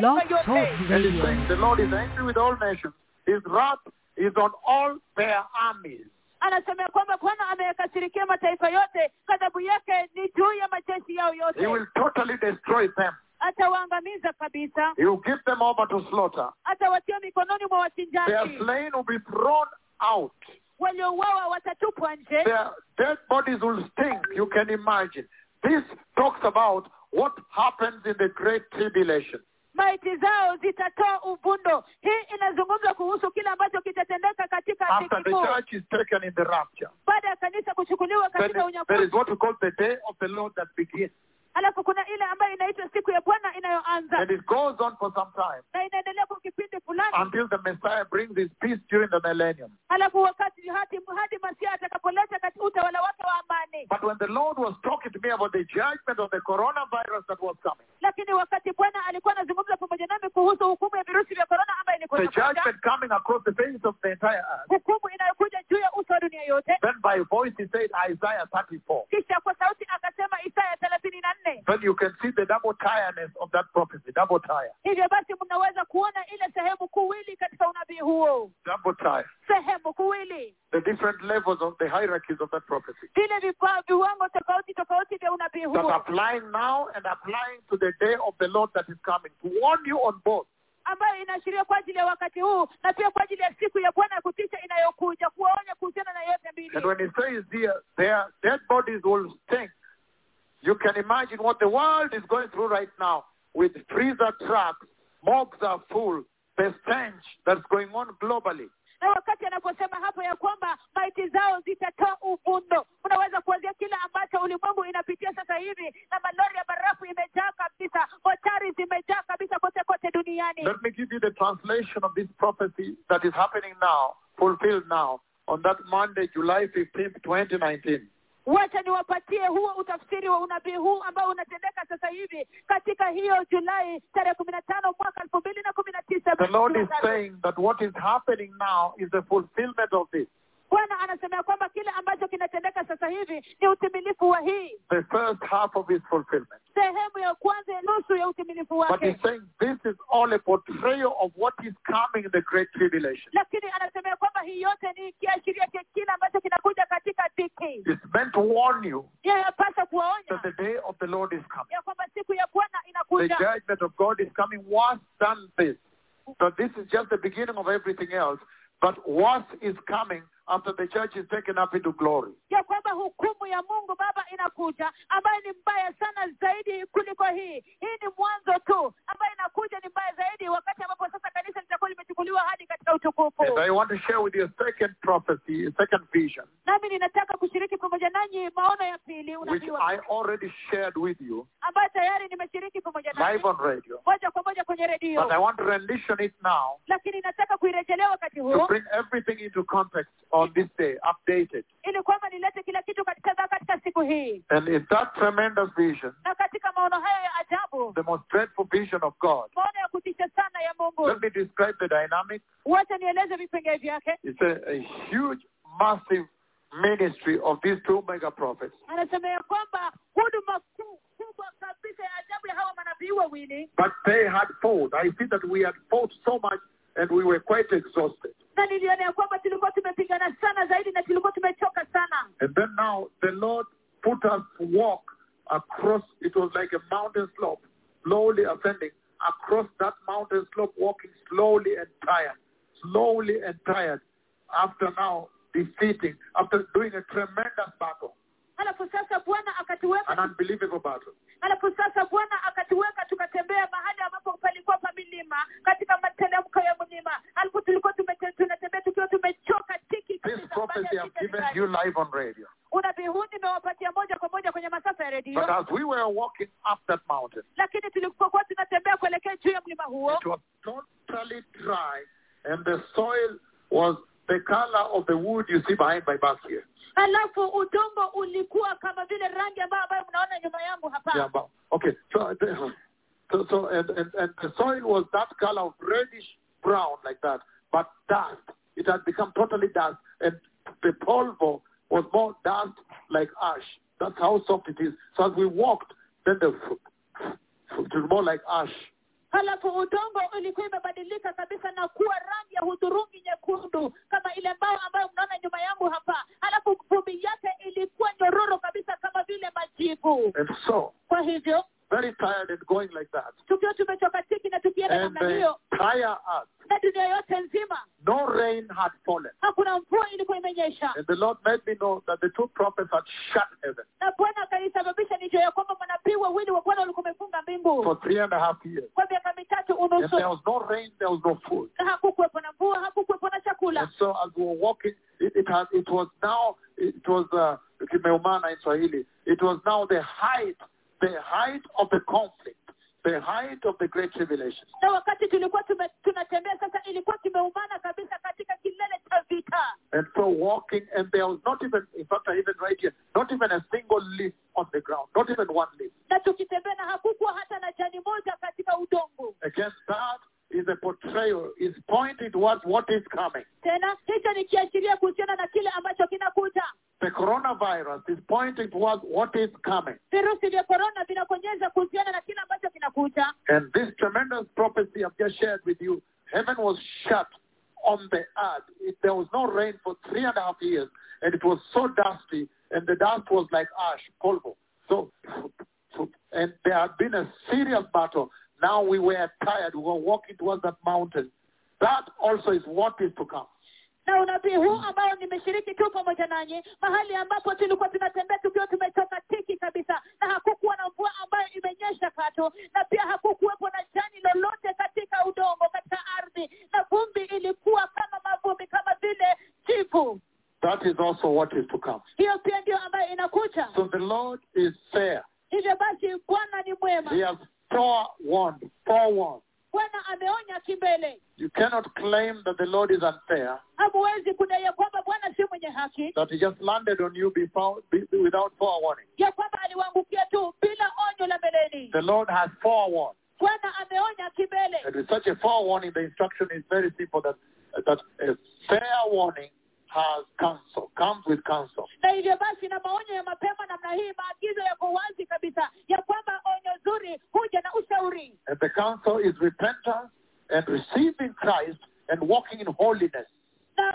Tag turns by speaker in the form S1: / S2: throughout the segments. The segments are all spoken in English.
S1: Blog
S2: mataifa
S1: Talk
S2: yote
S3: And he's
S1: Radio.
S3: saying the Lord is angry with all nations. His wrath is on all their armies.
S2: anasema ya kwamba bwana ameyakasirikia mataifa yote ghadhabu yake ni juu ya majeshi yao
S3: He
S2: yote
S3: will totally destroy them.
S2: atawaangamiza kabisa
S3: He will give them over to slaughter.
S2: atawatia mikononi mwa
S3: Their
S2: wachinjaji
S3: slain will be thrown out.
S2: waliouawa watatupwa nje
S3: Their dead bodies will stink. You can imagine. This talks about what happens in the great tribulation.
S2: Maiti zao zitatoa uvundo hii inazungumza kuhusu kile ambacho kitatendeka katika
S3: After the church is taken in the rapture.
S2: baada ya kanisa kuchukuliwa katika
S3: there
S2: unyakuzi
S3: what we call the day of the Lord that begins
S2: alafu kuna ile ambayo inaitwa siku ya bwana inayoanza.
S3: And it goes on for some time.
S2: Na inaendelea kwa kipindi fulani.
S3: Until the messiah brings his peace during the millennium.
S2: Alafu wakati hadi hadi masia atakapoleta utawala wake wa amani.
S3: But when the lord was talking to me about the judgment of the coronavirus that was coming
S2: lakini wakati bwana alikuwa anazungumza pamoja nami kuhusu hukumu ya virusi vya corona ambayo
S3: ilikuwa
S2: the
S3: judgment coming across the face of the entire earth.
S2: hukumu inayokuja juu ya uso wa dunia yote.
S3: Then by voice he said isaiah 34
S2: kisha kwa sauti akasema isaya 34
S3: but you can see the double tiredness of that prophecy, double tire. Double tire. The different levels of the hierarchies of that prophecy. That applying now and applying to the day of the Lord that is coming to warn you on both
S2: ambayo inaashiria kwa ajili ya wakati huu na pia kwa ajili ya siku ya Bwana ya kutisha inayokuja kuwaonya kuhusiana na yote mbili.
S3: And when he says there, their dead bodies will stink you can imagine what the world is going through right now with freezer trucks, mobs are full, the stench that's going on globally.
S2: na wakati anaposema hapo ya kwamba maiti zao zitatoa uvundo unaweza kuanzia kile ambacho ulimwengu inapitia sasa hivi na malori ya barafu imejaa kabisa mochari zimejaa kabisa kote kote duniani
S3: Let me give you the translation of this prophecy that is happening now, fulfilled now, on that Monday, July 15th, 2019.
S2: Wacha niwapatie huo utafsiri wa unabii huu ambao unatendeka sasa hivi katika hiyo julai tarehe kumi na tano mwaka elfu mbili na kumi na tisa
S3: The Lord is saying that what is happening now is the fulfillment of this.
S2: Bwana anasema kwamba kile ambacho kinatendeka sasa hivi ni utimilifu wa hii
S3: The first half of his fulfillment.
S2: sehemu ya kwanza nusu ya utimilifu
S3: But he's saying this is all a portrayal of what is coming in the Great Tribulation.
S2: lakini anasema kwamba hii yote ni kiashiria cha kile ambacho kinakuja katika dhiki
S3: It's meant to warn you
S2: yapasa
S3: that
S2: kuwaonya
S3: the day of the Lord is coming.
S2: ya kwamba siku ya bwana
S3: The judgment of God is coming worse than this. That this is just the beginning of everything else. But worse is coming after the church is taken up into glory.
S2: ya kwamba hukumu ya mungu baba inakuja ambayo ni mbaya sana zaidi kuliko hii. Hii ni mwanzo tu ambayo inakuja ni mbaya zaidi wakati ambapo sasa kanisa litakuwa limechukuliwa hadi katika utukufu.
S3: And I want to share with you a second prophecy, a second vision,
S2: nami ninataka kushiriki pamoja nanyi maono ya pili
S3: which
S2: unabii wa
S3: I already shared with you
S2: ambayo tayari nimeshiriki pamoja nanyi.
S3: live on radio.
S2: moja kwa moja kwenye
S3: But I
S2: redio
S3: want to rendition it now
S2: lakini nataka kuirejelea wakati
S3: to
S2: huu
S3: bring everything into context on this day, updated.
S2: ili kwamba nilete kila kitu katika katika siku hii
S3: And in that tremendous vision,
S2: na katika maono hayo ya ajabu
S3: the most dreadful vision of God,
S2: maono ya kutisha sana ya mungu
S3: let me describe the dynamic.
S2: wacha nieleze vipengee vyake
S3: It's a, a huge, massive ministry of these two mega prophets.
S2: anasema ya kwamba huduma kubwa kabisa ya ajabu ya hawa manabii wawili
S3: But they had fought. I see that we had fought so much and we were quite exhausted.
S2: Na niliona ya kwamba tulikuwa tumepigana sana zaidi na tulikuwa tumechoka sana.
S3: And then now the Lord put us to walk across, it was like a mountain slope, slowly ascending across that mountain slope, walking slowly and tired, slowly and tired, after now defeating, after doing a tremendous battle,
S2: alafu sasa bwana akatuweka
S3: an unbelievable battle.
S2: alafu sasa bwana akatuweka tukatembea mahali ambapo palikuwa pa milima katika matelemko ya mlima alafu tulikuwa tunatembea tukiwa tumechoka tiki
S3: This prophecy I've
S2: vita
S3: you live on radio.
S2: unabii huu nimewapatia moja kwa moja kwenye masafa ya
S3: But as we were walking up that mountain,
S2: lakini tulipokuwa tunatembea kuelekea juu ya mlima huo
S3: it was totally dry and the soil was the color of the wood you see behind my back here.
S2: alafu udongo ulikuwa kama vile rangi ambayo ambayo mnaona nyuma yangu hapa
S3: Yeah, but, okay. So, the, so, so and, and, and the soil was that color of reddish brown like that, but dust. It had become totally dust, and the polvo was more dust like ash. That's how soft it is. So as we walked, then the it was more like ash,
S2: halafu udongo ulikuwa imebadilika kabisa na kuwa rangi ya hudhurungi nyekundu kama ile mbao ambayo mnaona nyuma yangu hapa. Halafu vumbi yake ilikuwa nyororo kabisa kama vile majivu.
S3: So,
S2: kwa hivyo
S3: very tired and going like that.
S2: tukiwa tumechoka na tukienda
S3: And
S2: namna
S3: the
S2: hiyo
S3: entire earth,
S2: na dunia yote nzima
S3: no rain had fallen.
S2: hakuna mvua ilikuwa imenyesha
S3: And the Lord made me know that the two prophets had shut heaven
S2: na bwana akaisababisha nijua ya kwamba manabii wawili wa bwana walikuwa wamefunga mbingu
S3: for three and a half years.
S2: kwa miaka mitatu
S3: And
S2: unusu
S3: there was no rain, there was no food.
S2: na hakukuwepo na mvua hakukuwepo na chakula
S3: And so as we were walking, it, it, had, it was now, it was, uh, kimeumana in Swahili, it was now the height, the height of the conflict, the height of the great tribulation.
S2: na wakati tulikuwa tunatembea sasa ilikuwa kimeumana kabisa katika kilele cha vita
S3: And so walking, and there was not even, in fact, even right here, not even a single leaf on the ground, not even one leaf.
S2: na tukitembea na hakukuwa hata na jani moja katika udongo
S3: Again, that is a portrayal, is pointing towards what is coming.
S2: tena hicho ni kiashiria kuhusiana na kile ambacho kinakuja
S3: The coronavirus is pointing towards what is coming.
S2: virusi vya korona vinakonyeza kuhusiana na kile ambacho kinakuja
S3: And this tremendous prophecy I've just shared with you, heaven was shut on the earth. It, there was no rain for three and a half years, and it was so dusty, and the dust was like ash, polvo. So, so and there had been a serious battle. Now we were tired. We were walking towards that mountain. That also is what is to come.
S2: na unabii huu ambao nimeshiriki tu pamoja nanyi mahali ambapo tulikuwa tunatembea tukiwa tumetoka tiki kabisa na hakukuwa na mvua ambayo imenyesha kato na pia hakukuwepo na jani lolote katika udongo katika ardhi na vumbi ilikuwa kama mavumbi kama vile jivu
S3: That is also what is to come.
S2: hiyo pia ndio ambayo inakuja
S3: So the Lord is fair.
S2: hivyo basi bwana ni mwema
S3: He has forewarned, forewarned.
S2: bwana ameonya kimbele.
S3: You cannot claim that the Lord is unfair,
S2: hamuwezi kudai ya kwamba bwana si mwenye haki.
S3: That he just landed on you before, be, without forewarning.
S2: ya kwamba aliwaangukia tu bila onyo la mbeleni.
S3: The Lord has forewarned.
S2: bwana ameonya kimbele.
S3: And with such a forewarning, the instruction is very simple that, that a fair warning has counsel, comes with counsel.
S2: na hivyo basi na maonyo ya mapema namna hii maagizo yako wazi kabisa ya kwamba onyo zuri huja na ushauri
S3: And the counsel is repentance and receiving Christ and walking in holiness.
S2: na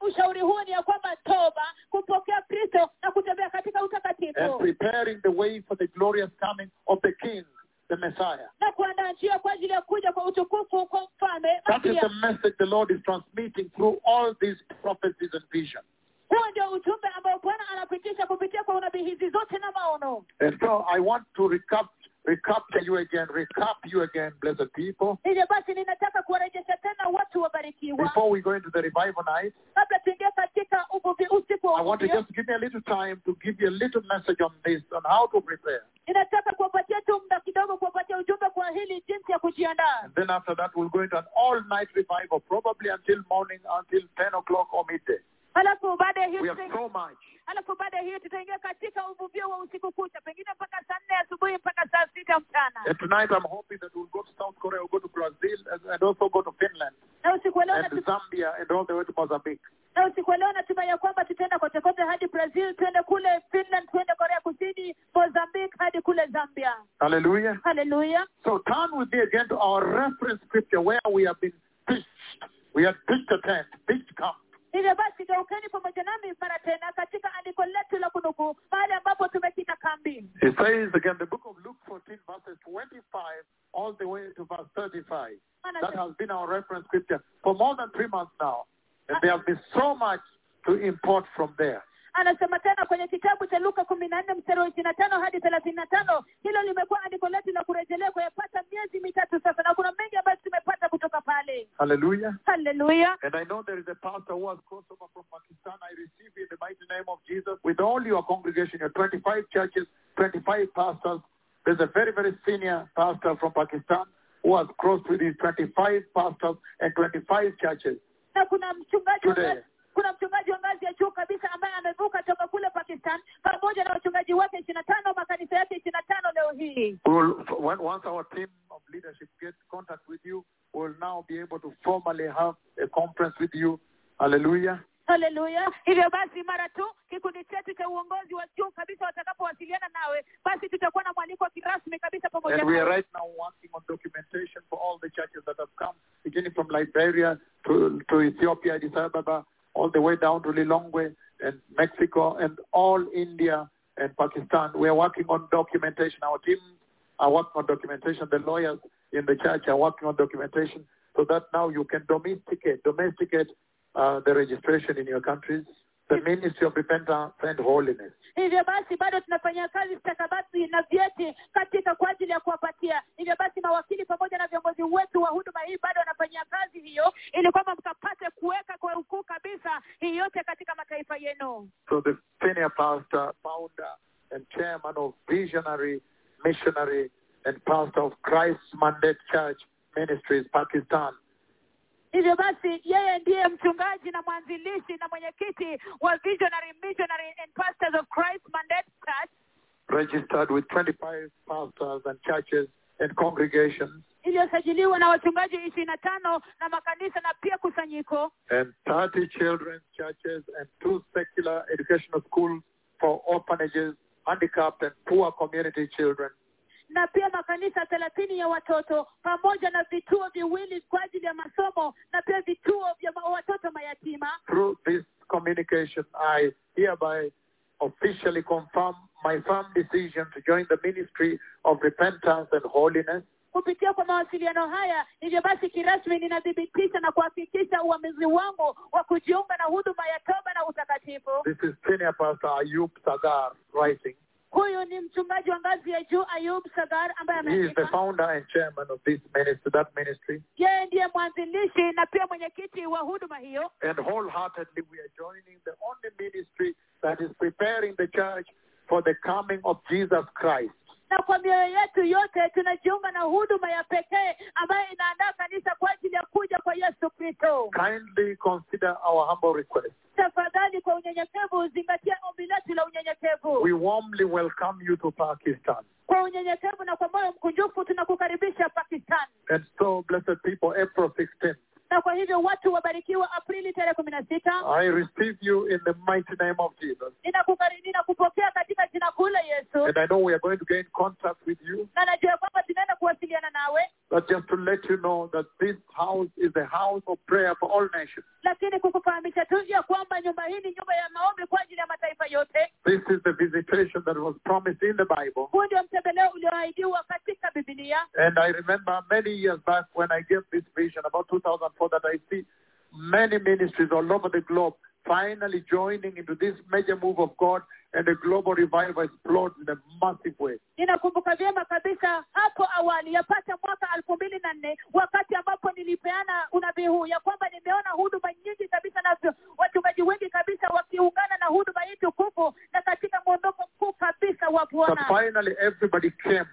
S2: ushauri huo ni ya kwamba toba kumpokea kristo na kutembea katika
S3: and preparing the way for the glorious coming of the King, the Messiah.
S2: na kuandaa njia kwa ajili ya kuja kwa utukufu kwa mfalme
S3: That is the message the Lord is transmitting through all these prophecies and visions.
S2: huo ndio ujumbe ambao bwana anapitisha kupitia kwa unabii hizi zote na maono
S3: And so I want to recap, recapture you again, recap you again, blessed people.
S2: hivyo basi ninataka kuwarejesha tena watu wabarikiwa
S3: Before we go into the revival night,
S2: kabla tuingie katika uvuvi usiku wa
S3: I want to just give me a little time to give you a little message on this, on how to prepare.
S2: ninataka kuwapatia tu muda kidogo kuwapatia ujumbe kwa hili jinsi ya kujiandaa
S3: And then after that, we'll go into an all-night revival, probably until morning, until 10 o'clock or midday.
S2: Halafu baada ya hiyo
S3: We have so much.
S2: halafu baada ya hiyo tutaingia katika uvuvio wa usiku kucha pengine mpaka saa nne asubuhi mpaka saa sita mchana
S3: And tonight I'm hoping that we'll go to South Korea, we'll go to Brazil, and, also go to Finland.
S2: na usiku leo
S3: and Zambia and all the way to Mozambique.
S2: na usiku leo natumai ya kwamba tutaenda kote kote hadi brazil tuende kule finland tuende korea kusini mozambique hadi kule zambia
S3: Hallelujah.
S2: haleluya
S3: So turn with me again to our reference scripture where we have been pitched. We have pitched a tent, pitched camp.
S2: Hivyo basi geukeni pamoja nami mara tena katika andiko letu la kunukuu mahali ambapo tumekita kambi
S3: It says again, the book of Luke 14, verses 25 all the way to verse 35. That has been our reference scripture for more than three months now. And there has been so much to import from there.
S2: Anasema tena kwenye kitabu cha luka kumi na nne mstari wa ishirini na tano hadi thelathini na tano hilo limekuwa andiko letu la kurejelea miezi mitatu sasa na kuna mengi ambayo tumepata kutoka pale
S3: Hallelujah.
S2: haleluya
S3: And I know there is a pastor who has crossed over from Pakistan. I receive you in the mighty name of Jesus with all your congregation, your 25 churches, 25 pastors. There's a very, very senior pastor from Pakistan who has crossed with his 25 pastors and 25 churches.
S2: na kuna mchungaji
S3: Today.
S2: Kuna mchungaji wa ngazi ya juu kabisa ambaye amevuka toka kule pakistan pamoja na wachungaji wake ishirini na tano makanisa yake ishirini na tano leo hii
S3: We once our team of leadership gets contact with you, we'll now be able to formally have a conference with you. Hallelujah.
S2: haleluya hivyo basi mara tu kikundi chetu cha uongozi wa juu kabisa watakapowasiliana nawe basi tutakuwa na mwaliko wa kirasmi kabisa pamoja
S3: And we are right now working on documentation for all the churches that have come, beginning from Liberia to, to Ethiopia, Addis Ababa, all the way down to Lilongwe and Mexico and all India and Pakistan. We are working on documentation. Our team are working on documentation. The lawyers in the church are working on documentation so that now you can domesticate, domesticate uh, the registration in your countries, the ministry of repentance and holiness.
S2: hivyo basi bado kazi stakabadhi na vyeti katika kwa ajili ya kuwapatia hivyo basi mawakili pamoja na viongozi wetu wa huduma hii bado wanafanyia kazi hiyo ili kwamba mkapate kuweka kwa ukuu kabisa hii yote katika mataifa yenu
S3: So the senior pastor, founder, and chairman of Visionary, Missionary, and pastor of Christ's Mandate Church Ministries, Pakistan,
S2: hivyo basi yeye ndiye mchungaji na mwanzilishi na mwenyekiti wa visionary missionary and pastors of christ mandate church.
S3: Registered with 25 pastors and churches and congregations.
S2: Iliyosajiliwa na wachungaji ishirini na tano na makanisa na pia kusanyiko.
S3: And 30 children's churches and two secular educational schools for orphanages, handicapped, and poor community children.
S2: Na pia makanisa thelathini ya watoto pamoja na vituo viwili kwa ajili ya masomo na pia vituo vya watoto mayatima.
S3: Through this communication, I hereby officially confirm my firm decision to join the ministry of repentance and holiness.
S2: Kupitia kwa mawasiliano haya hivyo basi kirasmi ninathibitisha na kuhakikisha uamuzi wangu wa kujiunga na huduma ya toba na utakatifu.
S3: This is Senior Pastor Ayub Sagar writing.
S2: Huyu ni mchungaji wa ngazi ya juu ayub sagar ambaye
S3: He is the founder and chairman of this ministry, that ministry.
S2: yeye ndiye mwanzilishi na pia mwenyekiti wa huduma hiyo
S3: And wholeheartedly we are joining the only ministry that is preparing the church for the coming of Jesus Christ.
S2: Na kwa mioyo yetu yote tunajiunga na huduma ya pekee ambayo inaandaa kanisa kwa ajili ya kuja kwa yesu kristo
S3: Kindly consider our humble request.
S2: tafadhali kwa unyenyekevu zingatia ombi letu la unyenyekevu
S3: We warmly welcome you to Pakistan.
S2: kwa unyenyekevu na kwa moyo mkunjufu tunakukaribisha pakistan
S3: And so, blessed people, April 16th,
S2: na kwa hivyo watu wabarikiwa aprili tarehe kumi na sita
S3: I receive you in the mighty name of Jesus.
S2: ninakupokea katika jina kuu la yesu
S3: And I know we are going to get in contact with you.
S2: na najua kwamba tunaenda kuwasiliana nawe
S3: But just to let you know that this house is a house of prayer for all nations.
S2: lakini kukufahamisha tu ya kwamba nyumba hii ni nyumba ya maombi kwa ajili ya mataifa yote
S3: This is the visitation that was promised in the Bible.
S2: huu ndio mtembeleo ulioahidiwa katika bibilia
S3: And I remember many years back when I gave this vision about 2004 that I see many ministries all over the globe finally joining into this major move of God and the global revival explodes in a massive way.
S2: ninakumbuka vyema kabisa hapo awali yapata mwaka elfu mbili na nne wakati ambapo nilipeana unabii huu ya kwamba nimeona huduma nyingi kabisa na wachungaji wengi kabisa wakiungana na huduma hii tukufu na katika mwondoko mkuu kabisa wa bwana
S3: finally everybody came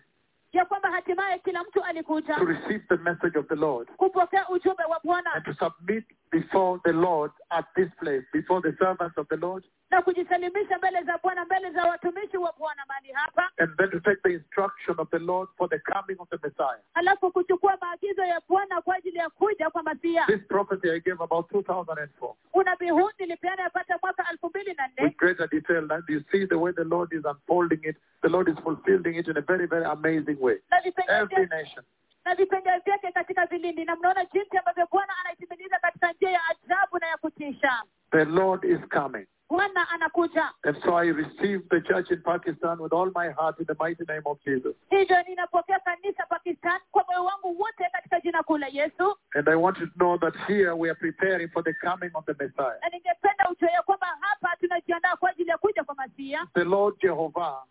S2: ya kwamba hatimaye kila mtu alikuja
S3: to receive the message of the Lord
S2: kupokea ujumbe wa bwana.
S3: and to submit before the Lord at this place, before the servants of the Lord,
S2: na kujisalimisha mbele za bwana mbele za watumishi wa bwana mahali hapa
S3: and then to take the instruction of the Lord for the coming of the Messiah.
S2: alafu kuchukua maagizo ya bwana kwa ajili ya kuja kwa masia
S3: This prophecy I gave about 2004
S2: unabii huu nilipeana yapata mwaka elfu mbili na nne
S3: with greater detail. And you see the way the Lord is unfolding it. The Lord is fulfilling it in a very, very amazing way. Every nation.
S2: Na vipengele vyake katika vilindi na mnaona jinsi ambavyo bwana anaitimiliza katika njia ya ajabu na ya kutisha
S3: The Lord is coming.
S2: bwana anakuja
S3: And so I received the church in Pakistan with all my heart in the mighty name of Jesus.
S2: hivyo ninapokea kanisa pakistan kwa moyo wangu wote katika jina kuu la yesu
S3: And I want you to know that here we are preparing for the coming of the Messiah.
S2: na ningependa ujue kwamba hapa tunajiandaa kwa ajili ya kuja kwa masia
S3: The Lord Jehovah,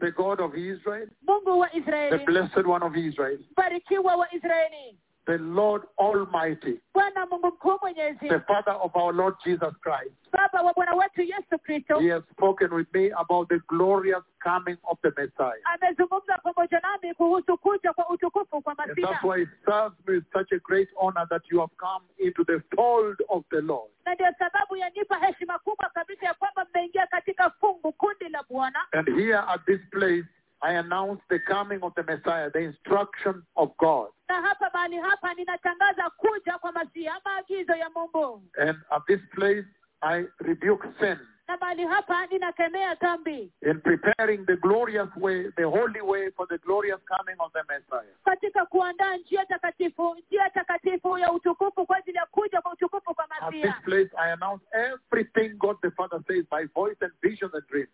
S3: the God of Israel, the blessed one of Israel,
S2: barikiwa wa israeli
S3: the Lord Almighty,
S2: bwana mungu mkuu mwenyezi
S3: the Father of our Lord Jesus Christ.
S2: baba wa bwana wetu yesu kristo
S3: He has spoken with me about the glorious coming of the Messiah.
S2: amezungumza pamoja nami kuhusu kuja kwa utukufu kwa
S3: And that's why it serves me with such a great honor that you have come into the fold of the Lord.
S2: na ndio sababu yanipa heshima kubwa kabisa ya kwamba mmeingia katika fungu kundi la bwana
S3: And here at this place, I announce the coming of the Messiah, the instruction of God.
S2: Na hapa mahali hapa ninatangaza kuja kwa masia maagizo ya mungu
S3: And at this place, I rebuke sin
S2: na mahali hapa ninakemea dhambi
S3: in preparing the glorious way, the holy way for the glorious coming of the Messiah.
S2: katika kuandaa njia takatifu njia takatifu ya utukufu kwa ajili ya kuja kwa utukufu kwa
S3: At this place, I announce everything God the Father says by voice and vision and dream.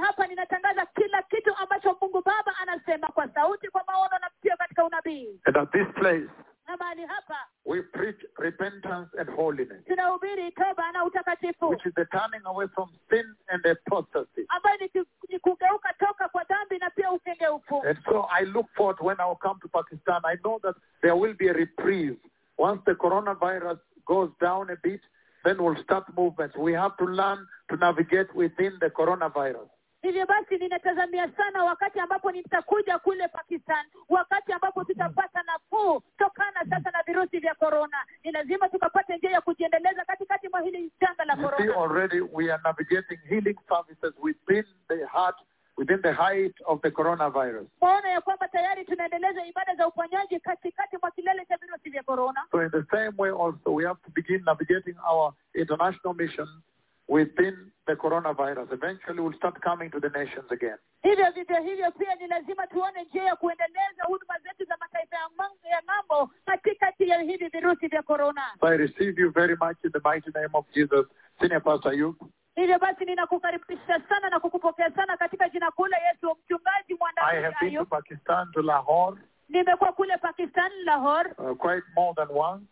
S2: Hapa ninatangaza kila kitu ambacho mungu baba anasema kwa sauti kwa maono na pia katika unabii
S3: And at this place,
S2: na mahali hapa
S3: we preach repentance and holiness,
S2: tunahubiri toba na utakatifu
S3: which is the turning away from sin and apostasy.
S2: ambayo ni ni kugeuka toka kwa dhambi na pia ukengeufu
S3: And so I look forward when I will come to Pakistan. I know that there will be a reprieve. Once the coronavirus goes down a bit, then we'll start movements. We have to learn to navigate within the coronavirus.
S2: hivyo basi ninatazamia sana wakati ambapo nitakuja kule pakistan wakati ambapo tutapata nafuu tokana sasa na virusi vya korona ni lazima tukapate njia ya kujiendeleza katikati mwa hili janga la
S3: You see,
S2: korona
S3: already we are navigating healing services within the heart, within the height of the coronavirus.
S2: maona ya kwamba tayari tunaendeleza ibada za uponyaji katikati mwa kilele cha virusi vya korona
S3: So in the same way also, we have to begin navigating our international mission within the coronavirus. Eventually, we'll start coming to the nations again.
S2: hivyo vivyo hivyo pia ni lazima tuone njia ya kuendeleza huduma zetu za mataifa ya ng'ambo katikati ya hivi virusi vya korona
S3: So I receive you very much in the mighty name of Jesus. Senior Pastor.
S2: Hivyo basi ninakukaribisha sana na kukupokea sana katika jina kuu la yesu mchungaji
S3: I have been to. Pakistan, to Lahore,
S2: nimekuwa kule pakistan lahore
S3: uh, quite more than once.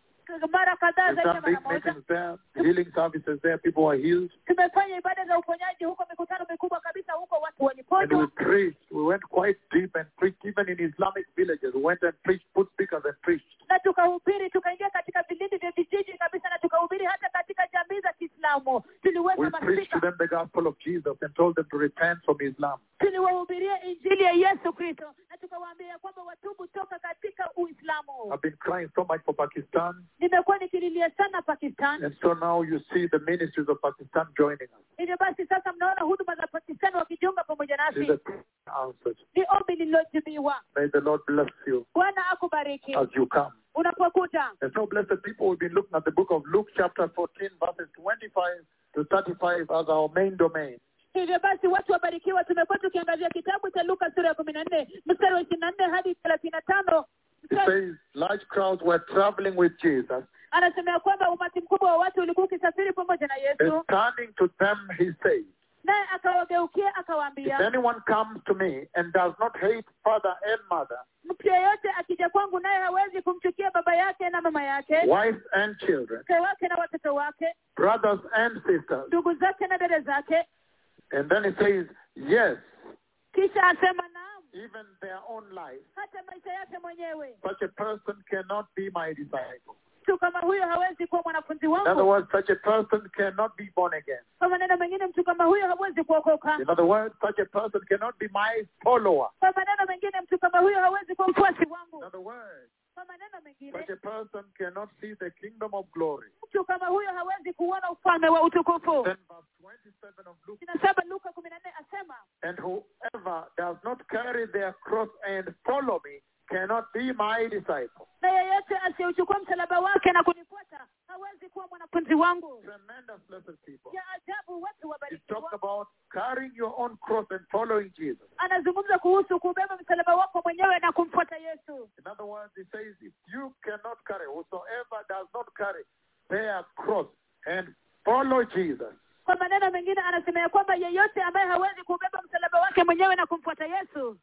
S2: Mara kadhaa
S3: We've
S2: zaidi ya
S3: done
S2: mara
S3: big meetings there, healing services there. People were healed.
S2: tumefanya ibada za uponyaji huko mikutano mikubwa kabisa huko watu
S3: And we preached. We went quite deep and preached even in Islamic villages. We went and preached, put speakers and preached.
S2: na tukahubiri tukaingia katika vilindi vya vijiji kabisa na tukahubiri hata katika jamii za kiislamu tuliweka
S3: We preached to them the gospel of Jesus and told them to repent from Islam.
S2: tuliwahubiria injili ya yesu kristo na tukawaambia kwamba watubu toka katika uislamu
S3: I've been crying so much for Pakistan.
S2: Nimekuwa nikililia sana pakistan
S3: And so now you see the ministries of Pakistan joining us.
S2: hivyo basi sasa mnaona huduma za pakistan wakijiunga pamoja nasi
S3: a prayer answered.
S2: ni ombi lililojibiwa
S3: May the Lord bless you
S2: bwana akubariki
S3: as you come.
S2: unapokuja
S3: And so, blessed people, we've been looking at the book of Luke, chapter 14, verses 25 to 35 as our main domain.
S2: hivyo basi watu wabarikiwa tumekuwa tukiangazia kitabu cha luka sura ya kumi na nne mstari wa ishirini na nne hadi thelathini na tano
S3: says, large crowds were traveling with Jesus.
S2: anasemea kwamba umati mkubwa wa watu ulikuwa ukisafiri pamoja na yesu.
S3: Turning to them, he said,
S2: naye akawageukia
S3: If
S2: akawaambia
S3: anyone comes to me and does not hate father and mother,
S2: mtu yeyote akija kwangu naye hawezi kumchukia baba yake na mama yake
S3: wife and children,
S2: mke wake na watoto wake
S3: brothers and sisters,
S2: ndugu zake na dada zake.
S3: And then he says, Yes,
S2: kisha asema naam
S3: even their own life,
S2: hata maisha yake mwenyewe
S3: such a person cannot be my disciple.
S2: mtu kama huyo hawezi kuwa mwanafunzi
S3: In other words, such a person cannot be born again.
S2: kwa maneno mengine mtu kama huyo hawezi kuokoka
S3: In other words, such a person cannot be my follower.
S2: kwa maneno mengine mtu kama huyo hawezi kuwa mfuasi
S3: In other words,
S2: kwa maneno
S3: such
S2: mengine
S3: a person cannot see the kingdom of glory.
S2: mtu kama huyo hawezi kuona ufalme wa utukufu
S3: Then verse 27 of Luke,
S2: luka kumi na nne asema
S3: and whoever does not carry their cross and follow me cannot be my disciple.
S2: na yeyote msalaba wake na kunifuata hawezi kuwa mwanafunzi wangu
S3: Tremendous blessed people.
S2: ya ajabu watu
S3: He
S2: wabarikiwa
S3: about carrying your own cross and following Jesus.
S2: anazungumza kuhusu kubeba msalaba wako mwenyewe na kumfuata yesu
S3: In other words, he says, if you cannot carry, whosoever does not carry their cross and follow Jesus,
S2: kwa maneno mengine anasema ya kwamba yeyote ambaye hawezi kubeba msalaba wake mwenyewe na kumfuata yesu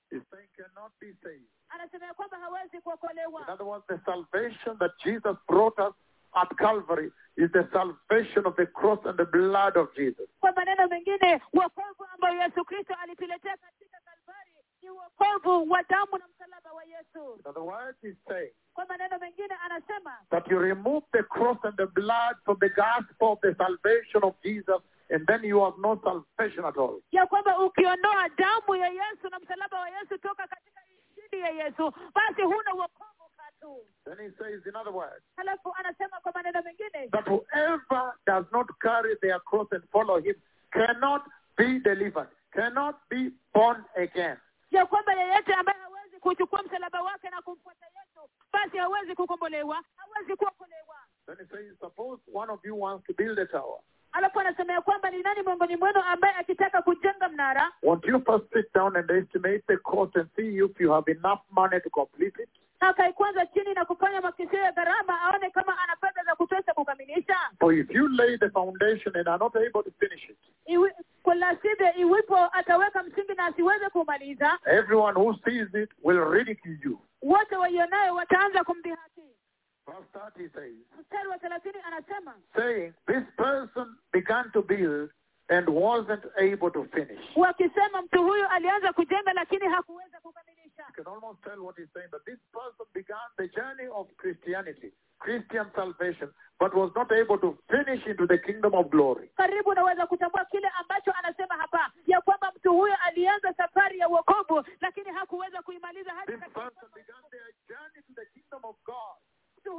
S3: cannot be saved.
S2: anasema ya kwamba hawezi kuokolewa
S3: In other words, the salvation that Jesus brought us at Calvary is the salvation of the cross and the blood of Jesus.
S2: kwa maneno mengine wokovu ambayo yesu kristo alituletea katika kalvari ni wokovu wa damu na msalaba wa yesu
S3: In other words, he's saying
S2: kwa maneno mengine anasema
S3: that you remove the cross and the blood from the gospel of the salvation of Jesus, and then you have no salvation at all.
S2: ya kwamba ukiondoa damu ya yesu na msalaba wa yesu toka katika injili ya yesu basi huna wokovu katu
S3: Then he says, in other words,
S2: halafu anasema kwa maneno mengine
S3: that whoever does not carry their cross and follow him cannot be delivered, cannot be born again.
S2: ya kwamba yeyote ambaye hawezi kuchukua msalaba wake na kumfuata yesu basi hawezi kukombolewa hawezi kuokolewa
S3: Then he says, suppose one of you wants to build a tower.
S2: Alafu anasema ya kwamba ni nani miongoni mwenu ambaye akitaka kujenga mnara
S3: Won't you first sit down and estimate the cost and see if you have enough money to complete it?
S2: akaikwanza chini na kufanya makisio ya gharama aone kama ana fedha za kutosha kukamilisha
S3: For if you lay the foundation and are not able to finish it,
S2: Iwi, kwa la sivyo iwipo ataweka msingi na asiweze kumaliza
S3: everyone who sees it will ridicule you.
S2: wote waionayo wataanza kumdhihaki
S3: Verse 30 says,
S2: mstari wa thelathini anasema
S3: saying, This person began to build and wasn't able to finish.
S2: wakisema mtu huyu alianza kujenga lakini hakuweza kukamilisha
S3: You can almost tell what he's saying, that this person began the journey of Christianity, Christian salvation, but was not able to finish into the kingdom of glory.
S2: karibu unaweza kutambua kile ambacho anasema hapa ya kwamba mtu huyo alianza safari ya uokovu lakini hakuweza kuimaliza hadi
S3: This
S2: katika
S3: person began their journey to the kingdom of God,
S2: mtu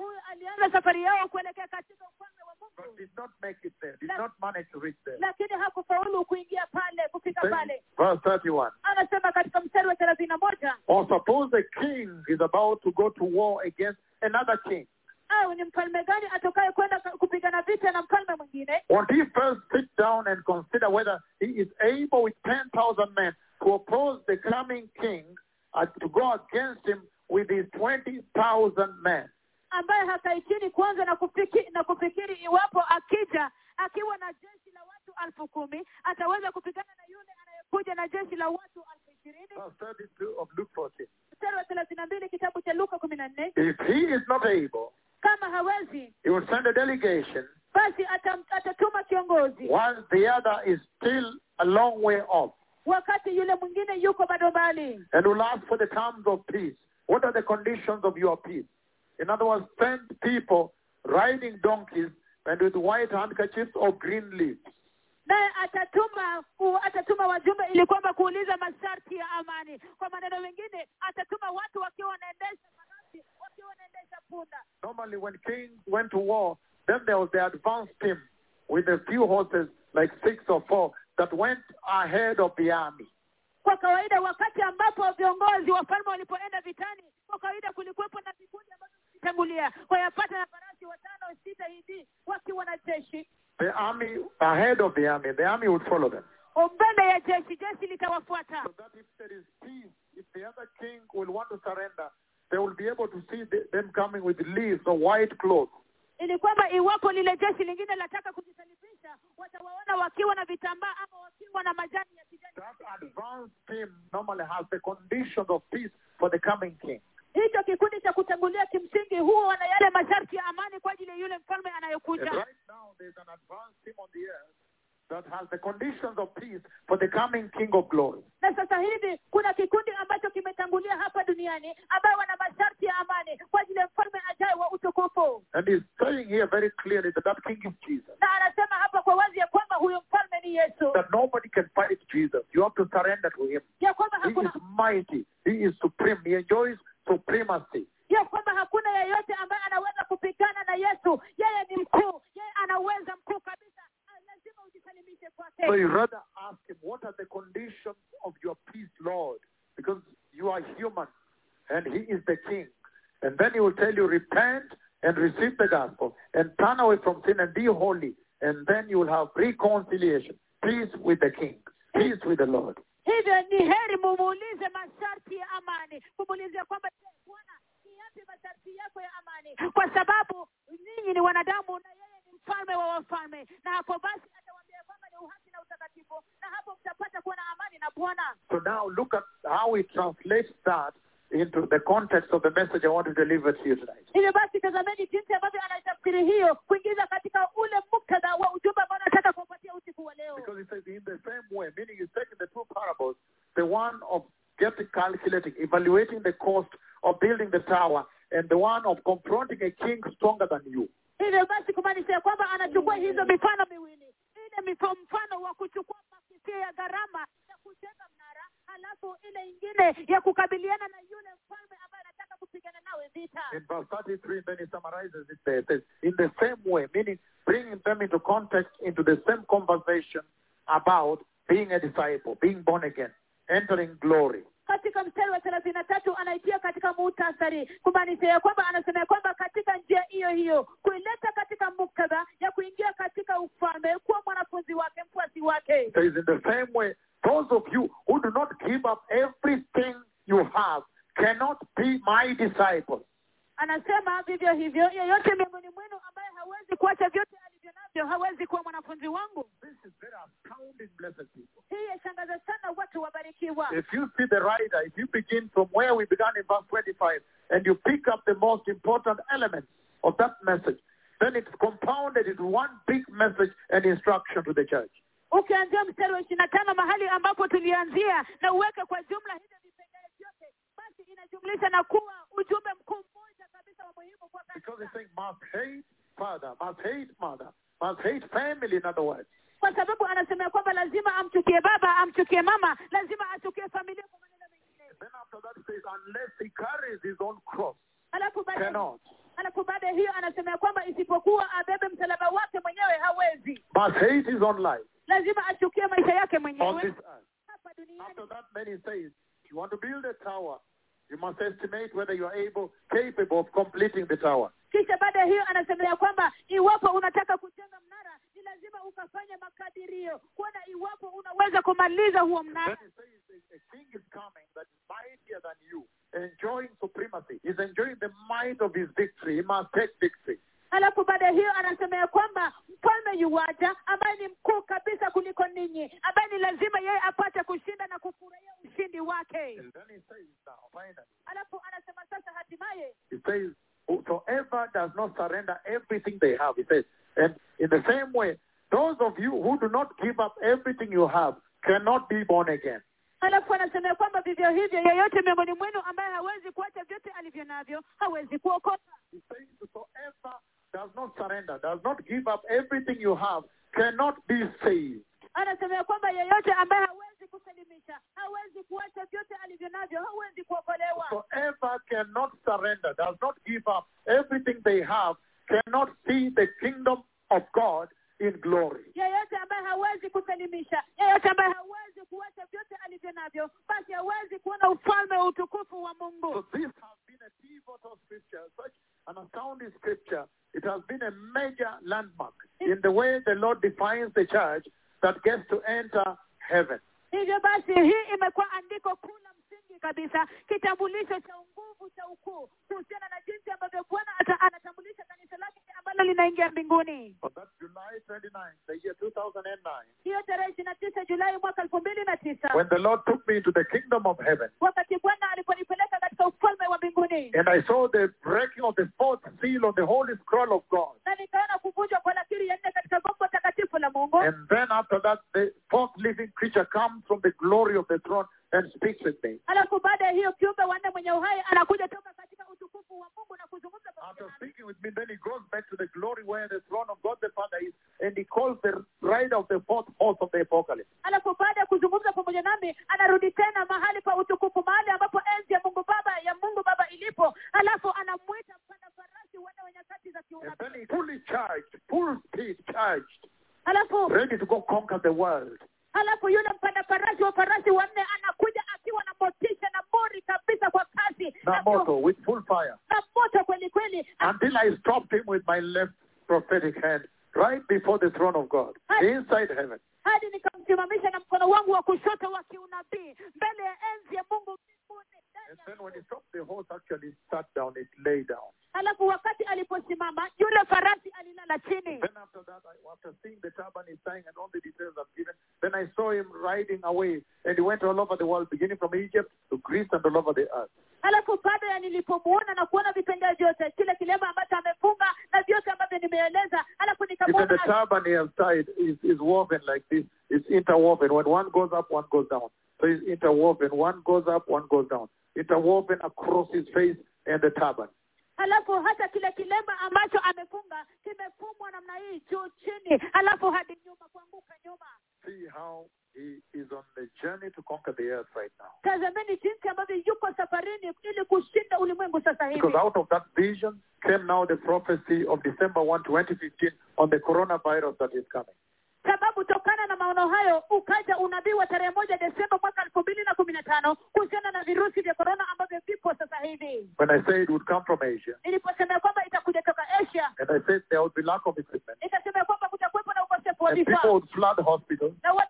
S2: alianza safari yao kuelekea katika ufalme wa
S3: but
S2: mungu
S3: did not make it there, did not manage to reach there.
S2: lakini hakufaulu kuingia pale kufika pale
S3: verse 31.
S2: anasema katika mstari wa thelathini na moja
S3: Or suppose a king is about to go to war against another king.
S2: au ni mfalme gani atokaye kwenda kupigana vita na mfalme mwingine
S3: Won't he first sit down and consider whether he is able with 10,000 men to oppose the coming king uh, to go against him with his 20,000 men?
S2: Ambaye hakai chini kwanza na kufikiri, na kufikiri iwapo akija akiwa na jeshi la watu elfu kumi ataweza kupigana na yule anayekuja na jeshi la watu elfu ishirini
S3: Verse 32 of Luke 14.
S2: mstari wa thelathini na mbili kitabu cha luka kumi na nne
S3: If he is not able,
S2: kama hawezi
S3: he will send a delegation
S2: basi atatuma kiongozi
S3: while the other is still a long way off
S2: wakati yule mwingine yuko bado mbali
S3: and will ask for the terms of peace. What are the conditions of your peace? In other words, send people riding donkeys and with white handkerchiefs or green leaves.
S2: naye atatuma atatuma wajumbe ili kwamba kuuliza masharti ya amani kwa maneno mengine atatuma watu wakiwa wanaendesha farasi wakiwa wanaendesha punda
S3: Normally, when kings went to war, then there was the advance team with a few horses, like six or four, that went ahead of the army.
S2: kwa kawaida wakati ambapo viongozi wafalme walipoenda vitani kwa kawaida kulikuwepo na vikundi vilitangulia wayapata na farasi watano sita hivi wakiwa na jeshi
S3: The army, ahead of the army, the army would follow them.
S2: mbele ya jeshi jeshi litawafuata
S3: So that if there is peace, if the other king will want to surrender, they will be able to see the, them coming with leaves or white clothes.
S2: ili kwamba iwapo lile jeshi lingine lataka kujisalimisha watawaona wakiwa na vitambaa ama wakiwa na majani ya kijani
S3: That advance team normally has the conditions of peace for the coming king.
S2: Hicho kikundi cha kutangulia kimsingi huwa yale masharti ya amani kwa ajili ya yule mfalme anayekuja
S3: right now, there's an advance team on the earth that has the conditions of peace for the coming king of glory.
S2: na sasa hivi kuna kikundi ambacho kimetangulia hapa duniani ambayo wana masharti ya amani kwa ajili ya mfalme ajaye wa utukufu
S3: And he's saying here very clearly that that king is Jesus.
S2: na anasema hapa kwa wazi ya kwamba huyo mfalme ni yesu
S3: That nobody can fight Jesus. You have to surrender to him.
S2: ya kwamba
S3: He is mighty. He is supreme. He enjoys supremacy.
S2: ya kwamba hakuna yeyote ambaye anaweza kupigana na yesu yeye ni mkuu yeye anaweza mkuu kabisa Ah, lazima ujisalimishe kwake
S3: So you rather ask him, what are the conditions of your peace, Lord? Because you are human and he is the king. And then he will tell you, repent and receive the gospel and turn away from sin and be holy. And then you will have reconciliation, peace with the king, peace with the Lord.
S2: Hivyo ni heri mumuulize masharti ya amani. Mumuulize kwamba bwana ni yapi masharti yako ya amani? Kwa sababu ninyi ni wanadamu na yeye ni mfalme wa wafalme. Na hapo basi atawaambia kwamba ni uhaki na utakatifu. Na hapo mtapata kuwa na amani na bwana.
S3: So now look at how he translates that into the context of the message I want to deliver to you tonight.
S2: hivyo basi tazameni jinsi ambavyo anaitafsiri hiyo kuingiza katika ule muktadha wa ujumbe ambao anataka kuwapatia usiku wa leo
S3: Because he says in the same way, meaning he's taking the two parables, the one of getting calculating, evaluating the cost of building the tower, and the one of confronting a king stronger than you.
S2: hivyo basi kumaanisha kwamba anachukua mm. hizo mifano miwili ile mfano wa kuchukua makisio ya gharama ya kujenga mnara halafu ile ingine ya kukabiliana na yule mfalme ambaye anataka kupigana nawe vita
S3: In verse 33, then he summarizes it there. It says, in the same way, meaning bringing them into context, into the same conversation about being a disciple, being born again, entering glory.
S2: Katika mstari wa thelathini na tatu anaitia katika muhtasari kumaanisha ya kwamba anasema ya kwamba katika njia hiyo hiyo kuileta katika muktadha ya kuingia katika ufalme kuwa mwanafunzi wake mfuasi wake.
S3: In the same way, those of you who do not give up everything you have cannot be my disciples.
S2: anasema vivyo hivyo yeyote miongoni mwenu ambaye hawezi kuacha vyote alivyo navyo hawezi kuwa mwanafunzi wangu. Hii yashangaza sana
S3: If you see the writer, if you begin from where we began in verse 25, and you pick up the most important elements of that message, then it's compounded into one big message and instruction to the church.
S2: ukianzia mstari wa ishirini na tano mahali ambapo tulianzia na uweke kwa jumla hivyo vipengele vyote basi inajumlisha na kuwa ujumbe mkuu mmoja kabisa wa muhimu kwa
S3: Because it's saying must hate father, must hate mother, must hate family, in other words.
S2: Kwa sababu anasema kwamba lazima amchukie baba amchukie mama lazima achukie familia kwa maneno mengine
S3: Then after that says, unless he carries his own cross,
S2: alafu
S3: cannot.
S2: alafu baada ya hiyo anasema kwamba isipokuwa abebe msalaba wake mwenyewe hawezi
S3: Must hate his own life
S2: lazima achukie maisha yake mwenyewe
S3: this earth.
S2: hapa duniani
S3: After that, then he says, you want to build a tower, you must estimate whether you are able, capable of completing the tower.
S2: kisha baada ya hiyo anasema ya kwamba iwapo unataka kujenga lazima ukafanya makadirio kuona iwapo unaweza kumaliza huo mnara
S3: a, a is coming that is mightier than you, enjoying supremacy. He's enjoying the might of his victory. He must take victory.
S2: alafu baada ya hiyo anasema ya kwamba mfalme yuwaja ambaye ni mkuu kabisa kuliko ninyi ambaye ni lazima yeye apate kushinda na kufurahia ushindi wake
S3: he says now,
S2: alafu anasema sasa hatimaye
S3: whosoever does not surrender everything they have, he says, and in the same way, those of you who do not give up everything you have cannot be born again.
S2: alafu anasema kwamba vivyo hivyo yeyote miongoni mwenu ambaye hawezi kuacha vyote alivyo navyo hawezi kuokoka
S3: whosoever does not surrender, does not give up everything you have, cannot be saved.
S2: anasema kwamba yeyote ambaye hawezi kusalimisha hawezi kuacha vyote alivyo navyo hawezi kuokolewa
S3: Whosoever cannot surrender, does not give up everything they have, cannot see the kingdom of God in glory.
S2: yeyote ambaye hawezi kusalimisha yeyote ambaye hawezi kuacha vyote alivyo navyo basi hawezi kuona ufalme wa utukufu wa
S3: So this has been a pivotal scripture, such an astounding scripture. It has been a major landmark in the way the Lord defines the church that gets to enter heaven.
S2: hivyo basi hii imekuwa andiko kuu la msingi kabisa kitambulisho cha nguvu cha ukuu kuhusiana na jinsi ambavyo bwana ata- anatambulisha kanisa lake ambalo linaingia mbinguni.
S3: On that July 29, the year 2009,
S2: hiyo tarehe ishirini na tisa julai mwaka elfu mbili na tisa.
S3: When the Lord took me to the kingdom of heaven,
S2: wakati bwana aliponipeleka katika ufalme wa mbinguni.
S3: and I saw the breaking of the fourth seal on the holy scroll of God.
S2: na nikaona kuvunjwa kwa lakiri ya nne katika gombo takatifu la mungu.
S3: And then after that, the fourth living creature comes from the glory of the throne and speaks with me.
S2: alafu baada ya hiyo kiumbe wanne mwenye uhai anakuja toka katika utukufu wa mungu na kuzungumza pamoja
S3: After
S2: nami.
S3: speaking with me, then he goes back to the glory where the throne of God the Father is, and he calls the rider of the fourth horse of the apocalypse.
S2: alafu baada ya kuzungumza pamoja nami anarudi tena mahali pa utukufu mahali ambapo enzi ya mungu baba ya mungu baba ilipo alafu anamwita mpanda farasi wanne wa nyakati za
S3: And
S2: kiunabii
S3: then he fully charged, full speed charged,
S2: alafu
S3: ready to go conquer the world.
S2: alafu yule mpanda farasi wa farasi wanne anakuja akiwa na motisha na mori kabisa kwa kasi
S3: Na moto with full fire.
S2: na moto kweli kweli
S3: Until I stopped him with my left prophetic hand right before the throne of God, inside heaven.
S2: hadi nikamsimamisha na mkono wangu wa kushoto wa kiunabii mbele ya enzi ya mungu mbinguni
S3: And then when he stopped, the horse actually sat down, it lay down.
S2: alafu wakati aliposimama yule farasi alilala chini
S3: Then after that, I, after seeing the turban he's tying and all the details I've given, then I saw him riding away, and he went all over the world, beginning from Egypt to Greece and all over the earth.
S2: Alafu baada ya nilipomuona na kuona vipengele vyote kile kilema ambacho amefunga na vyote ambavyo nimeeleza alafu
S3: the
S2: nikamwona
S3: turban he has tied is, is woven like this. It's interwoven. When one goes up, one goes down. So it's interwoven. One goes up, one goes down. Interwoven across his face and the turban.
S2: alafu hata kile kilema ambacho amefunga kimefumwa namna hii juu chini alafu hadi nyuma kuanguka nyuma
S3: See how he is on the journey to conquer the earth right now.
S2: tazameni jinsi ambavyo safarini ili kushinda ulimwengu sasa hivi.
S3: Because out of that vision came now the prophecy of December 1, 2015 on the coronavirus that is coming.
S2: sababu tokana na maono hayo ukaja unabii wa tarehe moja desemba mwaka elfu mbili na kumi na tano kuhusiana na virusi vya korona ambavyo vipo sasa hivi.
S3: When I say it would come from Asia,
S2: niliposema kwamba itakuja toka asia
S3: and I said there would be lack of equipment,
S2: nikasema kwamba kutakuwepo na ukosefu wa
S3: and people
S2: vifaa
S3: would flood hospitals,
S2: na watu watafurika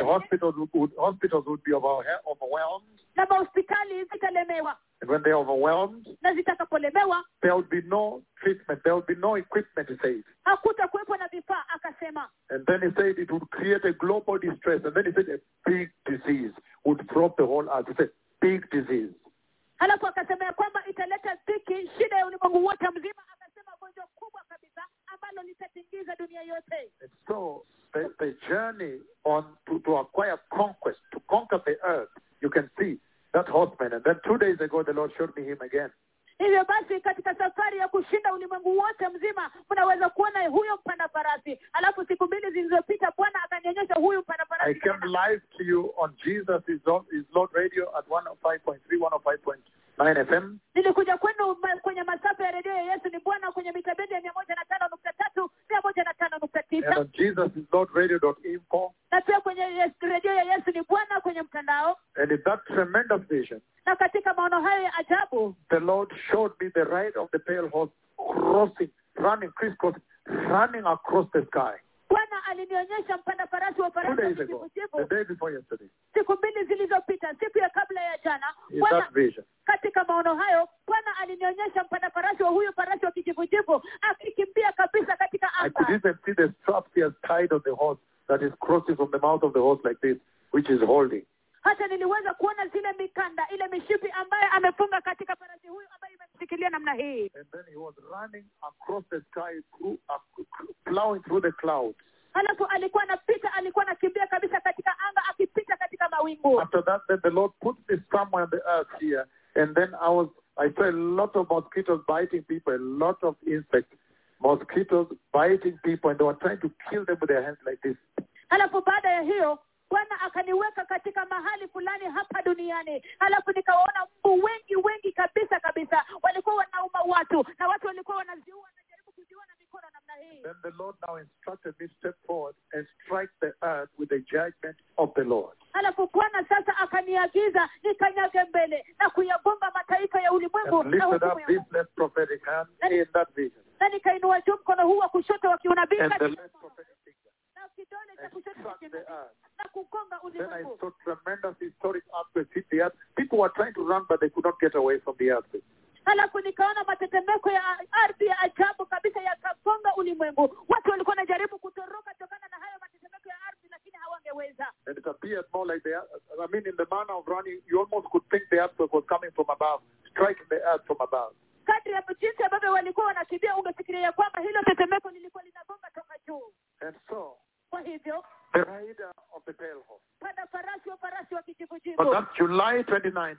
S3: and hospitals would, hospitals would be over- overwhelmed.
S2: na mahospitali zitalemewa
S3: And when they're overwhelmed,
S2: na zitakapolemewa
S3: there would be no treatment, there would be no equipment, he said.
S2: hakutakuwepo na vifaa akasema
S3: And then he said it would create a global distress. And then he said a big disease would drop the whole earth. He said, big disease.
S2: halafu akasema ya kwamba italeta dhiki shida ya ulimwengu wote mzima akasema gonjwa kubwa kabisa ambalo litatingiza dunia yote
S3: And so the, the journey on to, to acquire conquest, to conquer the earth, you can see that horseman. And then two days ago, the Lord showed me him again.
S2: hivyo basi katika safari ya kushinda ulimwengu wote mzima mnaweza kuona huyo mpanda farasi halafu siku mbili zilizopita bwana akanionyesha huyu mpanda
S3: I came live to you on Jesus is Lord, is Lord Radio at 105.3, 105.9 FM.
S2: nilikuja kwenu kwenye masafa ya redio ya yesu ni bwana kwenye ya mia moja na tano nukta tatu mia moja na tano nukta
S3: And
S2: tisa
S3: Jesus is Lord Radio.info.
S2: na pia kwenye redio ya yesu ni bwana kwenye mtandao.
S3: And in that tremendous vision,
S2: na katika maono hayo ya ajabu
S3: the Lord showed me the ride of the pale horse crossing, running, crisscrossing, running across the sky.
S2: bwana alinionyesha mpanda farasi wa
S3: Two
S2: farasi
S3: days ago, the day before yesterday,
S2: siku mbili zilizopita siku ya kabla ya jana bwana katika maono hayo bwana alinionyesha mpanda farasi wa huyu farasi wa kijivujivu akikimbia kabisa
S3: I could even see the straps he has tied on the horse that is crossing from the mouth of the horse like this, which is holding.
S2: hata niliweza kuona zile mikanda ile mishipi amefunga katika farasi huyu imemshikilia namna hii
S3: And then he was running across the sky, through, plowing through the clouds.
S2: halafu alikuwa anapita alikuwa anakimbia kabisa katika anga akipita katika mawingu
S3: After that, then the Lord put me somewhere on the earth here, and then I was, I saw a lot of mosquitoes biting people, a lot of insects, mosquitoes biting people, and they were trying to kill them with their hands like this.
S2: halafu baada ya hiyo bwana akaniweka katika mahali fulani hapa duniani. Halafu nikawaona mbu wengi wengi kabisa kabisa. Walikuwa wanauma watu na watu walikuwa wanaziua wanajaribu kuziua na mikono namna hii.
S3: Then the Lord now instructed me step forward and strike the earth with the judgment of the Lord.
S2: halafu bwana sasa akaniagiza nikanyage mbele na kuyagonga mataifa ya ulimwengu
S3: And
S2: na
S3: lifted up this left prophetic hand in that vision,
S2: na nikainua juu mkono huu wa kushoto wa kiunabii
S3: and the
S2: katika
S3: left
S2: na kidole cha kushoto cha
S3: struck the
S2: kiunabii
S3: earth.
S2: na kugonga
S3: Then I
S2: ulimwengu
S3: saw tremendous historic earthquakes hit the earth. People were trying to run, but they could not get away from the earthquake.
S2: halafu nikaona matetemeko ya ardhi ya ajabu kabisa yakagonga ulimwengu watu walikuwa wanajaribu kutoroka tokana na hayo matetemeko ya ardhi lakini hawangeweza
S3: And it appeared more like the, I mean, in the manner of running, you almost could think the earthquake was coming from above, striking the earth from above.
S2: Jinsi ambavyo walikuwa wanakimbia ungefikiria kwamba hilo tetemeko lilikuwa linagonga toka juu
S3: And so,
S2: kwa hivyo
S3: the rider of the horse.
S2: panda farasi wa farasi wa
S3: But
S2: kijivujivu
S3: that's July 29, 2009.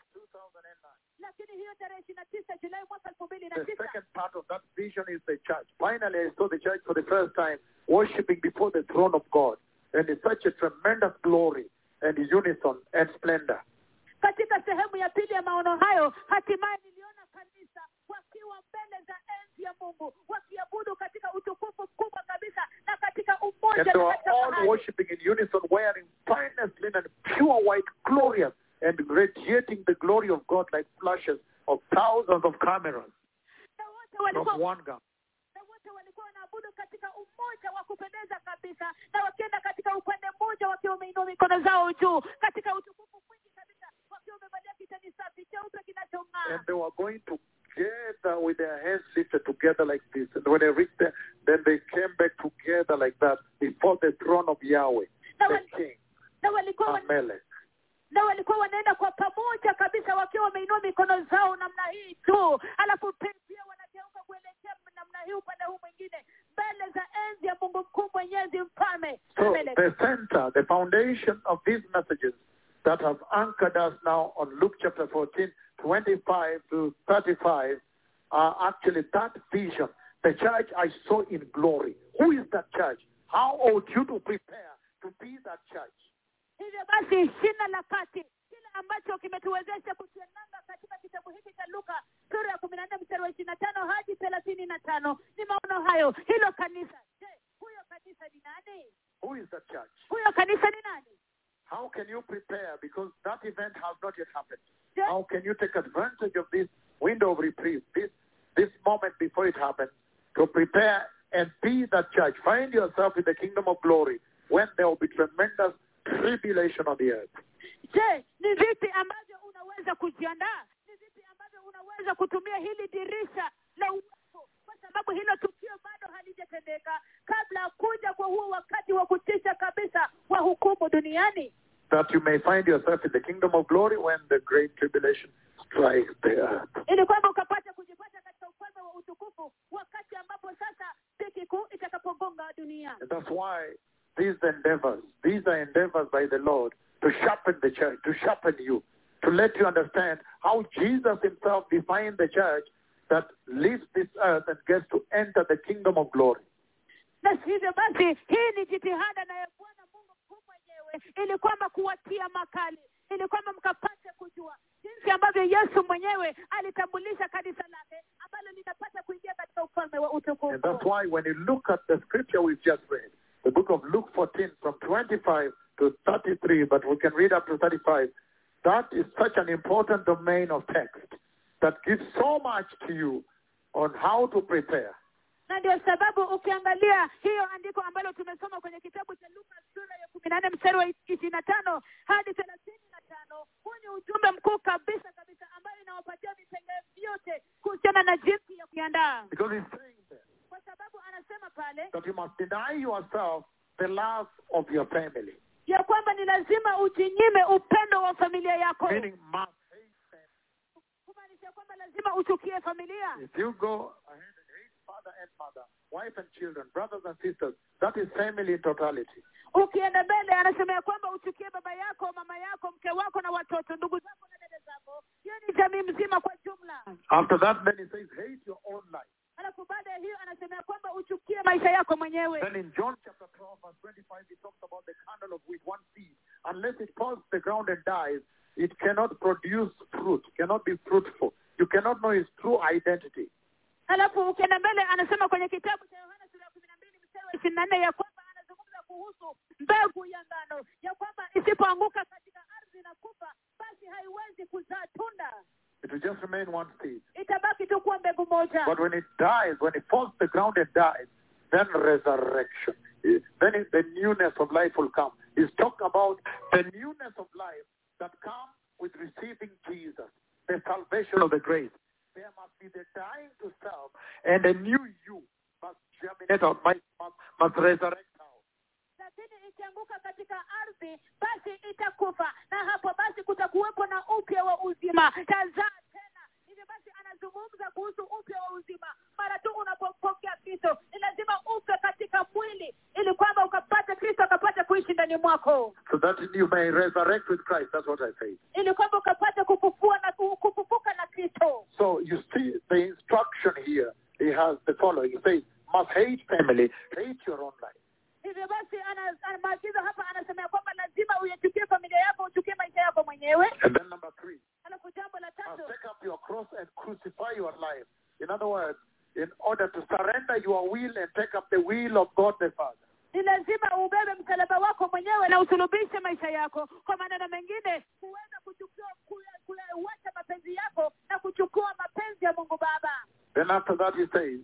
S2: lakini hiyo tarehe ishirini na tisa julai mwaka elfu mbili na
S3: The second part of that vision is the church. Finally, I saw the church for the first time worshiping before the throne of God. And it's such a tremendous glory and unison and splendor.
S2: katika sehemu ya pili ya maono hayo hatimaye kanisa wakiwa mbele za enzi ya mungu wakiabudu katika utukufu mkubwa kabisa na katika umoja
S3: And they
S2: katika
S3: all worshiping in unison, wearing finest linen, pure white, glorious, and radiating the glory of God like flashes of thousands of cameras from one gun.
S2: na wote walikuwa wanaabudu katika umoja wa kupendeza kabisa na wakienda katika upande mmoja wakiwa wameinua mikono zao juu katika utukufu mwingi kabisa wakiwa wamevalia kitani safi cheupe kinachong'aa
S3: And they were going together with their hands lifted together like this. And when they reached there, then they came back together like that before the throne of Yahweh,
S2: na,
S3: the King,
S2: na walikuwa wan,
S3: Amelech.
S2: na walikuwa wanaenda kwa pamoja kabisa wakiwa wameinua mikono zao namna hii juu alafu pia wanageuka kuelekea namna hii upande huu mwingine mbele za enzi ya mungu mkuu mwenyezi mfalme
S3: So the center, the foundation of these messages that have anchored us now on Luke chapter 14, 25 to 35 are actually that vision. The church I saw in glory. Who is that church? How ought you to prepare to be that church?
S2: hivyo basi shina la kati kile ambacho kimetuwezesha kutiananga katika kitabu hiki cha luka sura ya kumi na nne mstari wa ishirini na tano hadi thelathini na tano ni maono hayo hilo kanisa je huyo kanisa ni nani
S3: Who is that church?
S2: huyo kanisa ni nani
S3: How can you prepare? Because that event has not yet happened.
S2: Je,
S3: How can you take advantage of this window of reprieve, this, this moment before it happens, to prepare and be that church? Find yourself in the kingdom of glory when there will be tremendous tribulation on the earth.
S2: je ni vipi ambavyo unaweza kujiandaa ni vipi ambavyo unaweza kutumia hili dirisha la uwepo kwa sababu hilo tukio bado halijatendeka. Kabla ya kuja kwa huo wakati wa kutisha kabisa wa hukumu duniani.
S3: That you may find yourself in the kingdom of glory when the great tribulation strikes the earth.
S2: ili kwamba ukapata kujipata katika ufalme wa utukufu wakati ambapo sasa dhiki kuu itakapogonga dunia.
S3: That's why these endeavors, these are endeavors by the Lord to sharpen the church, to sharpen you, to let you understand how Jesus himself defined the church that leaves this earth and gets to enter the kingdom of glory.
S2: na hivyo basi hii ni jitihada na bwana mungu mkuu mwenyewe ili kwamba kuwatia makali ili kwamba mkapate kujua jinsi ambavyo yesu mwenyewe alitambulisha kanisa lake ambalo linapata kuingia katika ufalme wa
S3: And that's why when you look at the scripture we've just read, the book of Luke 14 from 25 to 33, but we can read up to 35, that is such an important domain of text that gives so much to you on how to prepare.
S2: na ndio sababu ukiangalia hiyo andiko ambalo tumesoma kwenye kitabu cha luka sura ya kumi na nne mstari wa ishirini na tano hadi thelathini na tano huu ni ujumbe mkuu kabisa kabisa ambayo inawapatia vipengee vyote kuhusiana na jinsi ya kuiandaa
S3: Because he's saying
S2: kwa sababu anasema pale
S3: that you must deny yourself the love of your family.
S2: ya kwamba ni lazima ujinyime upendo wa familia yako
S3: Meaning must hate them.
S2: Kumaanisha kwamba lazima uchukie familia
S3: If you go ahead and hate father and mother, wife and children, brothers and sisters, that is family in totality.
S2: ukienda mbele anasema ya kwamba uchukie baba yako mama yako mke wako na watoto ndugu zako na dada zako hiyo ni jamii mzima kwa jumla
S3: After that, then he says, hate your own life.
S2: alafu baada ya hiyo anasema kwamba uchukie maisha yako mwenyewe
S3: Then in John chapter 12, verse 25, he talks about the kernel of wheat, one seed. Unless it falls to the ground and dies, it cannot produce fruit, cannot be fruitful. You cannot know its true identity.
S2: alafu ukienda mbele anasema kwenye kitabu cha yohana sura ya kumi na mbili mstari wa ishirini na nne ya kwamba anazungumza kuhusu mbegu ya ngano ya kwamba isipoanguka katika ardhi na kufa basi haiwezi kuzaa tunda
S3: It will just remain one seed.
S2: itabaki tu kuwa mbegu moja
S3: But when it dies, when it falls to the ground and dies, then resurrection. Eh, Then the newness of life will come. He's talking about the newness of life that come with receiving Jesus, the salvation of the grace. There must be the dying to self, and a new you must germinate out, must, must, must resurrect
S2: lakini ikianguka katika ardhi basi itakufa. Na hapo basi kutakuwepo na upya wa uzima. Tazaa tena. Hivyo basi anazungumza kuhusu upya wa uzima. Mara tu unapompokea kristo ni lazima ufe katika mwili ili kwamba ukapata kristo akapata kuishi ndani mwako
S3: that you may resurrect with Christ. That's what I say.
S2: ili kwamba ukapata kufufua na kufufuka na kristo
S3: So you see the instruction here. He has the following. He says, must hate family, hate your own life.
S2: hivyo basi ana- maagizo hapa anasema ya kwamba lazima uyachukie familia yako uchukie maisha yako mwenyewe
S3: And then number three,
S2: alafu jambo la
S3: must
S2: tatu
S3: take up your cross and crucify your life. In other words, in order to surrender your will and take up the will of God the Father.
S2: ni lazima ubebe msalaba wako mwenyewe na usulubishe maisha yako. Kwa maneno mengine kuweza kuchukua kuya- mapenzi yako na kuchukua mapenzi ya mungu baba.
S3: Then after that he says,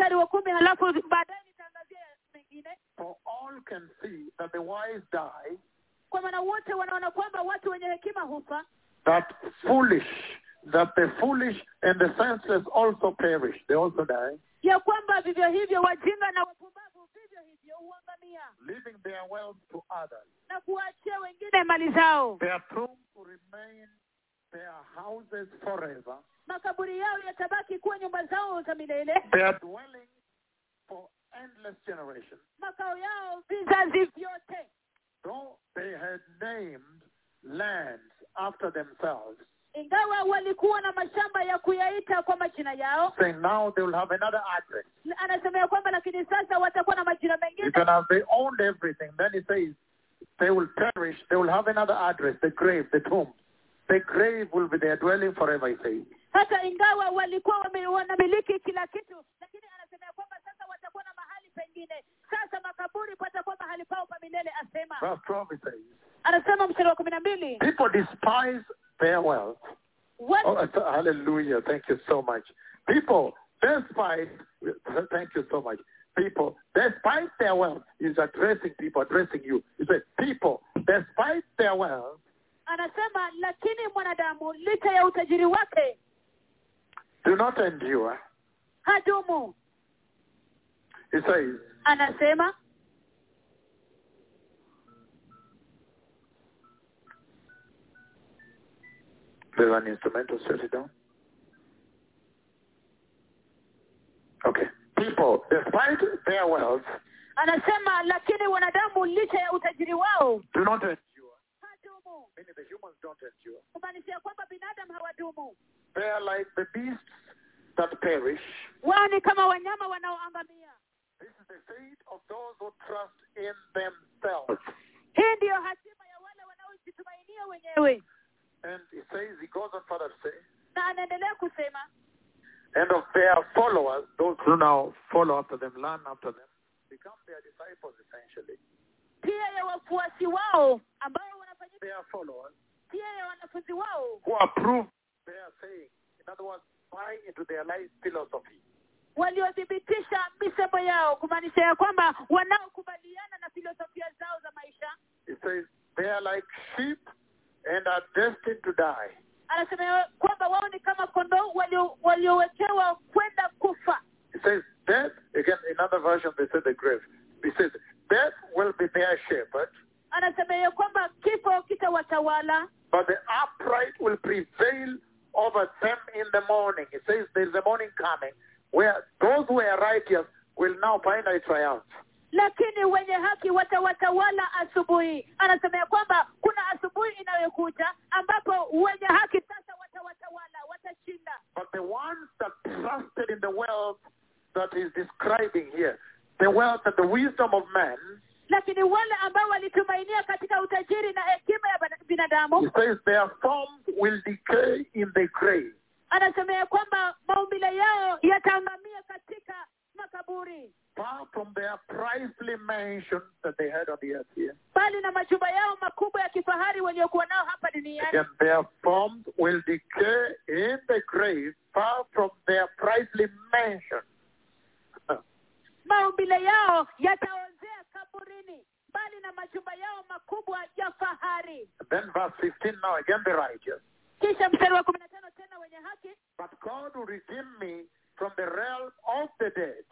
S2: mstari wa kumi halafu baadaye nitaangazia mengine.
S3: For all can see that the wise die,
S2: kwa maana wote wanaona kwamba watu wenye hekima hufa.
S3: that foolish, that the foolish and the senseless also perish. They also die,
S2: ya kwamba vivyo hivyo wajinga na wapumbavu vivyo hivyo huangamia.
S3: Leaving their wealth to others.
S2: na kuwaachia wengine mali zao.
S3: Their tombs to remain their houses forever,
S2: makaburi yao yatabaki kuwa nyumba zao za milele
S3: their dwelling for endless generations.
S2: makao yao vizazi vyote
S3: Though they had named lands after themselves,
S2: ingawa walikuwa na mashamba ya kuyaita kwa majina yao
S3: saying now they will have another address.
S2: anasema ya kwamba lakini sasa watakuwa na majina mengine
S3: can have, they owned everything. Then he says, they will perish. They will have another address, the grave, the tomb. The grave will be their dwelling forever, he says.
S2: hata ingawa walikuwa wanamiliki kila kitu lakini anasema ya kwamba sasa watakuwa na mahali pengine sasa makaburi patakuwa mahali pao pa milele asema
S3: Verse 12, he says,
S2: anasema mstari wa kumi na mbili
S3: people despise their wealth.
S2: watu
S3: Oh, hallelujah. Thank you so much. People, despite, thank you so much. People, despite their wealth, he's addressing people, addressing you. He says, people, despite their wealth,
S2: anasema lakini mwanadamu licha ya utajiri wake
S3: do not endure.
S2: hadumu
S3: He says,
S2: anasema
S3: there's an instrumental, set it down. Okay. People, despite their wealth,
S2: anasema lakini wanadamu licha ya utajiri wao
S3: do not endure. Meaning the humans don't endure.
S2: kumaanisha kwamba binadamu hawadumu
S3: They are like the beasts that perish.
S2: wao ni kama wanyama wanaoangamia
S3: This is the fate of those who trust in themselves.
S2: hii ndiyo hatima ya wale wanaojitumainia wenyewe
S3: And he says, he goes on further to say,
S2: na anaendelea kusema
S3: and of their followers, those who now follow after them, learn after them, become their disciples essentially.
S2: pia ya wafuasi wao ambao wanafanyika
S3: Their followers who approve their saying. In other words, buy into their life philosophy.
S2: waliothibitisha misemo yao kumaanisha ya kwamba wanaokubaliana na filosofia zao za maisha
S3: It says, they are like sheep and are destined to die.
S2: anasema kwamba wao ni kama kondoo walio- waliowekewa kwenda kufa
S3: It says, death, again, in other versions they say the grave. It says, death will be their shepherd,
S2: anasema ya kwamba kifo kitawatawala
S3: but the upright will prevail over them in the morning. It says there's a morning coming where those who are righteous will now finally triumph.
S2: lakini wenye haki watawatawala asubuhi anasema ya kwamba kuna asubuhi inayokuja ambapo wenye haki sasa watawatawala watashinda
S3: But the ones that trusted in the wealth that is describing here, the wealth and the wisdom of man,
S2: lakini wale ambao walitumainia katika utajiri na hekima ya binadamu
S3: He says their forms will decay in the grave.
S2: kwamba maumbile yao yataangamia katika makaburi
S3: Far from their princely mansions that they had on the earth here.
S2: bali na majumba yao makubwa ya kifahari waliokuwa nao hapa duniani
S3: their forms will decay in the grave far from their princely mansions.
S2: maumbile yao yataozea kaburini bali na majumba yao makubwa ya fahari
S3: Verse 15 now again the righteous.
S2: kisha mstari wa kumi na tano tena wenye haki
S3: But God will redeem me from the realm of the dead.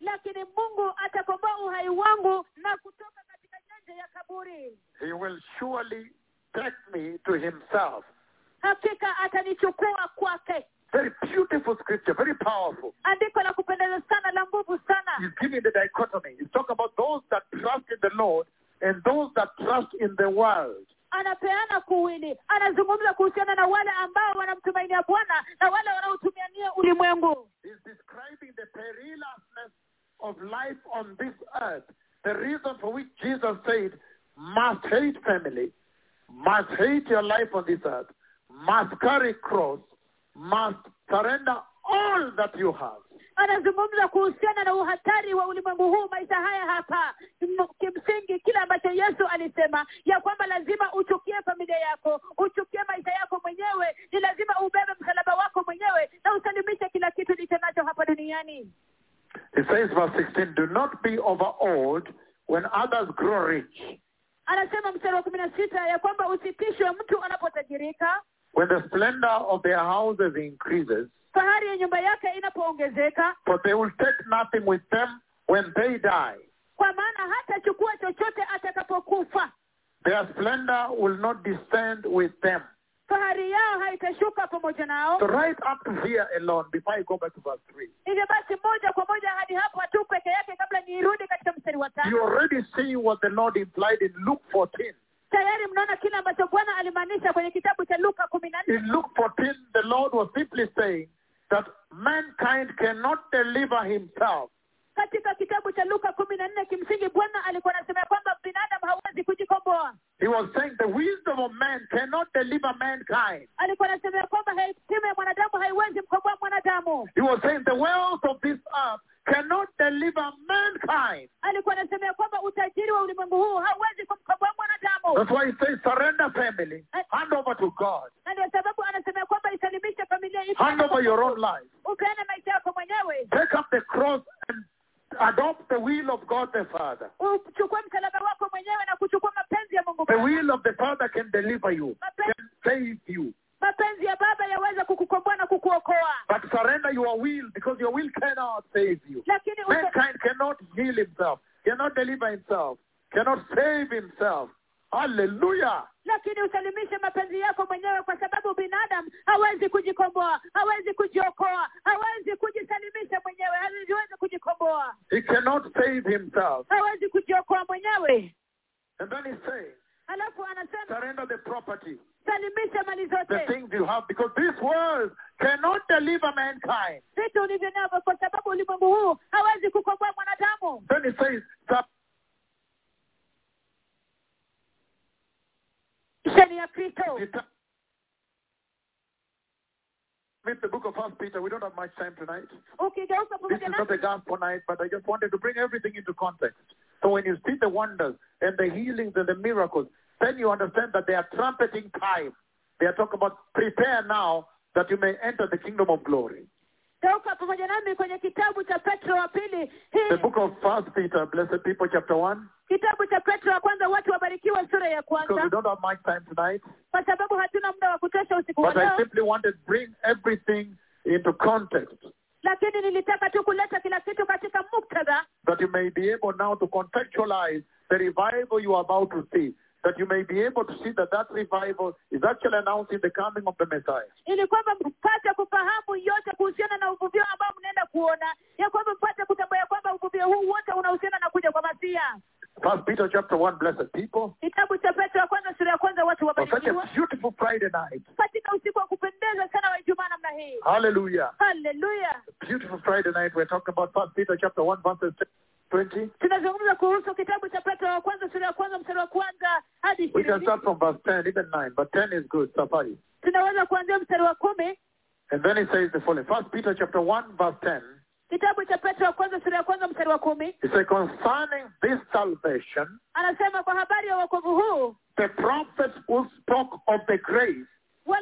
S2: lakini mungu atakomboa uhai wangu na kutoka katika nyanja ya kaburi
S3: He will surely take me to himself.
S2: hakika atanichukua kwake
S3: Very beautiful scripture, very powerful.
S2: andiko la kupendeza sana la nguvu sana
S3: He's giving the dichotomy. He's talking about those that trust in the Lord and those that trust in the world.
S2: anapeana kuwili anazungumza kuhusiana na wale ambao wanamtumainia bwana na wale wanaotumiania ulimwengu
S3: He's describing the perilousness of life on this earth. The reason for which Jesus said, must hate family, must hate your life on this earth, must carry cross, must surrender all that you have.
S2: anazungumza kuhusiana na uhatari wa ulimwengu huu maisha haya hapa M- kimsingi kile ambacho yesu alisema ya kwamba lazima uchukie familia yako uchukie maisha yako mwenyewe ni lazima ubebe msalaba wako mwenyewe na usalimishe kila kitu licho nacho hapa duniani
S3: He says, verse 16, do not be overawed when others grow rich,
S2: anasema mstari wa kumi na sita ya kwamba usitishwe mtu anapotajirika
S3: when the splendor of their houses increases,
S2: fahari ya nyumba yake inapoongezeka
S3: for they will take nothing with them they die.
S2: kwa maana hatachukua chochote atakapokufa
S3: Their splendor will not descend with them.
S2: fahari yao haitashuka pamoja nao
S3: So right up to here alone, before I go back to verse 3,
S2: hivyo basi moja kwa moja hadi hapo tu peke yake kabla niirudi katika mstari wa
S3: you already see what the Lord implied in Luke 14.
S2: tayari mnaona kile ambacho bwana alimaanisha kwenye kitabu cha luka kumi na nne
S3: In Luke 14, the Lord was simply saying that mankind cannot deliver himself.
S2: Katika kitabu cha luka kumi na nne kimsingi bwana alikuwa anasema ya kwamba binadamu hawezi kujikomboa
S3: He was saying the wisdom of man cannot deliver mankind.
S2: alikuwa anasema ya kwamba hekima ya mwanadamu haiwezi mkomboa mwanadamu.
S3: He was saying the wealth of this earth cannot deliver mankind.
S2: alikuwa anasema ya kwamba utajiri wa ulimwengu huu hauwezi kumkomboa mwanadamu.
S3: That's why he says surrender family, eh. hand over to God,
S2: na ndio sababu anasema ya kwamba isalimishe familia
S3: hand over your own life.
S2: maisha yako mwenyewe.
S3: Take up the cross adopt the will of God the Father.
S2: uchukue msalaba wako mwenyewe na kuchukua mapenzi ya mungu
S3: The will of the Father can deliver you, can save you.
S2: mapenzi ya baba yaweza kukukomboa na kukuokoa
S3: But surrender your will because your will cannot save you.
S2: lakini
S3: Mankind cannot heal himself, cannot deliver himself, cannot save himself. Hallelujah.
S2: lakini usalimishe mapenzi yako mwenyewe kwa sababu binadamu hawezi kujikomboa hawezi kujiokoa hawezi kujisalimisha mwenyewe haziwezi kujikomboa
S3: He cannot save himself.
S2: hawezi kujiokoa mwenyewe
S3: And then he's saying,
S2: alafu anasema
S3: surrender the property,
S2: salimisha mali
S3: the
S2: zote
S3: things you have, because this world cannot deliver mankind.
S2: vitu ulivyo navyo kwa sababu ulimwengu huu hawezi kukomboa mwanadamu
S3: Then he says,
S2: sheni ya kristo
S3: submit the book of First Peter. We don't have much time tonight.
S2: ukigeuka
S3: This is not a gospel night, but I just wanted to bring everything into context. So when you see the wonders and the healings and the miracles, then you understand that they are trumpeting time. They are talking about prepare now that you may enter the kingdom of glory.
S2: Geuka pamoja nami kwenye kitabu cha petro wa pili hii
S3: The book of First Peter, blessed people, chapter one.
S2: kitabu cha petro wa kwanza watu wabarikiwa sura ya
S3: Because we
S2: kwanza
S3: don't have much time tonight,
S2: kwa sababu hatuna muda wa kutosha usiku wa
S3: but I simply wanted to bring everything into context
S2: lakini nilitaka tu kuleta kila kitu katika muktadha
S3: that you may be able now to contextualize the revival you are about to see. That you may be able to see that that revival is actually announcing the coming of the Messiah.
S2: ili kwamba mpate kufahamu yote kuhusiana na uvuvio ambao mnaenda kuona ya kwamba mpate kutambua ya kwamba uvuvio huu wote unahusiana na kuja kwa masia
S3: First Peter chapter one, blessed people.
S2: kitabu cha petro wa kwanza sura ya kwanza watu
S3: On such a beautiful Friday night.
S2: katika usiku wa kupendeza sana wa ijumaa namna hii
S3: Hallelujah.
S2: haleluya
S3: Beautiful Friday night. We're talking about First Peter chapter one, verses 20.
S2: Tunazungumza kuhusu kitabu cha petro wa kwanza sura ya kwanza mstari wa kwanza hadi
S3: We
S2: ishirini
S3: can start from verse 10, even 9, but 10 is good, suffice.
S2: tunaweza kuanzia mstari wa kumi
S3: And then he says the following. First Peter chapter 1, verse 10.
S2: kitabu cha petro kwanza sura ya kwanza mstari wa kumi
S3: He says, concerning this salvation,
S2: anasema kwa habari ya wokovu huu
S3: the prophets who spoke of the grace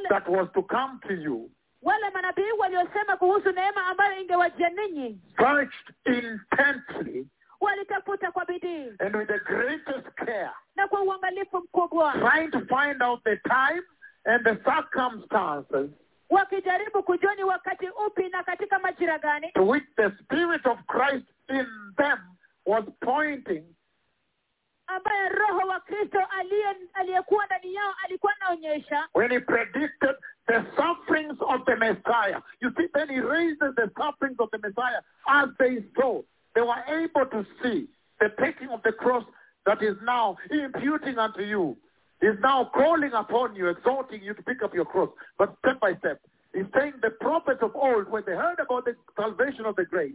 S3: that was to come to you
S2: wale manabii waliosema kuhusu neema ambayo ingewajia ninyi.
S3: Searched intently
S2: walitafuta kwa bidii.
S3: and with the greatest care,
S2: na kwa uangalifu mkubwa.
S3: Trying to find out the time and the circumstances
S2: wakijaribu kujua ni wakati upi na katika majira gani.
S3: to which the Spirit of Christ in them was pointing
S2: ambaye roho wa kristo aliyekuwa ndani yao alikuwa anaonyesha
S3: when he predicted the sufferings of the Messiah. You see, then he raises the sufferings of the Messiah as they saw. They were able to see the taking of the cross that is now imputing unto you, is now calling upon you, exhorting you to pick up your cross. But step by step, he's saying the prophets of old, when they heard about the salvation of the grace,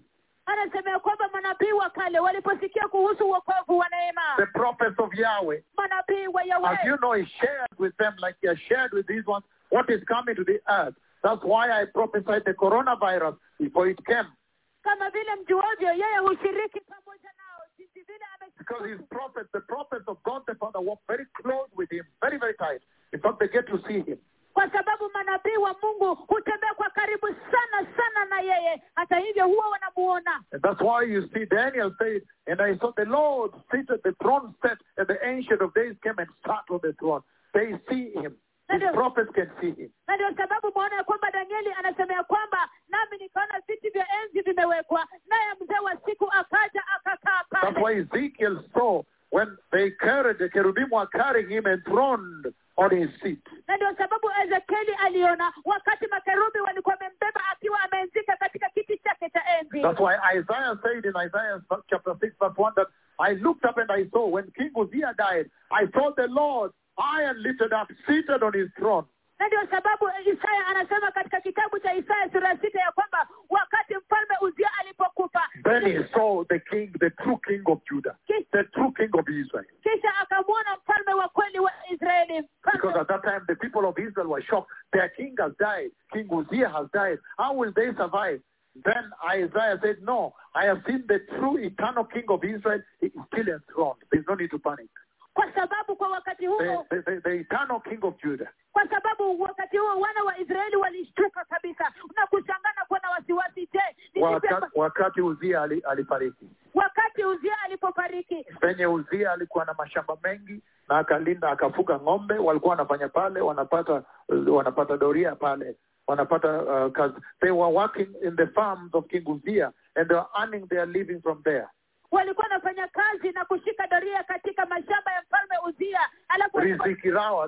S2: anasema kwamba manabii wa kale waliposikia kuhusu uokovu wa neema
S3: the prophets of Yahweh,
S2: manabii wa
S3: as you know, he shared with them like he has shared with these ones what is coming to the earth. That's why I prophesied the coronavirus before it came.
S2: kama vile mjuavyo yeye hushiriki pamoja nao jinsi vile
S3: Because his prophets, the prophets of God the Father, walk very close with him, very, very tight. In fact, they get to see him.
S2: Kwa sababu manabii wa mungu hutembea kwa karibu sana sana na yeye hata hivyo huwa wanamuona
S3: that's why you see Daniel said, And I saw the Lord seated, the throne set, and the Ancient of Days came and sat on the throne. They see him. His prophets can see him.
S2: na ndio sababu mwaona ya kwamba danieli anasema ya kwamba nami nikaona viti vya enzi vimewekwa naye mzee wa siku akaja akakaa
S3: That's
S2: pale
S3: why Ezekiel saw when they carried, the cherubim were carrying him enthroned his seat.
S2: na ndio sababu ezekieli aliona wakati makerubi walikuwa wamembeba akiwa ameenzika katika kiti chake cha enzi
S3: That's why Isaiah said in Isaiah chapter 6 verse 1 that I looked up and I saw when King Uzziah died, I saw the Lord high and lifted up, seated on his throne.
S2: na ndio sababu isaya anasema katika kitabu cha isaya sura ya sita ya kwamba wakati mfalme uzia alipokufa
S3: Then he saw the king, the true king of Judah, the true king of Israel.
S2: kisha akamwona mfalme wa kweli wa israeli
S3: Because at that time the people of Israel were shocked. Their king has died. King Uzziah has died. How will they survive? Then Isaiah said, No, I have seen the true eternal king of Israel. He is still enthroned. There's no need to panic.
S2: kwa sababu kwa wakati
S3: The,
S2: huo
S3: the, the, the eternal king of Judah.
S2: kwa sababu wakati huo wana wa israeli walishtuka kabisa na kushangana kuwa na wasiwasi
S3: Wakati, Uzia ali- alifariki.
S2: wakati uzia alipofariki
S3: penye Uzia alikuwa na mashamba mengi na akalinda akafuga ng'ombe, walikuwa wanafanya pale, wanapata wanapata doria pale, wanapata uh, kazi. They were working in the farms of King Uzia and they were earning their living from there.
S2: walikuwa wanafanya kazi na kushika doria katika mashamba ya mfalme uzia alafu
S3: Riziki rao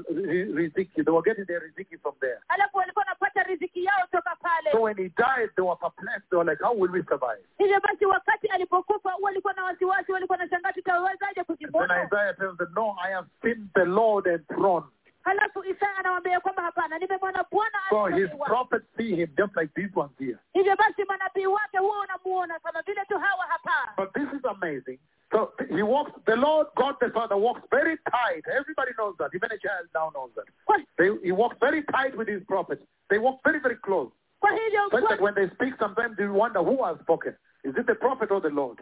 S3: riziki, they were getting their riziki from there.
S2: alafu walikuwa wanapata riziki yao toka pale
S3: So when he died, they were perplexed. They were like, how will we survive?
S2: hivyo basi wakati alipokufa walikuwa na wasiwasi walikuwa na shangaa tutawezaje
S3: Then Isaiah tells them, no, I have seen the Lord enthroned.
S2: halafu isaya anawambia kwamba hapana nimemwona bwana
S3: So his prophets see him just like these ones here.
S2: hivyo basi manabii wake huwa unamuona kama vile tu hawa hapa
S3: But this is amazing. So he walks, the Lord God the Father walks very tight. Everybody knows that. Even a child now knows that.
S2: kwa,
S3: They, he walks very tight with his prophets. They walk very, very close. Such that
S2: kwa,
S3: when they speak, sometimes you wonder who has spoken. Is it the prophet or the Lord?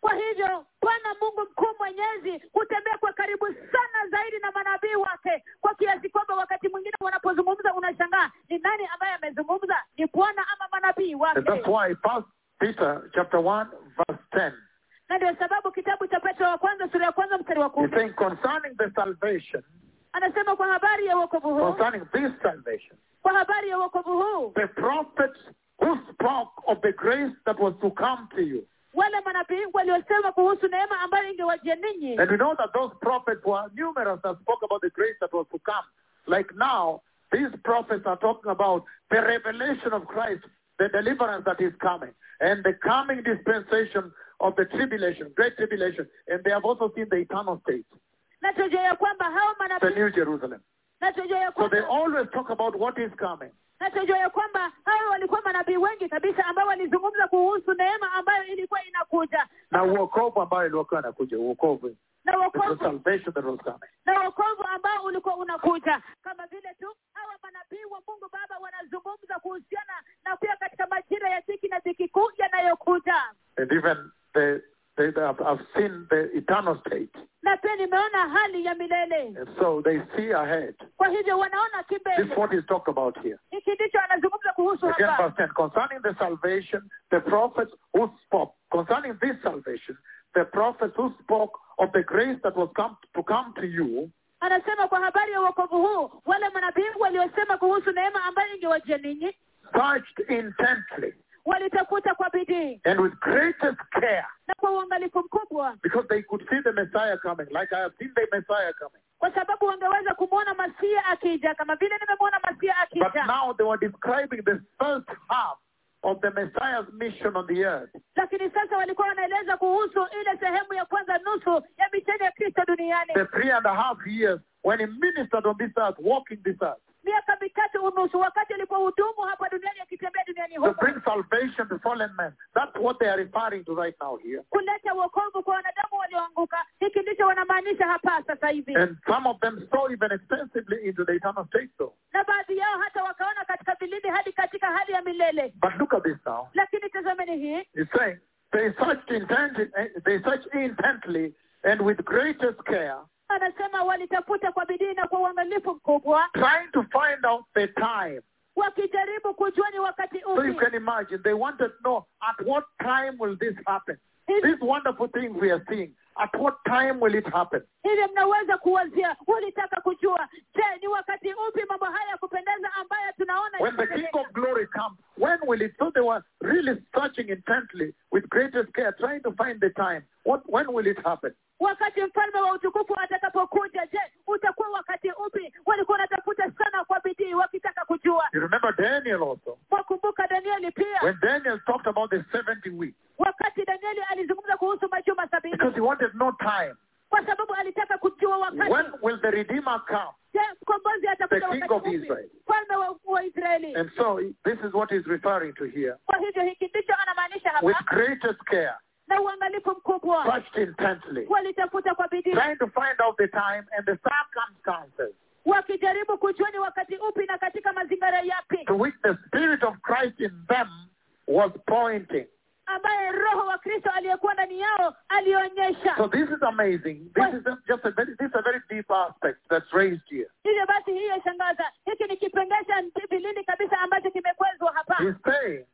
S2: kwa hivyo bwana mungu mkuu mwenyezi hutembea kwa karibu sana zaidi na manabii wake kwa kiasi kwamba wakati mwingine wanapozungumza unashangaa ni nani ambaye amezungumza ni bwana ama manabii wake
S3: that's why First Peter chapter 1, verse 10,
S2: na ndio sababu kitabu cha petro wa kwanza sura ya kwanza mstari wa kumi.
S3: Saying concerning the salvation,
S2: anasema kwa habari ya wokovu huu.
S3: Concerning this salvation,
S2: kwa habari ya wokovu huu.
S3: The prophets who spoke of the grace that was to come to you.
S2: wale manabii waliosema kuhusu neema ambayo ingewajia ninyi.
S3: And we know that those prophets were numerous that spoke about the grace that was to come. Like now, these prophets are talking about the revelation of Christ, the deliverance that is coming, and the coming dispensation of the tribulation, great tribulation. And they have also seen the eternal state,
S2: na tunajua ya kwamba hao
S3: the New Jerusalem.
S2: na tunajua ya
S3: So they always talk about what is coming.
S2: na tunajua ya kwamba hao walikuwa manabii wengi kabisa ambao walizungumza kuhusu neema ambayo ilikuwa inakuja
S3: na uokovu ambayo ilikuwa inakuja uokovu
S2: na
S3: the
S2: wokovu
S3: salvation that was
S2: na wokovu ambao ulikuwa unakuja kama vile tu hawa manabii wa mungu baba wanazungumza kuhusiana na pia katika majira ya dhiki na dhiki kuu yanayokuja
S3: And even the, they, they have, have seen the eternal state.
S2: na pia nimeona hali ya milele
S3: And so they see ahead.
S2: kwa hivyo wanaona
S3: This is
S2: kimbele
S3: what is talked about here.
S2: hiki ndicho anazungumza kuhusu
S3: Again,
S2: hapa
S3: verse 10. Concerning the salvation, the prophets who spoke, concerning this salvation, the prophets who spoke of the grace that was come to come to you,
S2: anasema kwa habari ya uokovu huu wale manabii waliosema kuhusu neema ambayo ingewajia ninyi
S3: searched intently
S2: walitafuta kwa bidii.
S3: And with greatest care.
S2: Na kwa uangalifu mkubwa.
S3: Because they could see the Messiah coming, like I have seen the Messiah coming.
S2: kwa sababu wangeweza kumwona masia akija kama vile nimemwona masia
S3: But now they were describing the first half of the Messiah's mission on the earth.
S2: lakini sasa walikuwa wanaeleza kuhusu ile sehemu ya kwanza nusu ya misheni ya kristo duniani.
S3: The three and a half years when he ministered on this earth, walking this earth,
S2: miaka mitatu unusu wakati hapa duniani akitembea duniani
S3: to
S2: humo
S3: bring salvation to fallen men. That's what they are referring to right now here.
S2: kuleta wokovu kwa wanadamu walioanguka hiki ndicho wanamaanisha hapa sasa hivi
S3: And some of them saw even extensively into the eternal state though.
S2: na baadhi yao hata wakaona katika vilindi hadi katika hali ya milele
S3: But look at this now.
S2: lakini tazameni hii
S3: He's saying they searched intently, eh, they searched intently and with greatest care,
S2: anasema walitafuta kwa bidii na kwa uangalifu mkubwa
S3: trying to find out the time.
S2: wakijaribu kujua ni wakati
S3: So you can imagine they wanted to know at what time will this happen? These wonderful things we are seeing, at what time will it happen?
S2: mnaweza kuwazia walitaka kujua je ni wakati upi mambo haya ya kupendeza ambayo tunaona
S3: When the King of Glory comes, when will it? So they were really searching intently with greatest care, trying to find the time. What? When will it happen?
S2: Wakati mfalme wa utukufu atakapokuja je utakuwa wakati upi walikuwa wanatafuta sana kwa bidii wakitaka kujua
S3: You remember Daniel also.
S2: wakumbuka danieli pia
S3: When Daniel talked about the 70 weeks,
S2: wakati danieli alizungumza kuhusu majuma sabini
S3: because he wanted no time.
S2: kwa sababu alitaka kujua wakati
S3: When will the Redeemer come?
S2: je mkombozi atakuja
S3: The King
S2: wakati
S3: of
S2: upi
S3: Israel.
S2: mfalme wa, wa israeli
S3: And so this is what he's referring to here.
S2: kwa hivyo hiki ndicho anamaanisha
S3: With greatest care,
S2: na uangalifu mkubwa
S3: searched intently,
S2: walitafuta kwa bidii.
S3: Trying to find out the time and the circumstances.
S2: Wakijaribu kujua ni wakati upi na katika mazingira yapi.
S3: To which the Spirit of Christ in them was pointing.
S2: ambaye roho wa kristo aliyekuwa ndani yao alionyesha.
S3: So this is amazing. This is a, just a very, this is a very deep aspect that's raised here.
S2: hivyo basi hii yashangaza. Hiki ni kipengesha kabisa ambacho kimekwezwa hapa.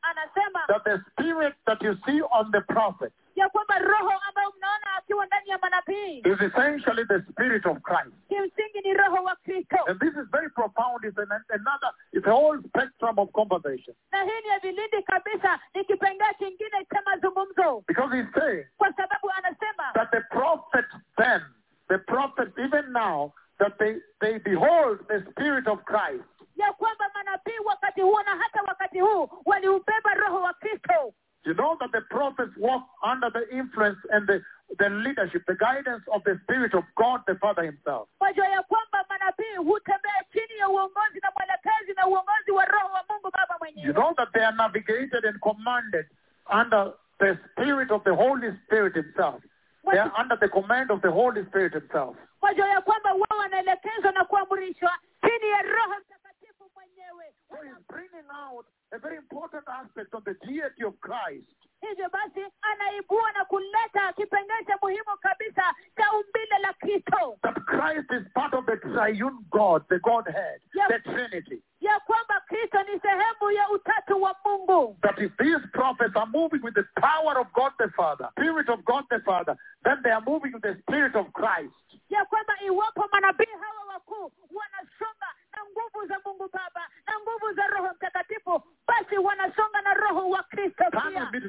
S2: Anasema
S3: that the spirit that you see on the prophet
S2: ya kwamba roho ambayo mnaona akiwa ndani ya manabii
S3: is essentially the spirit of Christ.
S2: kimsingi ni roho wa kristo
S3: And this is very profound. It's an, another, it's a whole spectrum of conversation.
S2: na hii ni vilindi kabisa ni kipengee kingine cha mazungumzo
S3: Because he's saying
S2: kwa sababu anasema
S3: that the prophet then, the prophet even now, that they, they behold the spirit of Christ.
S2: ya kwamba manabii wakati huo na hata wakati huu waliubeba roho wa kristo
S3: You know that the prophets walk under the influence and the, the leadership, the guidance of the Spirit of God the Father Himself.
S2: wajua ya kwamba manabii hutembea chini ya uongozi na mwelekezi na uongozi wa roho wa mungu baba
S3: You know that they are navigated and commanded under the Spirit of the Holy Spirit Himself. They are under the command of the Holy Spirit Himself.
S2: Wajua ya kwamba wao wanaelekezwa na kuamrishwa chini ya roho mtakatifu mwenyewe
S3: So He's bringing out a very important aspect of the deity of Christ.
S2: hivyo basi anaibua na kuleta muhimu kabisa cha umbile la kristo
S3: That Christ is part of the triune God, the Godhead, the Trinity.
S2: ya kwamba kristo ni sehemu ya utatu wa mungu
S3: that if these prophets are moving with the power of God the Father, Spirit of God the Father, then they are moving with the Spirit of Christ.
S2: ya kwamba iwapo manabii hawa wakuu wanasonga na nguvu za mungu baba na nguvu za roho mtakatifu basi wanasonga na roho wa kristo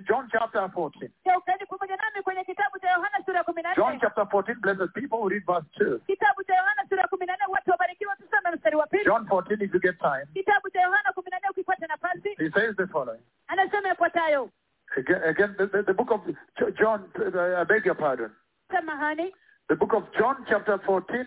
S3: John chapter 14.
S2: geukeni pamoja nami kwenye kitabu cha yohana sura ya kumi na
S3: John chapter 14, blessed people who read verse 2.
S2: kitabu cha yohana sura ya kumi na nne watu wabarikiwa tusome mstari wa pili
S3: John 14, if you get time,
S2: kitabu cha yohana kumi na nne ukipata nafasi
S3: he says the following.
S2: anasema yafuatayo
S3: Again, again the, the, the book of John, I beg your pardon.
S2: samahani
S3: The book of John chapter 14,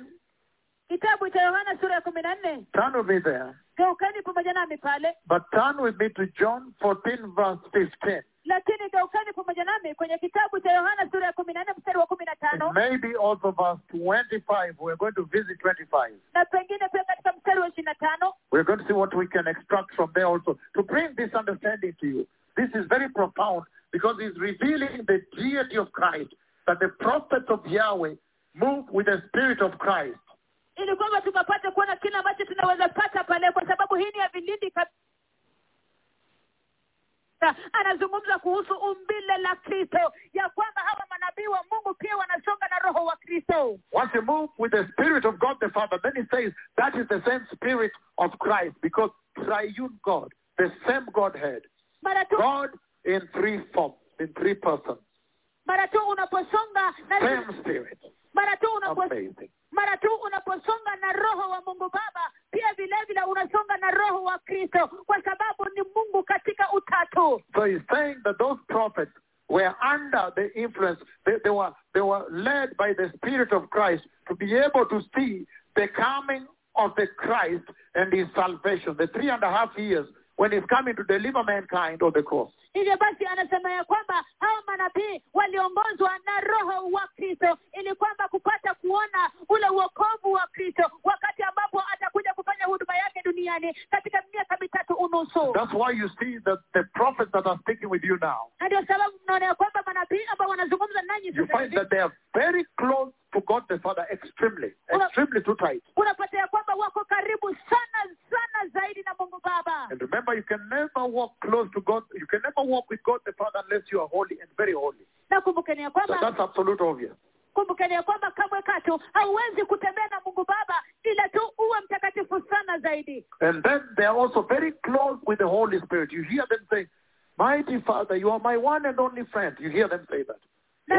S2: kitabu cha yohana sura ya kumi na nne
S3: turn with me there.
S2: geukeni pamoja nami pale
S3: But turn with me to John 14, verse 15.
S2: lakini geukani pamoja nami kwenye kitabu cha yohana sura ya kumi na nne mstari wa kumi na tano
S3: maybe also verse 25. We're going to visit 25.
S2: na pengine pia katika mstari wa ishirini na tano
S3: We're going to see what we can extract from there also to bring this understanding to you. This is very profound because it's revealing the deity of Christ, that the prophets of Yahweh move with the spirit of Christ.
S2: Ili kwamba tukapate kuona kile ambacho tunaweza pata pale kwa sababu hii ni ya vilindi kabisa anazungumza kuhusu umbile la kristo ya kwamba hawa manabii wa mungu pia wanasonga na roho wa kristo
S3: Once you move with the spirit of God the Father, then he says that is the same spirit of Christ because triune God, the same Godhead, God in three forms, in three persons,
S2: mara tu unaposonga na
S3: same spirit.
S2: mara tu unapo,
S3: Amazing.
S2: Mara tu unaposonga na roho wa mungu baba pia unasonga na roho wa kristo kwa sababu ni mungu katika utatu
S3: So he's saying that those prophets were under the influence, they, they, were, they were led by the Spirit of Christ to be able to see the coming of the Christ and his salvation, the three and a half years when he's coming to deliver mankind on the cross.
S2: Hivyo basi anasema ya kwamba hao manabii waliongozwa na roho wa kristo ili kwamba kupata kuona ule uokovu wa kristo wakati ambapo atakuja kufanya huduma yake duniani katika miaka mitatu unusu
S3: That's why you see that the prophets that are speaking with you now,
S2: na ndio sababu mnaona ya kwamba manabii ambao wanazungumza nanyi
S3: you find that they are very close to God the Father, extremely, extremely too tight.
S2: unapata ya kwamba wako karibu sana sana zaidi na mungu baba
S3: And remember, you can never walk close to God. You can never walk with God the Father unless you are holy and very holy.
S2: na kumbukeni ya
S3: So that's absolute obvious.
S2: kumbukeni ya kwamba kamwe katu hauwezi kutembea na mungu baba ila tu uwe mtakatifu sana zaidi
S3: And then they are also very close with the Holy Spirit. You hear them say, Mighty Father, you are my one and only friend. You hear them say that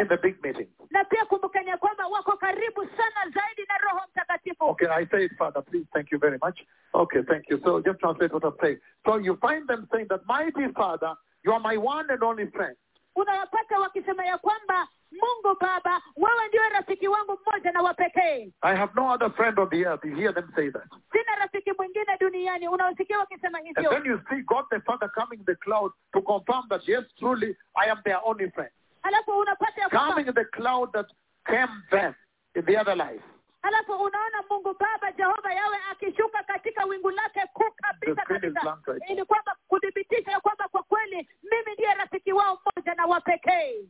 S3: in the big meeting.
S2: na pia kumbukeni ya kwamba wako karibu sana zaidi na roho mtakatifu
S3: Okay, I say it, Father, please. Thank you very much. Okay, thank you. So just translate what I'm saying. So you find them saying that, Mighty Father, you are my one and only friend.
S2: unawapata wakisema ya kwamba mungu baba wewe ndiwe rafiki wangu mmoja na wa pekee
S3: I have no other friend on the earth. You hear them say that.
S2: sina rafiki mwingine duniani unawasikia wakisema
S3: And
S2: hivyo
S3: then you see God the Father coming in the cloud to confirm that, yes, truly, I am their only friend.
S2: alafu unapata ya
S3: Coming in the cloud that came then in the other life.
S2: Alafu unaona mungu baba jehova yawe akishuka katika wingu lake kuu kabisa kabisa ili kwamba kuthibitisha ya kwamba kwa kweli mimi ndiye rafiki wao mmoja na wa pekee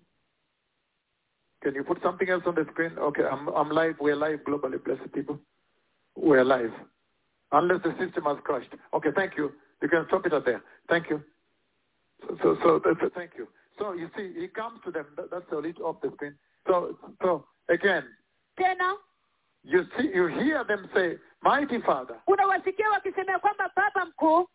S3: Can you put something else on the screen? Okay, I'm, I'm live. We're live globally, blessed people. We're live. Unless the system has crashed. Okay, thank you. You can stop it at there. Thank you. So, so, so that's, thank you. So you see, he comes to them. That, that's a little off the screen. So, so again,
S2: tena
S3: you see, you hear them say, "Mighty Father,
S2: unawasikia wakisema kwamba baba mkuu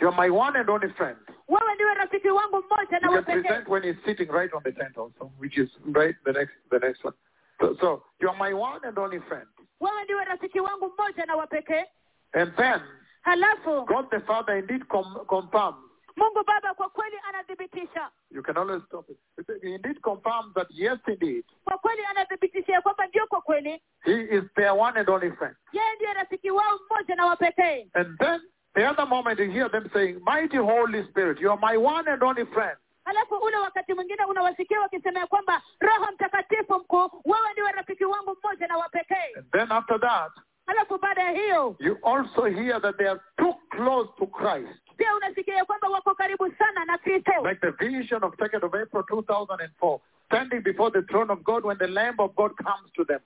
S3: you're my one and only friend."
S2: wewe ndiwe rafiki wangu mmoja
S3: You
S2: na wa
S3: can
S2: pekee
S3: present when he's sitting right on the tent also, which is right the next, the next one. So, so you're my one and only friend.
S2: wewe ndiwe rafiki wangu mmoja na wa pekee
S3: And then
S2: halafu
S3: God the Father indeed com- confirms.
S2: Mungu baba kwa kweli anathibitisha
S3: You can always stop it. He indeed confirms that yes, indeed,
S2: kwa kweli anathibitisha ya kwamba ndio kwa kweli
S3: He is their one and only friend.
S2: yeye ndiye rafiki wao mmoja na wa pekee
S3: And then the other moment you hear them saying, Mighty Holy Spirit, you are my one and only friend.
S2: halafu ule wakati mwingine unawasikia wakisema kwamba roho mtakatifu mkuu wewe ndiwe rafiki wangu mmoja na wa pekee
S3: And then after that,
S2: halafu baada ya hiyo
S3: you also hear that they are too close to Christ.
S2: Pia kwamba wako karibu sana na kristo
S3: Like the vision of 2nd of April 2004, standing before the throne of God when the Lamb of God comes to them.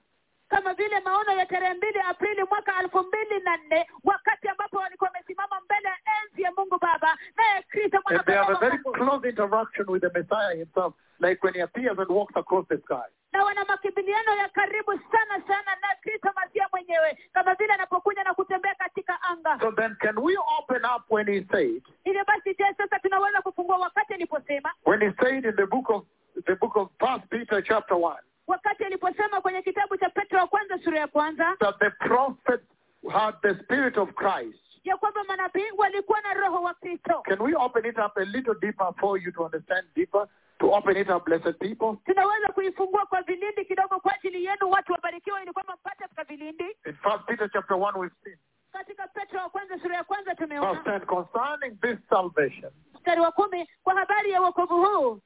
S2: Kama vile maono ya tarehe mbili aprili mwaka elfu mbili na nne wakati ambapo walikuwa wamesimama mbele ya enzi ya mungu baba naye kristo
S3: they have a very close interaction with the Messiah himself, like when he appears and walks across the sky.
S2: na wana makimbiliano ya karibu sana sana na kristo masia mwenyewe kama vile anapokuja na kutembea katika anga
S3: So then can we open up when he said,
S2: hivyo basi je sasa tunaweza kufungua wakati aliposema
S3: when he said in the book of the book of First Peter chapter one
S2: wakati aliposema kwenye kitabu cha petro wa kwanza sura ya kwanza
S3: that the prophets had the spirit of Christ.
S2: ya kwamba manabii walikuwa na roho wa kristo
S3: Can we open it up a little deeper for you to understand deeper? To open it up, blessed people.
S2: tunaweza kuifungua kwa vilindi kidogo kwa ajili yenu watu wabarikiwa ili kwamba mpate katika vilindi
S3: In First Peter chapter one, we've seen
S2: katika petro wa kwanza sura ya kwanza tumeona
S3: concerning this salvation,
S2: mstari wa kumi kwa habari ya wokovu huu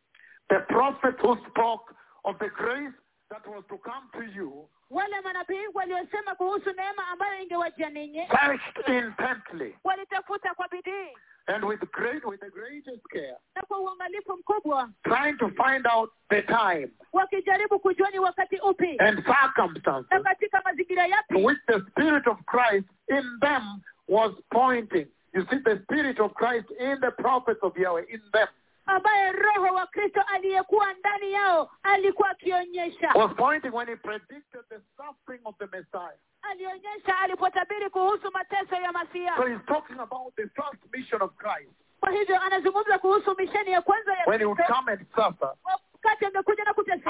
S3: the prophet who spoke of the grace that was to come to you
S2: wale manabii waliosema kuhusu neema ambayo ingewajia ninyi
S3: searched intently
S2: walitafuta kwa bidii
S3: and with great, with the greatest care,
S2: na kwa uangalifu mkubwa
S3: trying to find out the time
S2: wakijaribu kujua ni wakati upi
S3: and
S2: na
S3: circumstances
S2: katika mazingira yapi
S3: which the Spirit of Christ in them was pointing. You see, the Spirit of Christ in the prophets of Yahweh, in them,
S2: ambaye roho wa kristo aliyekuwa ndani yao alikuwa akionyesha
S3: was pointing when he predicted the suffering of the Messiah.
S2: alionyesha alipotabiri kuhusu mateso ya masia
S3: So he's talking about the first mission of Christ
S2: kwa hivyo anazungumza kuhusu misheni ya kwanza ya
S3: when he would come and suffer
S2: wakati na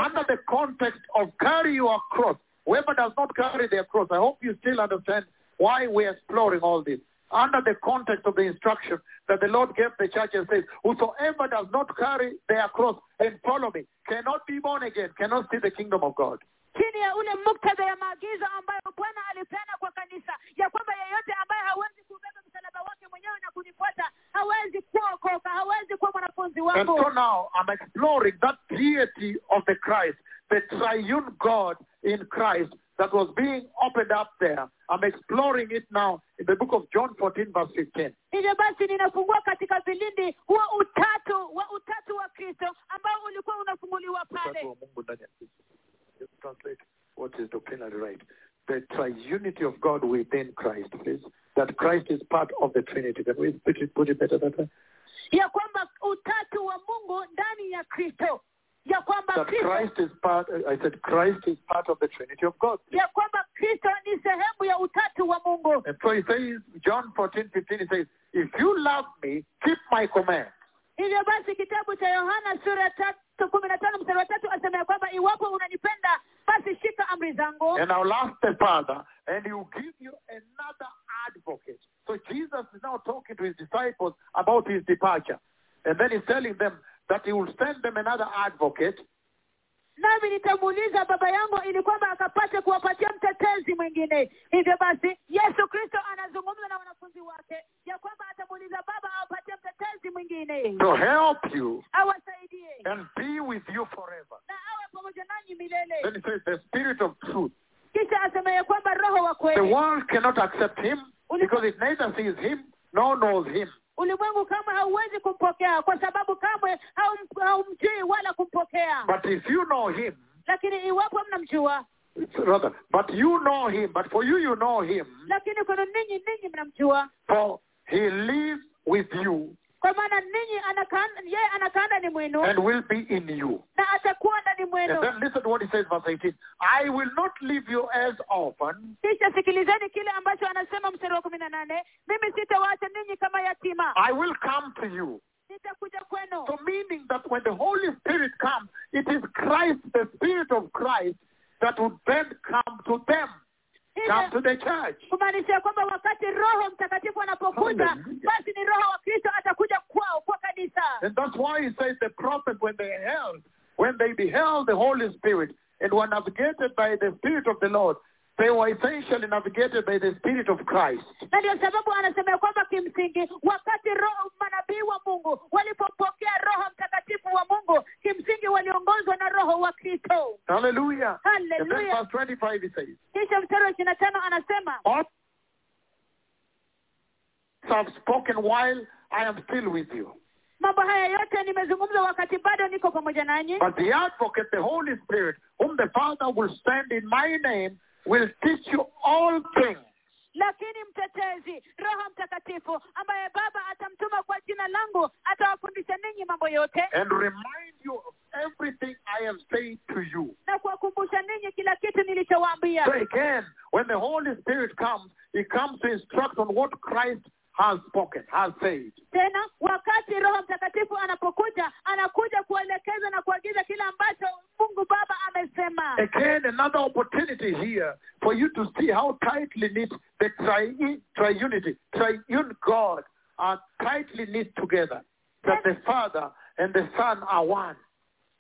S3: under the context of carry your cross. Whoever does not carry their cross, I hope you still understand why we're exploring all this. Under the context of the instruction that the Lord gave the church and says, Whosoever does not carry their cross and follow me cannot be born again, cannot see the kingdom of God.
S2: chini ya ule muktadha ya maagizo ambayo bwana alipeana kwa kanisa ya kwamba yeyote ambaye hawezi kubeba msalaba wake mwenyewe na kunifuata hawezi kuokoka hawezi kuwa mwanafunzi
S3: And
S2: wangu
S3: so now I'm exploring that deity of the Christ, the triune God in Christ that was being opened up there. I'm exploring it now in the book of John 14, verse 15.
S2: hivyo basi ninafungua katika vilindi huo utatu wa utatu wa kristo ambao ulikuwa unafunguliwa pale
S3: Utatu wa Mungu ndani ya Kristo. Just translate what is doctrinally right. The triunity of God within Christ, please. That Christ is part of the Trinity. Can we put it, put it better that way?
S2: ya kwamba utatu wa mungu ndani ya kristo ya kwamba
S3: That
S2: kristo
S3: Christ is part, I said Christ is part of the Trinity of God.
S2: ya kwamba kristo ni sehemu ya utatu wa mungu
S3: And so he says, John 14, 15, he says, if you love me, keep my command.
S2: hivyo basi kitabu cha yohana sura tatu kumi na tano mstari wa tatu asema ya kwamba iwapo unanipenda basi shika amri zangu
S3: And I'll ask the Father, and he will give you another advocate. So Jesus is now talking to his disciples about his departure. And then he's telling them that he will send them another advocate
S2: nami nitamuuliza baba yangu ili kwamba akapate kuwapatia mtetezi mwingine hivyo basi yesu kristo anazungumza na wanafunzi wake ya kwamba atamuuliza baba awapatie mtetezi mwingine
S3: to help you
S2: awasaidie
S3: and be with you forever.
S2: na awe pamoja nanyi
S3: Then
S2: milele
S3: he says, the Spirit of truth.
S2: kisha asema ya kwamba roho wa
S3: The
S2: kweli
S3: world cannot accept him because it neither sees him nor knows him.
S2: Ulimwengu kamwe hauwezi kumpokea kwa sababu kamwe haum- haumjui wala kumpokea.
S3: But if you know him,
S2: lakini iwapo mnamjua.
S3: rather, but you know him, but for you, you know him,
S2: lakini kwenu ninyi ninyi mnamjua.
S3: For he lives with you
S2: kwa maana ninyi yeye anakaa ndani mwenu.
S3: And will be in you.
S2: na atakuwa ndani
S3: And
S2: mwenu
S3: then listen to what he says, verse 18. I will not leave you as orphans,
S2: kisha sikilizeni kile ambacho anasema mstari wa kumi na nane. Mimi sitawaacha ninyi kama yatima.
S3: I will come to you.
S2: nitakuja kwenu.
S3: So meaning that when the Holy Spirit comes, it is Christ, the Spirit of Christ, that would then come to them, come to the church.
S2: kumaanisha kwamba wakati roho mtakatifu anapokuja basi ni roho wa kristo atakuja kwao kwa kanisa.
S3: And that's why he says the prophets, when they held, when they beheld the Holy Spirit and were navigated by the Spirit of the Lord, they were essentially navigated by the Spirit of Christ.
S2: na ndio sababu anasema kwamba kimsingi wakati roho manabii wa mungu walipopokea roho mtakatifu wa mungu kimsingi waliongozwa na roho wa kristo
S3: Hallelujah.
S2: Hallelujah.
S3: verse 25 he says,
S2: kisha mstari wa ishirini na tano anasema
S3: All have spoken while I am still with you.
S2: mambo haya yote nimezungumza wakati bado niko pamoja nanyi
S3: But the advocate, the Holy Spirit, whom the Father will send in my name, will teach you all things.
S2: lakini mtetezi roho mtakatifu ambaye baba atamtuma kwa jina langu atawafundisha ninyi mambo yote
S3: and remind you of everything I have said to you.
S2: na kuwakumbusha ninyi kila kitu nilichowaambia
S3: So again, when the Holy Spirit comes, He comes to instruct on what Christ has spoken, has said.
S2: tena wakati roho mtakatifu anapokuja anakuja kuelekeza na kuagiza kile ambacho mungu baba amesema
S3: Again, another opportunity here for you to see how tightly knit the tri- triunity, triune God are tightly knit together. That the Father and the Son are one.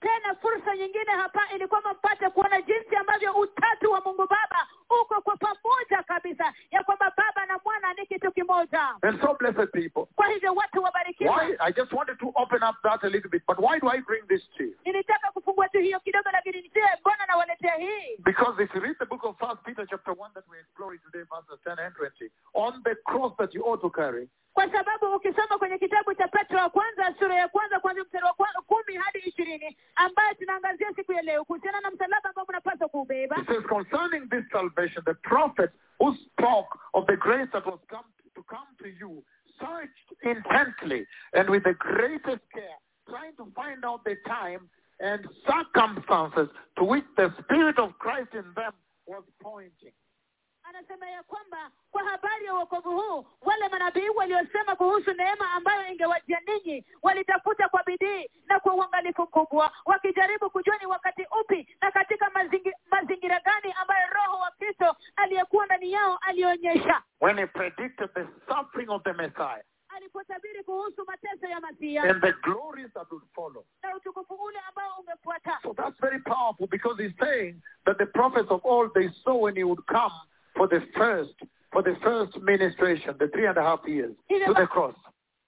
S2: Tena fursa nyingine hapa ili kwamba mpate kuona jinsi ambavyo utatu wa mungu baba uko kwa pamoja kabisa ya kwamba baba na mwana ni kitu kimoja
S3: And so, blessed people,
S2: kwa hivyo watu wabarikiwe
S3: why? I just wanted to open up that a little bit, but why do I bring this to you?
S2: nilitaka kufungua tu hiyo kidogo lakini mbona nawaletea hii
S3: Because if you read the book of First Peter chapter 1 that we're exploring today, verses 10 and 20, on the cross that you ought to carry,
S2: kwa sababu ukisoma kwenye kitabu cha petro wa kwanza sura ya kwanza mstari wa kumi hadi ishirini ambayo tunaangazia siku ya leo kuhusiana na msalaba ambao mnapaswa kuubeba
S3: concerning this salvation, the prophet who spoke of the grace that was come to come to you searched intently and with the greatest care, trying to find out the time and circumstances to which the Spirit of Christ in them.
S2: Anasema ya kwamba kwa habari ya uokovu huu wale manabii waliosema kuhusu neema ambayo ingewajia ninyi walitafuta kwa bidii na kwa uangalifu mkubwa wakijaribu kujua ni wakati upi na katika mazingi, mazingira gani ambayo roho wa kristo aliyekuwa ndani yao alionyesha.
S3: When he predicted the suffering of the Messiah
S2: alipotabiri kuhusu mateso ya masia
S3: and the glories that would follow.
S2: na utukufu ule ambao ungefuata.
S3: So that's very powerful because he's saying that the prophets of old they saw when he would come for the first for the first ministration, the three and a half years to the cross.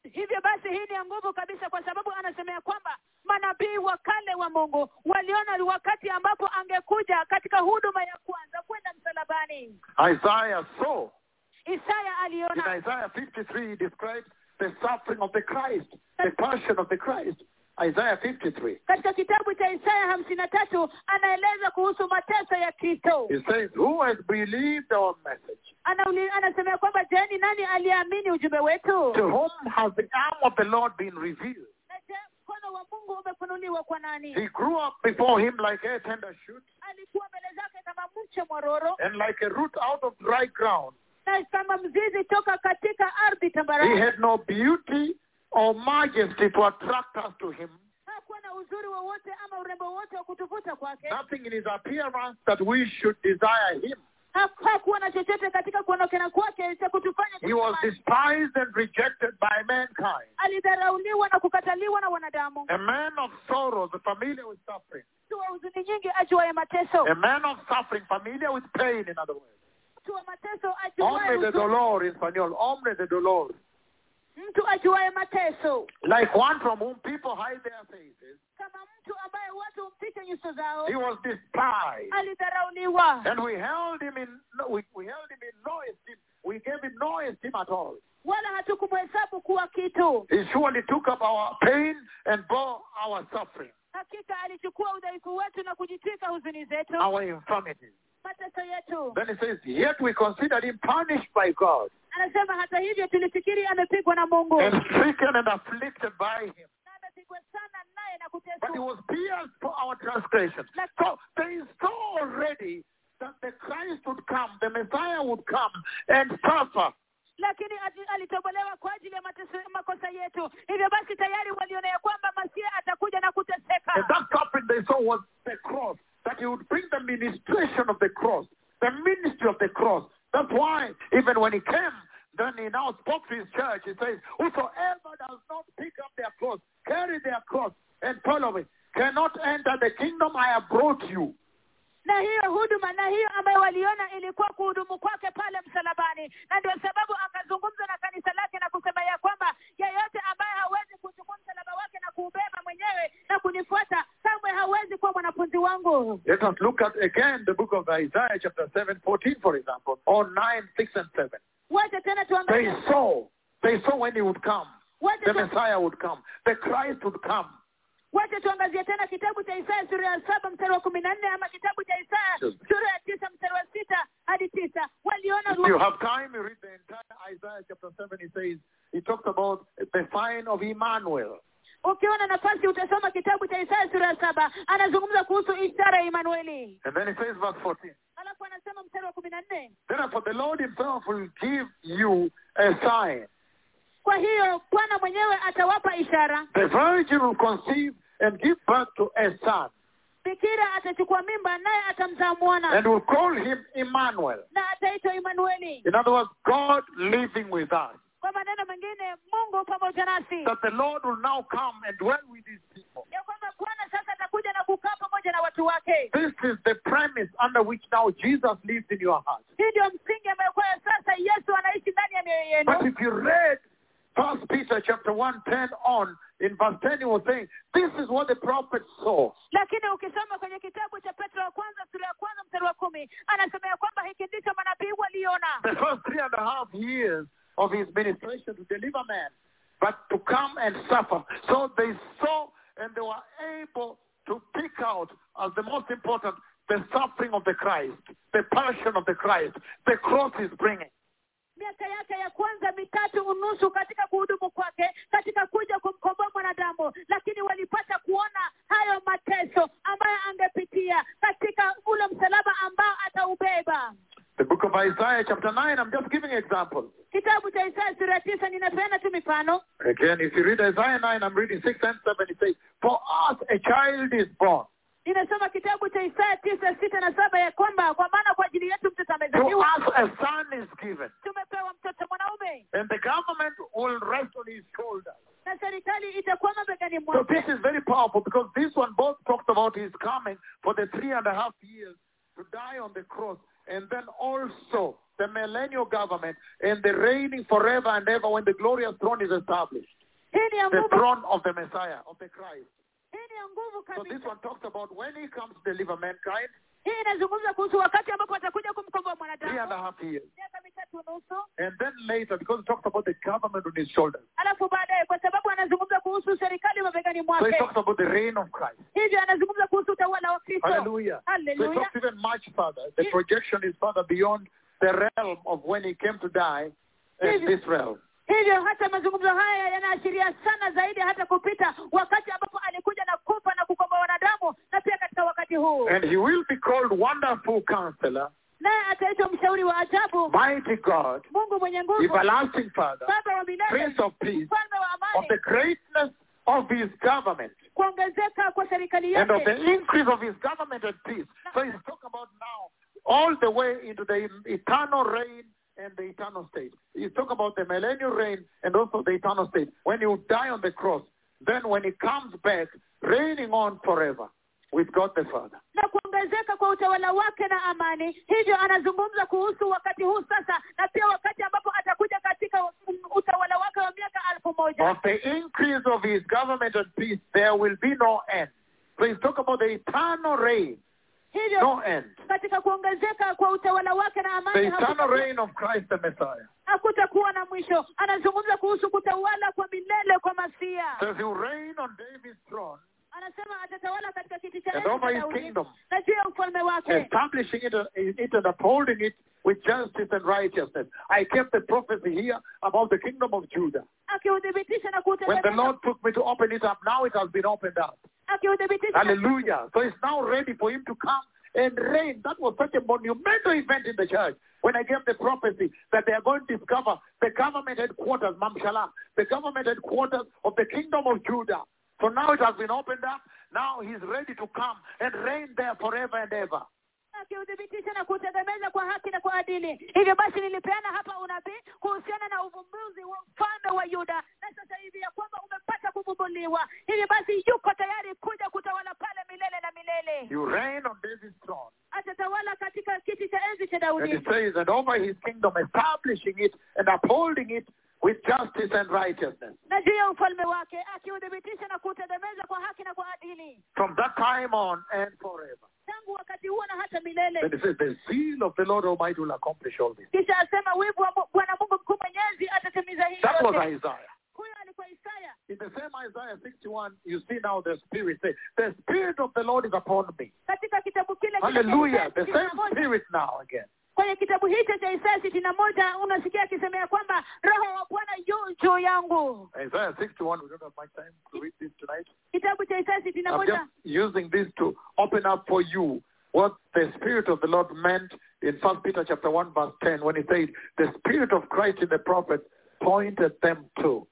S2: hivyo basi hii ni ya nguvu kabisa kwa sababu anasemea kwamba manabii wa kale wa mungu waliona wakati ambapo angekuja katika huduma ya kwanza kwenda msalabani
S3: Isaiah saw
S2: isaya
S3: in Isaiah 53 he describes the suffering of the Christ, the passion of the Christ. Isaiah 53.
S2: katika kitabu cha isaya hamsini na tatu anaeleza kuhusu mateso ya kristo
S3: He says, Who has believed our message?
S2: Anauli- anasemea kwamba je ni nani ujumbe wetu
S3: To whom has the arm of the Lord been revealed?
S2: mkono wa mungu umefunuliwa kwa nani
S3: He grew up before him like a tender shoot
S2: alikuwa mbele zake kama mche mwororo
S3: and like a root out of dry ground.
S2: na kama mzizi toka katika ardhi
S3: He had no beauty or majesty to attract us to him.
S2: hakuwa na uzuri wowote ama urembo wote wa kutuvuta kwake
S3: Nothing in his appearance that we should desire him.
S2: Haku- hakuwa na chochote katika kuondokana kwake cha kutufanya
S3: He was despised and rejected by mankind.
S2: alidharauliwa na kukataliwa na wanadamu
S3: A man of sorrows, familiar with suffering.
S2: mtu wa huzuni nyingi ajuaye mateso
S3: A man of suffering, familiar with pain, in other words.
S2: mtu wa mateso ajuaye
S3: Hombre de dolor in Spanish. Hombre de dolor.
S2: Mtu ajuaye mateso
S3: Like one from whom people hide their faces.
S2: kama mtu ambaye watu humficha nyuso zao
S3: He was despised. And we held him in no, we, we held him in no esteem. We gave him no esteem at all.
S2: wala hatukumhesabu kuwa kitu
S3: He surely took up our pain and bore our suffering,
S2: hakika alichukua udhaifu wetu na kujitwika huzuni zetu
S3: our infirmities. Then he says, Yet we considered him punished by God
S2: anasema hata hivyo tulifikiri amepigwa na mungu
S3: and stricken and afflicted by him.
S2: na amepigwa sana naye na
S3: But he was pierced for our transgressions. So they saw already that the Christ would come, the Messiah would come and suffer.
S2: lakini alitobolewa kwa ajili ya mateso, makosa yetu hivyo basi tayari waliona ya kwamba masia atakuja na
S3: And
S2: kuteseka
S3: that suffering they saw was the cross, that he would bring the ministration of the cross, the ministry of the cross. That's why even when he came, then he now spoke to his church. He says, Whosoever does not pick up their cross, carry their cross, and follow me, cannot enter the kingdom I have brought you.
S2: Na hiyo huduma na hiyo ambayo waliona ilikuwa kuhudumu kwake pale msalabani. Na ndio sababu akazungumza na kanisa lake na kusema ya kwamba yeyote ambaye hawezi kuchukua msalaba wake na kuubeba mwenyewe na kunifuata kamwe hawezi kuwa mwanafunzi wangu.
S3: Let us look at again the book of Isaiah, chapter 7, 14, for example, or 9, 6, and 7.
S2: wacha tena
S3: They saw, they saw when he would come, the Messiah would come, the Christ would come.
S2: Wacha tuangazie tena kitabu cha isaya sura ya saba mstari wa kumi na nne ama kitabu cha isaya sura ya tisa mstari wa sita hadi tisa waliona
S3: you have time, you read the entire Isaiah chapter 7. He says, he talks about the sign of Emmanuel.
S2: ukiona nafasi utasoma kitabu cha isaya sura ya saba anazungumza kuhusu ishara ya imanueli
S3: And then he says, verse 14,
S2: alafu anasema mstari wa kumi na nne
S3: Therefore the Lord himself will give you a sign.
S2: Kwa hiyo bwana mwenyewe atawapa ishara
S3: The virgin will conceive and give birth to a son,
S2: bikira atachukua mimba naye atamzaa mwana
S3: and will call him Emmanuel.
S2: na ataitwa imanueli
S3: In other words, God living with us.
S2: kwa maneno mengine mungu pamoja nasi
S3: That the Lord will now come and dwell with his people.
S2: ya kwamba bwana sasa atakuja na kukaa pamoja na watu wake
S3: This is the premise under which now Jesus lives in your heart.
S2: hii ndio msingi ambayo sasa yesu anaishi ndani ya mioyo
S3: But if you read First Peter chapter 1, 10 on, in verse 10 he was saying, this is what the prophet saw.
S2: lakini ukisoma kwenye kitabu cha petro wa kwanza sura ya kwanza mstari wa kumi anasema ya kwamba hiki ndicho manabii waliona
S3: The first three and a half years of his ministration to deliver man, but to come and suffer. So they saw and they were able to pick out as the most important the suffering of the Christ, the passion of the Christ, the cross is bringing.
S2: Miaka yake ya kwanza mitatu unusu katika kuhudumu kwake katika kuja kumkomboa mwanadamu lakini walipata kuona hayo mateso ambayo angepitia katika ule msalaba ambao ataubeba
S3: The book of Isaiah chapter 9, I'm just giving examples.
S2: kitabu cha isaya sura tisa ninapeana tu mifano
S3: Again, if you read Isaiah 9, I'm reading 6 and 7, it says, For us a child is born.
S2: Ninasoma kitabu cha isaya tisa sita na saba ya kwamba kwa maana kwa ajili yetu mtoto
S3: To
S2: amezaliwa
S3: a son is given,
S2: tumepewa mtoto mwanaume
S3: and the government will rest on his shoulders.
S2: na serikali itakuwa mabegani
S3: So this is very powerful because this one both talked about his coming for the three and a half years to die on the cross, and then also the millennial government and the reigning forever and ever when the glorious throne is established.
S2: hii ni ya
S3: The throne of the Messiah, of the Christ.
S2: Hii ni ya nguvu
S3: So this one talks about when he comes to deliver mankind,
S2: hii inazungumza kuhusu wakati ambapo atakuja kumkomboa
S3: and
S2: mwanadamu
S3: half years.
S2: miaka mitatu nusu
S3: And then later, because it talks about the government on his shoulders.
S2: alafu baadaye kwa sababu anazungumza kuhusu serikali mabegani
S3: So
S2: mwake
S3: talks about the reign of Christ.
S2: hivyo anazungumza kuhusu utawala wa kristo
S3: Hallelujah. So it talks even much further. The projection is further beyond the realm of when he came to die in this realm.
S2: Hivyo hata mazungumzo haya yanaashiria sana zaidi hata kupita wakati ambapo alikuja na kufa na kukomboa wanadamu na pia katika wakati huu.
S3: And he will be called Wonderful Counselor,
S2: naye ataitwa mshauri wa ajabu.
S3: Mighty God,
S2: mungu mwenye nguvu.
S3: Everlasting Father,
S2: baba wa milele.
S3: Prince of Peace,
S2: mfalme wa
S3: of the greatness of his government.
S2: Kuongezeka kwa serikali
S3: and of the increase of his government and peace. So he's talking about now all the way into the eternal reign and the eternal state. You talk about the millennial reign and also the eternal state. When you die on the cross, then when he comes back, reigning on forever with God the Father.
S2: na kuongezeka kwa utawala wake na amani hivyo anazungumza kuhusu wakati huu sasa na pia wakati ambapo atakuja katika utawala wake wa miaka elfu moja
S3: Of the increase of his government and peace, there will be no end. So he's talking about the eternal reign,
S2: hivyo
S3: no end.
S2: katika kuongezeka kwa utawala wake na
S3: The
S2: amani
S3: eternal reign of Christ the Messiah.
S2: hakutakuwa na mwisho anazungumza kuhusu kutawala kwa milele kwa masia
S3: Says he reign on David's throne,
S2: anasema atatawala katika kiti cha
S3: And
S2: enzi
S3: over his kingdom.
S2: na juu ya ufalme wake
S3: establishing it, uh, it and upholding it with justice and righteousness. I kept the prophecy here about the kingdom of Judah. When the Lord took me to open it up, now it has been opened up. Hallelujah. So it's now ready for him to come and reign. That was such a monumental event in the church when I gave the prophecy that they are going to discover the government headquarters, Mamshalam, the government headquarters of the kingdom of Judah. So now it has been opened up. Now he's ready to come and reign there forever and ever.
S2: akiudhibitisha na kuutegemeza kwa haki na kwa adili hivyo basi nilipeana hapa unabii kuhusiana na uvumbuzi wa mfalme wa yuda na sasa hivi ya kwamba umepata kuvumbuliwa hivyo basi yuko tayari kuja kutawala pale milele na milele
S3: You reign on David's throne.
S2: atatawala katika kiti cha enzi cha
S3: And
S2: daudi
S3: says, and over his kingdom, establishing it and upholding it with justice and righteousness.
S2: na juu ya ufalme wake akiudhibitisha na kuutegemeza kwa haki na kwa adili
S3: From that time on and forever.
S2: tangu wakati huo na hata milele
S3: Then it says, the zeal of the Lord Almighty will accomplish all this.
S2: kisha asema wivu wa Mu- bwana mungu mkuu mwenyezi atatimiza hii
S3: That was Isaiah.
S2: huyo alikuwa isaya
S3: In the same Isaiah 61, you see now the Spirit say, the Spirit of the Lord is upon me.
S2: katika kitabu kile kile cha
S3: Hallelujah. The same. Spirit now again.
S2: Kwenye kitabu hicho cha Isaya sitini na moja unasikia akisemea kwamba roho wa Bwana yu juu yangu.
S3: Isaiah 61, we don't have much time to read this tonight.
S2: Kitabu cha Isaya sitini na moja
S3: using this to open up for you what the Spirit of the Lord meant in First Peter chapter 1 verse 10 when he said, the Spirit of Christ in the prophets pointed them to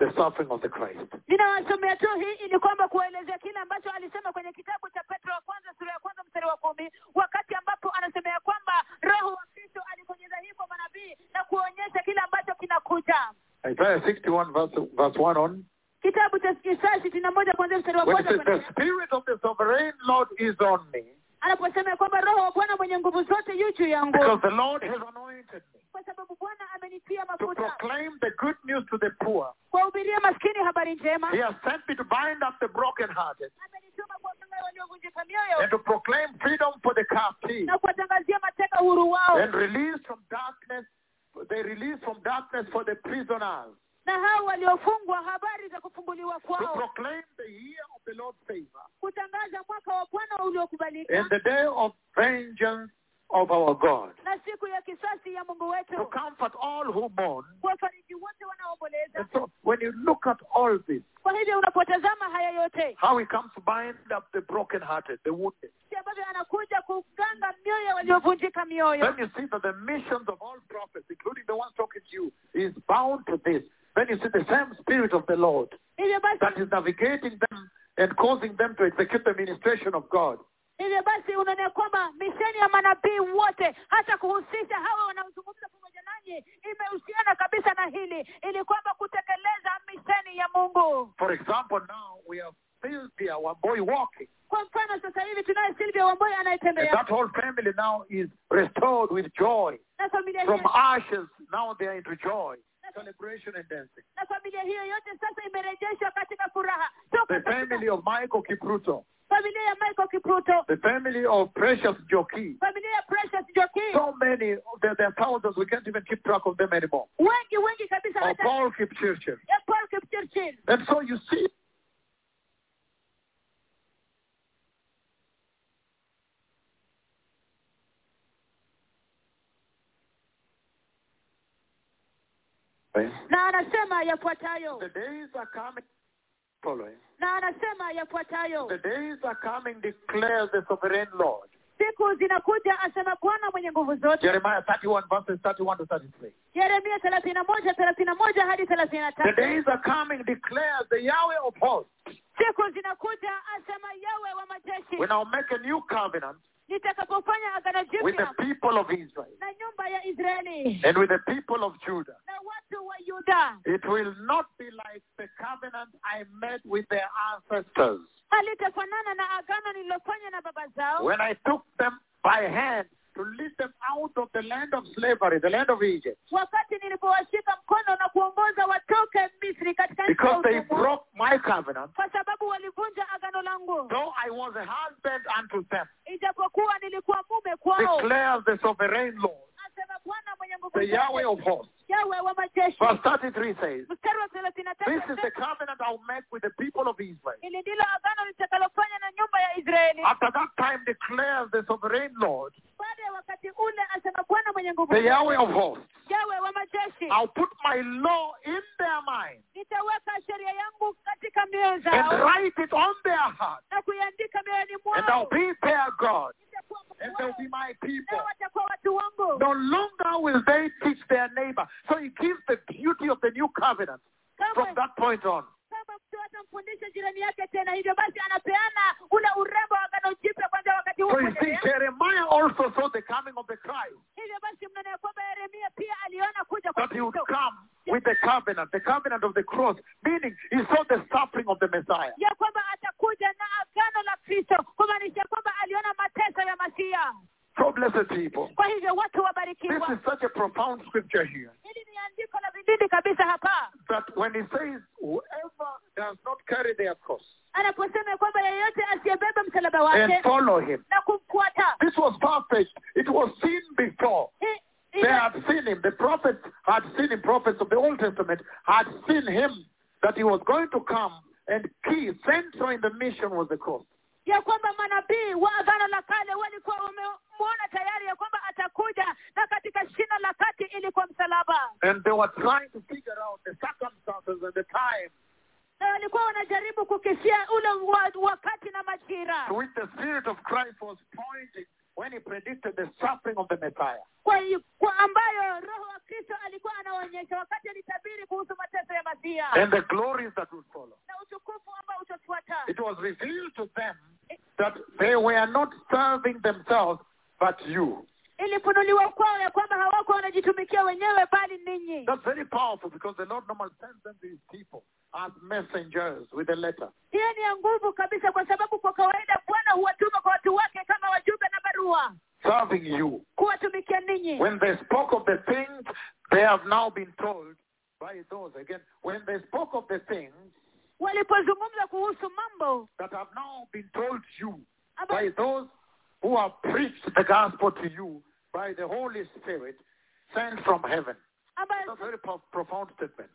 S3: the suffering of the Christ.
S2: ninawasomea tu hii ili kwamba kuelezea kile ambacho alisema kwenye kitabu cha Petro wa kwanza sura ya kwanza mstari wa kumi wakati
S3: Isaiah 61 verse, verse 1 on.
S2: Kitabu cha Isaya sitini na moja kuanzia mstari wa kwanza
S3: the. Spirit of the sovereign Lord is on me
S2: anaposema kwamba roho wa Bwana mwenye nguvu zote yu juu yangu
S3: because the Lord has anointed me
S2: kwa sababu Bwana amenitia pia
S3: to proclaim the good news to the poor.
S2: kuwahubiria maskini habari njema
S3: He has sent me to bind up the brokenhearted
S2: amenituma kuwaganga waliovunjika mioyo
S3: and to proclaim freedom for the captive
S2: na kuwatangazia mateka uhuru wao
S3: and release from darkness. They release from darkness for the prisoners.
S2: Na hao waliofungwa habari za kufunguliwa
S3: to
S2: kwao.
S3: proclaim the year of the Lord's favor.
S2: Kutangaza mwaka wa bwana uliokubalika.
S3: And the day of vengeance of our God.
S2: na siku ya kisasi ya mungu
S3: To
S2: wetu
S3: comfort all who mourn.
S2: kuwafariji wote wanaoomboleza
S3: so when you look at all this,
S2: kwa hivyo unapotazama haya yote
S3: how he comes to bind up the brokenhearted, the wounded,
S2: ambavyo anakuja kuganga mioyo waliovunjika mioyo.
S3: Then you see that the missions of all prophets, including the ones talking to you, is bound to this. Then you see the same Spirit of the Lord that is navigating them and causing them to execute the ministration of God.
S2: hivyo basi unaona kwamba misheni ya manabii wote hata kuhusisha hawa wanaozungumza pamoja nanyi imehusiana kabisa na hili ili kwamba kutekeleza misheni ya mungu
S3: For example, now we have Sylvia, one boy walking.
S2: Kwa mfano sasa hivi tunaye silvia wamboy anayetembea
S3: that whole family now is restored with joy. From ashes, now they are into joy, celebration and dancing.
S2: na familia hiyo yote sasa imerejeshwa katika furaha
S3: The family of Michael Kipruto,
S2: familia ya michael kipruto
S3: the family of Precious Joki.
S2: familia ya precious joki
S3: So many, there, there are thousands, we can't even keep track of them anymore.
S2: wengi wengi kabisa
S3: Of Paul Kipchirchir.
S2: ya paul kipchirchir
S3: And so you see,
S2: na anasema yafuatayo
S3: the days are coming, following. Eh?
S2: na anasema yafuatayo
S3: The days are coming, declares the sovereign Lord.
S2: siku zinakuja asema bwana mwenye nguvu zote
S3: Jeremiah 31 verses 31 to 33.
S2: yeremia thelathini na moja thelathini na moja hadi thelathini na
S3: The
S2: tatu
S3: days are coming, declares the Yahweh of hosts.
S2: siku zinakuja asema yawe wa majeshi
S3: When I'll make a new covenant
S2: nitakapofanya agano
S3: with the
S2: jipya
S3: people of Israel
S2: na nyumba ya israeli
S3: and with the people of Judah.
S2: na watu yuda
S3: It will not be like the covenant I made with their ancestors.
S2: Halitafanana na agano nililofanya na baba zao.
S3: When I took them by hand to lead them out of the land of slavery, the land of Egypt,
S2: wakati nilipowashika mkono na kuongoza watoke misri katika nchi ya
S3: because they broke my covenant,
S2: kwa sababu walivunja agano langu
S3: though I was a husband unto them,
S2: ijapokuwa nilikuwa mume kwao.
S3: Declares the sovereign Lord,
S2: asema bwana mwenye nguvu
S3: the Yahweh of hosts. Verse 33 says,
S2: mstari wa thelathini na tatu
S3: This is the covenant I'll make with the people of Israel.
S2: hili ndilo agano litakalofanya na nyumba ya israeli
S3: After that time declares the sovereign Lord,
S2: baada ya wakati ule asema bwana mwenye nguvu
S3: the Yahweh of hosts.
S2: yawe wa majeshi
S3: I'll put my law in their mind
S2: nitaweka sheria yangu katika mioyo
S3: and write it on their heart,
S2: na kuiandika mioyoni
S3: and I'll
S2: mwao
S3: be their God,
S2: Nitakuwa Mungu
S3: and they'll
S2: wao,
S3: be my people.
S2: nao watakuwa watu wangu
S3: No longer will they teach their neighbor. So he gives the beauty of the new covenant from
S2: Kamwe-
S3: that point on.
S2: kama mtu hatamfundisha jirani yake tena hivyo basi anapeana ule urembo wa agano jipya kwanza wakati huu
S3: So you see,
S2: kuendelea.
S3: Jeremiah also saw the coming of the Christ,
S2: hivyo basi mnaona ya kwamba yeremia pia aliona kuja kwa
S3: that he would
S2: kristo
S3: come with the covenant, the covenant of the cross, meaning he saw the suffering of the Messiah.
S2: ya kwamba atakuja na agano la kristo kumaanisha kwamba aliona mateso ya masia
S3: So blessed people.
S2: kwa hivyo watu
S3: This
S2: wabarikiwa
S3: is such a profound scripture here
S2: hili ni andiko la vilindi kabisa hapa
S3: that when he says, whoever does not carry their cross
S2: anaposema ya kwamba yeyote asiyebeba msalaba
S3: and
S2: wake
S3: follow him,
S2: na kumfuata
S3: this was perfect. It was seen before.
S2: Hi-
S3: They
S2: hivyo-
S3: had seen him. The prophets had seen him. Prophets of the Old Testament had seen him that he was going to come. And key, central in the mission was the cross.
S2: ya kwamba manabii wa agano la kale walikuwa wamemwona tayari ya kwamba atakuja na katika shina la kati ilikuwa msalaba
S3: And they were trying to figure out the circumstances and the time
S2: na walikuwa wanajaribu kukisia ule wakati na majira
S3: to which the Spirit of Christ was pointing when he predicted the suffering of the Messiah.
S2: kwa, kwa ambayo roho kristo alikuwa anaonyesha wakati alitabiri kuhusu mateso ya masia
S3: And the glories that would follow.
S2: na utukufu ambao utafuata
S3: It was revealed to them that they were not serving themselves, but you.
S2: ilifunuliwa kwao ya kwamba hawako wanajitumikia wenyewe bali ninyi
S3: That's very powerful because the Lord normally sends them these people as messengers with a letter.
S2: hiyo ni ya nguvu kabisa kwa sababu kwa kawaida bwana huwatuma kwa watu wake kama wajumbe na barua
S3: serving you. When they spoke of the things they have now been told by those, again, when they spoke of the things
S2: walipozungumza kuhusu mambo
S3: that have now been told you by those who have preached the gospel to you by the Holy Spirit sent from heaven. That's a very profound statement.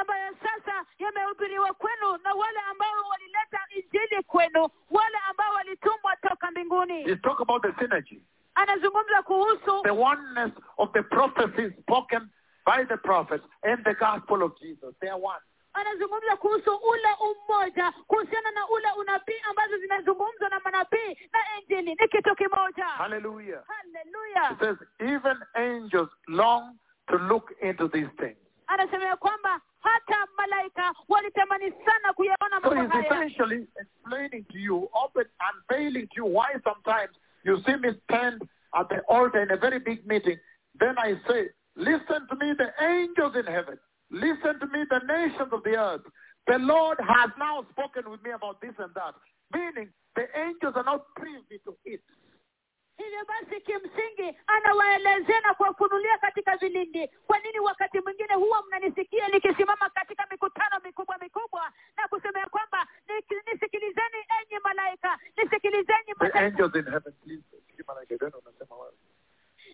S2: Ambayo sasa yamehubiriwa kwenu na wale ambao walileta injili kwenu wale ambao walitumwa toka mbinguni
S3: talking about the synergy,
S2: anazungumza kuhusu
S3: the oneness of the prophecies spoken by the prophets and the gospel of Jesus. They are one.
S2: anazungumza kuhusu ule umoja kuhusiana na ule unabii ambazo zinazungumzwa na manabii na injili ni kitu kimoja
S3: Hallelujah.
S2: haleluya
S3: says, even angels long to look into these things.
S2: Anasema kwamba hata malaika walitamani sana kuyaona
S3: So he's essentially explaining to you, open, unveiling to you why sometimes you see me stand at the altar in a very big meeting. Then I say, listen to me, the angels in heaven. Listen to me, the nations of the earth. The Lord has now spoken with me about this and that. Meaning, the angels are not privy to it.
S2: Hivyo basi kimsingi anawaelezea na kuwafunulia katika vilindi. Kwa nini wakati mwingine huwa mnanisikia nikisimama katika mikutano mikubwa mikubwa na kusema ya kwamba nisikilizeni enyi malaika nisikilizeni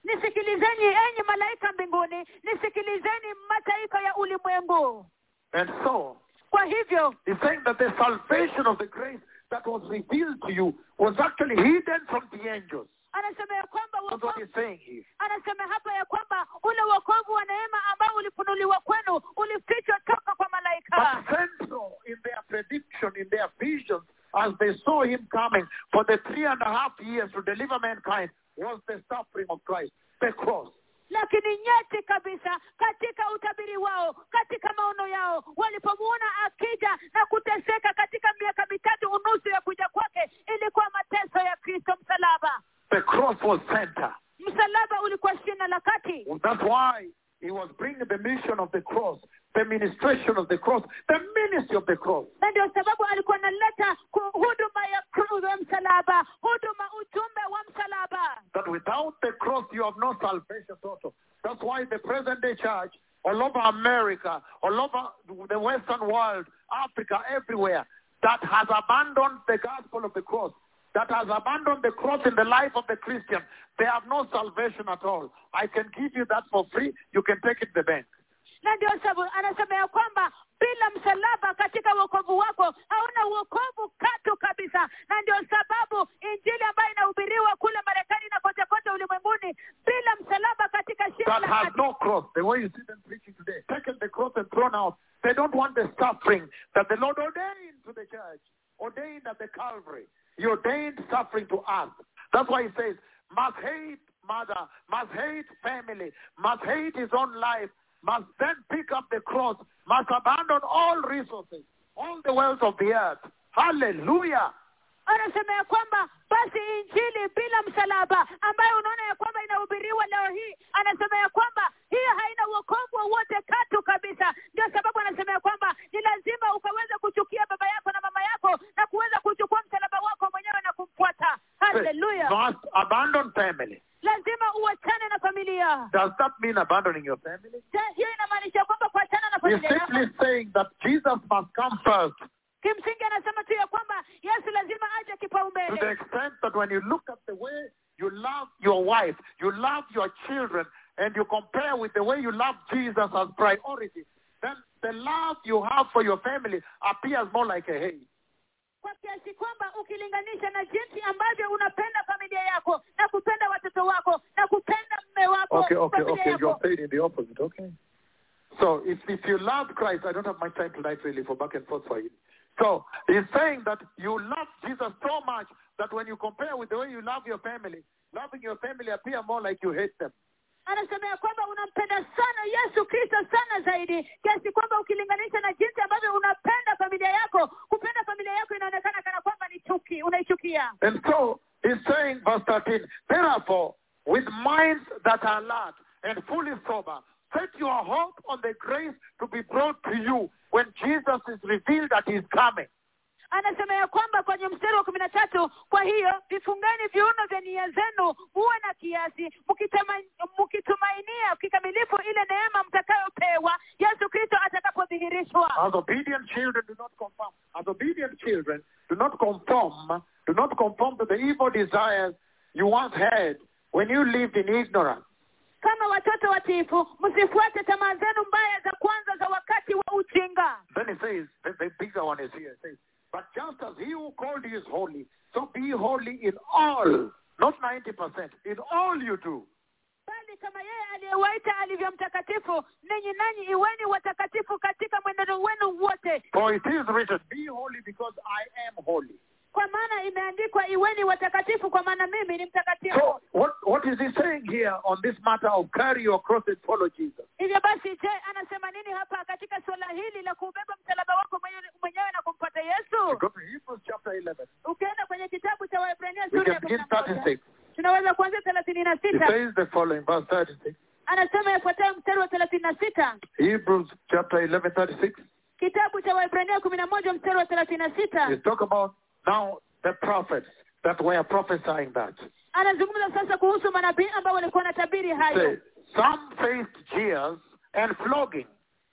S2: nisikilizeni enyi malaika mbinguni nisikilizeni mataifa ya ulimwengu.
S3: And so,
S2: kwa hivyo
S3: he's saying that the salvation of the grace that was revealed to you was actually hidden from the angels.
S2: Anasema ya kwamba anasema hapa ya kwamba ule wokovu wa neema ambao ulifunuliwa kwenu ulifichwa toka kwa malaika
S3: in their prediction, in their visions, as they saw him coming for the three and a half years to deliver mankind, was the suffering of Christ, the cross.
S2: lakini nyeti kabisa katika utabiri wao katika maono yao walipomuona akija na kuteseka katika miaka mitatu unusu ya kuja kwake ilikuwa mateso ya kristo msalaba
S3: The cross was center.
S2: msalaba ulikuwa shina la kati
S3: That's why he was bringing the mission of the cross, the ministration of the cross, the ministry of the cross.
S2: na ndio sababu alikuwa analeta huduma ya msalaba huduma wa msalaba
S3: That without the cross, you have no salvation total. That's why the present day church, all over America, all over the Western world, Africa, everywhere, that has abandoned the gospel of the cross, that has abandoned the cross in the life of the Christian, they have no salvation at all. I can give you that for free. You can take it to the bank.
S2: na ndio sababu anasema ya kwamba bila msalaba katika wokovu wako hauna wokovu katu kabisa na ndio sababu injili ambayo inahubiriwa kule marekani na kote kote ulimwenguni bila msalaba katika
S3: that has no cross, the way you see them preaching today, taken the cross and thrown out. They don't want the suffering that the Lord ordained to the church, ordained at the Calvary. He ordained suffering to us. That's why he says, must hate mother, must hate family, must hate his own life, must then pick up the cross, must abandon all resources, all the wealth of the earth. Hallelujah.
S2: Anasema kwamba basi injili bila msalaba ambayo unaona ya kwamba inahubiriwa leo hii anasema ya kwamba hiyo haina uokovu wowote katu kabisa. Ndio sababu anasema ya kwamba ni lazima ukaweza kuchukia baba yako na mama yako na kuweza kuchukua msalaba wako mwenyewe na kumfuata. Haleluya
S3: Must abandon family.
S2: lazima uachane na familia.
S3: Does that mean abandoning your family?
S2: Hiyo inamaanisha kwamba kuachana na familia
S3: simply saying that Jesus must come first
S2: kimsingi anasema tu ya kwamba yesu lazima aje
S3: to the
S2: kipaumbele
S3: extent that when you look at the way you love your wife, you love your children, and you compare with the way you love Jesus as priority, then the love you have for your family appears more like a hate.
S2: kwa kiasi kwamba ukilinganisha na jinsi ambavyo unapenda familia yako na kupenda watoto wako na kupenda mme wako
S3: Okay, okay,
S2: familia
S3: okay. You're saying in the opposite, okay? So if, if you love Christ, I don't have much time tonight really for back and forth for you. So he's saying that you love Jesus so much that when you compare with the way you love your family, loving your family appear more like you hate them.
S2: anasema ya kwamba unampenda sana yesu kristo sana zaidi kiasi kwamba ukilinganisha na jinsi ambavyo unapenda familia yako kupenda familia yako inaonekana kana kwamba ni chuki unaichukia
S3: And so he's saying, verse 13, therefore, with minds that are alert and fully sober, set your hope on the grace to be brought to you when Jesus is revealed that he is coming.
S2: anasema ya kwamba kwenye mstari wa kumi na tatu kwa hiyo vifungeni viuno vya nia zenu muwe na kiasi mkitumainia kikamilifu ile neema mtakayopewa yesu kristo atakapodhihirishwa
S3: As obedient children, do not conform. As obedient children, do not conform. Do not conform to the evil desires you once had when you lived in ignorance.
S2: Kama watoto watiifu msifuate tamaa zenu mbaya za kwanza za wakati wa ujinga
S3: Then he says, the, the bigger one is here. It says, but just as he who called you is holy, so be holy in all, not 90%, in all you do.
S2: bali kama yeye aliyewaita alivyo mtakatifu ninyi nanyi iweni watakatifu katika mwenendo wenu wote
S3: For it is written, be holy because I am holy.
S2: Kwa maana imeandikwa iweni watakatifu kwa maana mimi ni mtakatifu
S3: So what, what is he saying here on this matter of carry your cross and follow Jesus?
S2: hivyo basi je anasema nini hapa katika suala hili la kubeba msalaba wako mwenyewe na kumpata yesu
S3: go to Hebrews chapter 11.
S2: ukienda kwenye kitabu cha waebrania sura
S3: can
S2: ya kumi
S3: begin
S2: na moja
S3: 36.
S2: tunaweza kuanzia thelathini na sita
S3: the following, verse 36.
S2: anasema yafuatayo mstari wa thelathini na sita
S3: Hebrews chapter 11, 36.
S2: kitabu cha waebrania kumi na moja mstari wa thelathini na sita
S3: talk about now the prophets that were prophesying that.
S2: anazungumza sasa kuhusu manabii ambao walikuwa wanatabiri hayo
S3: some faced jeers and flogging,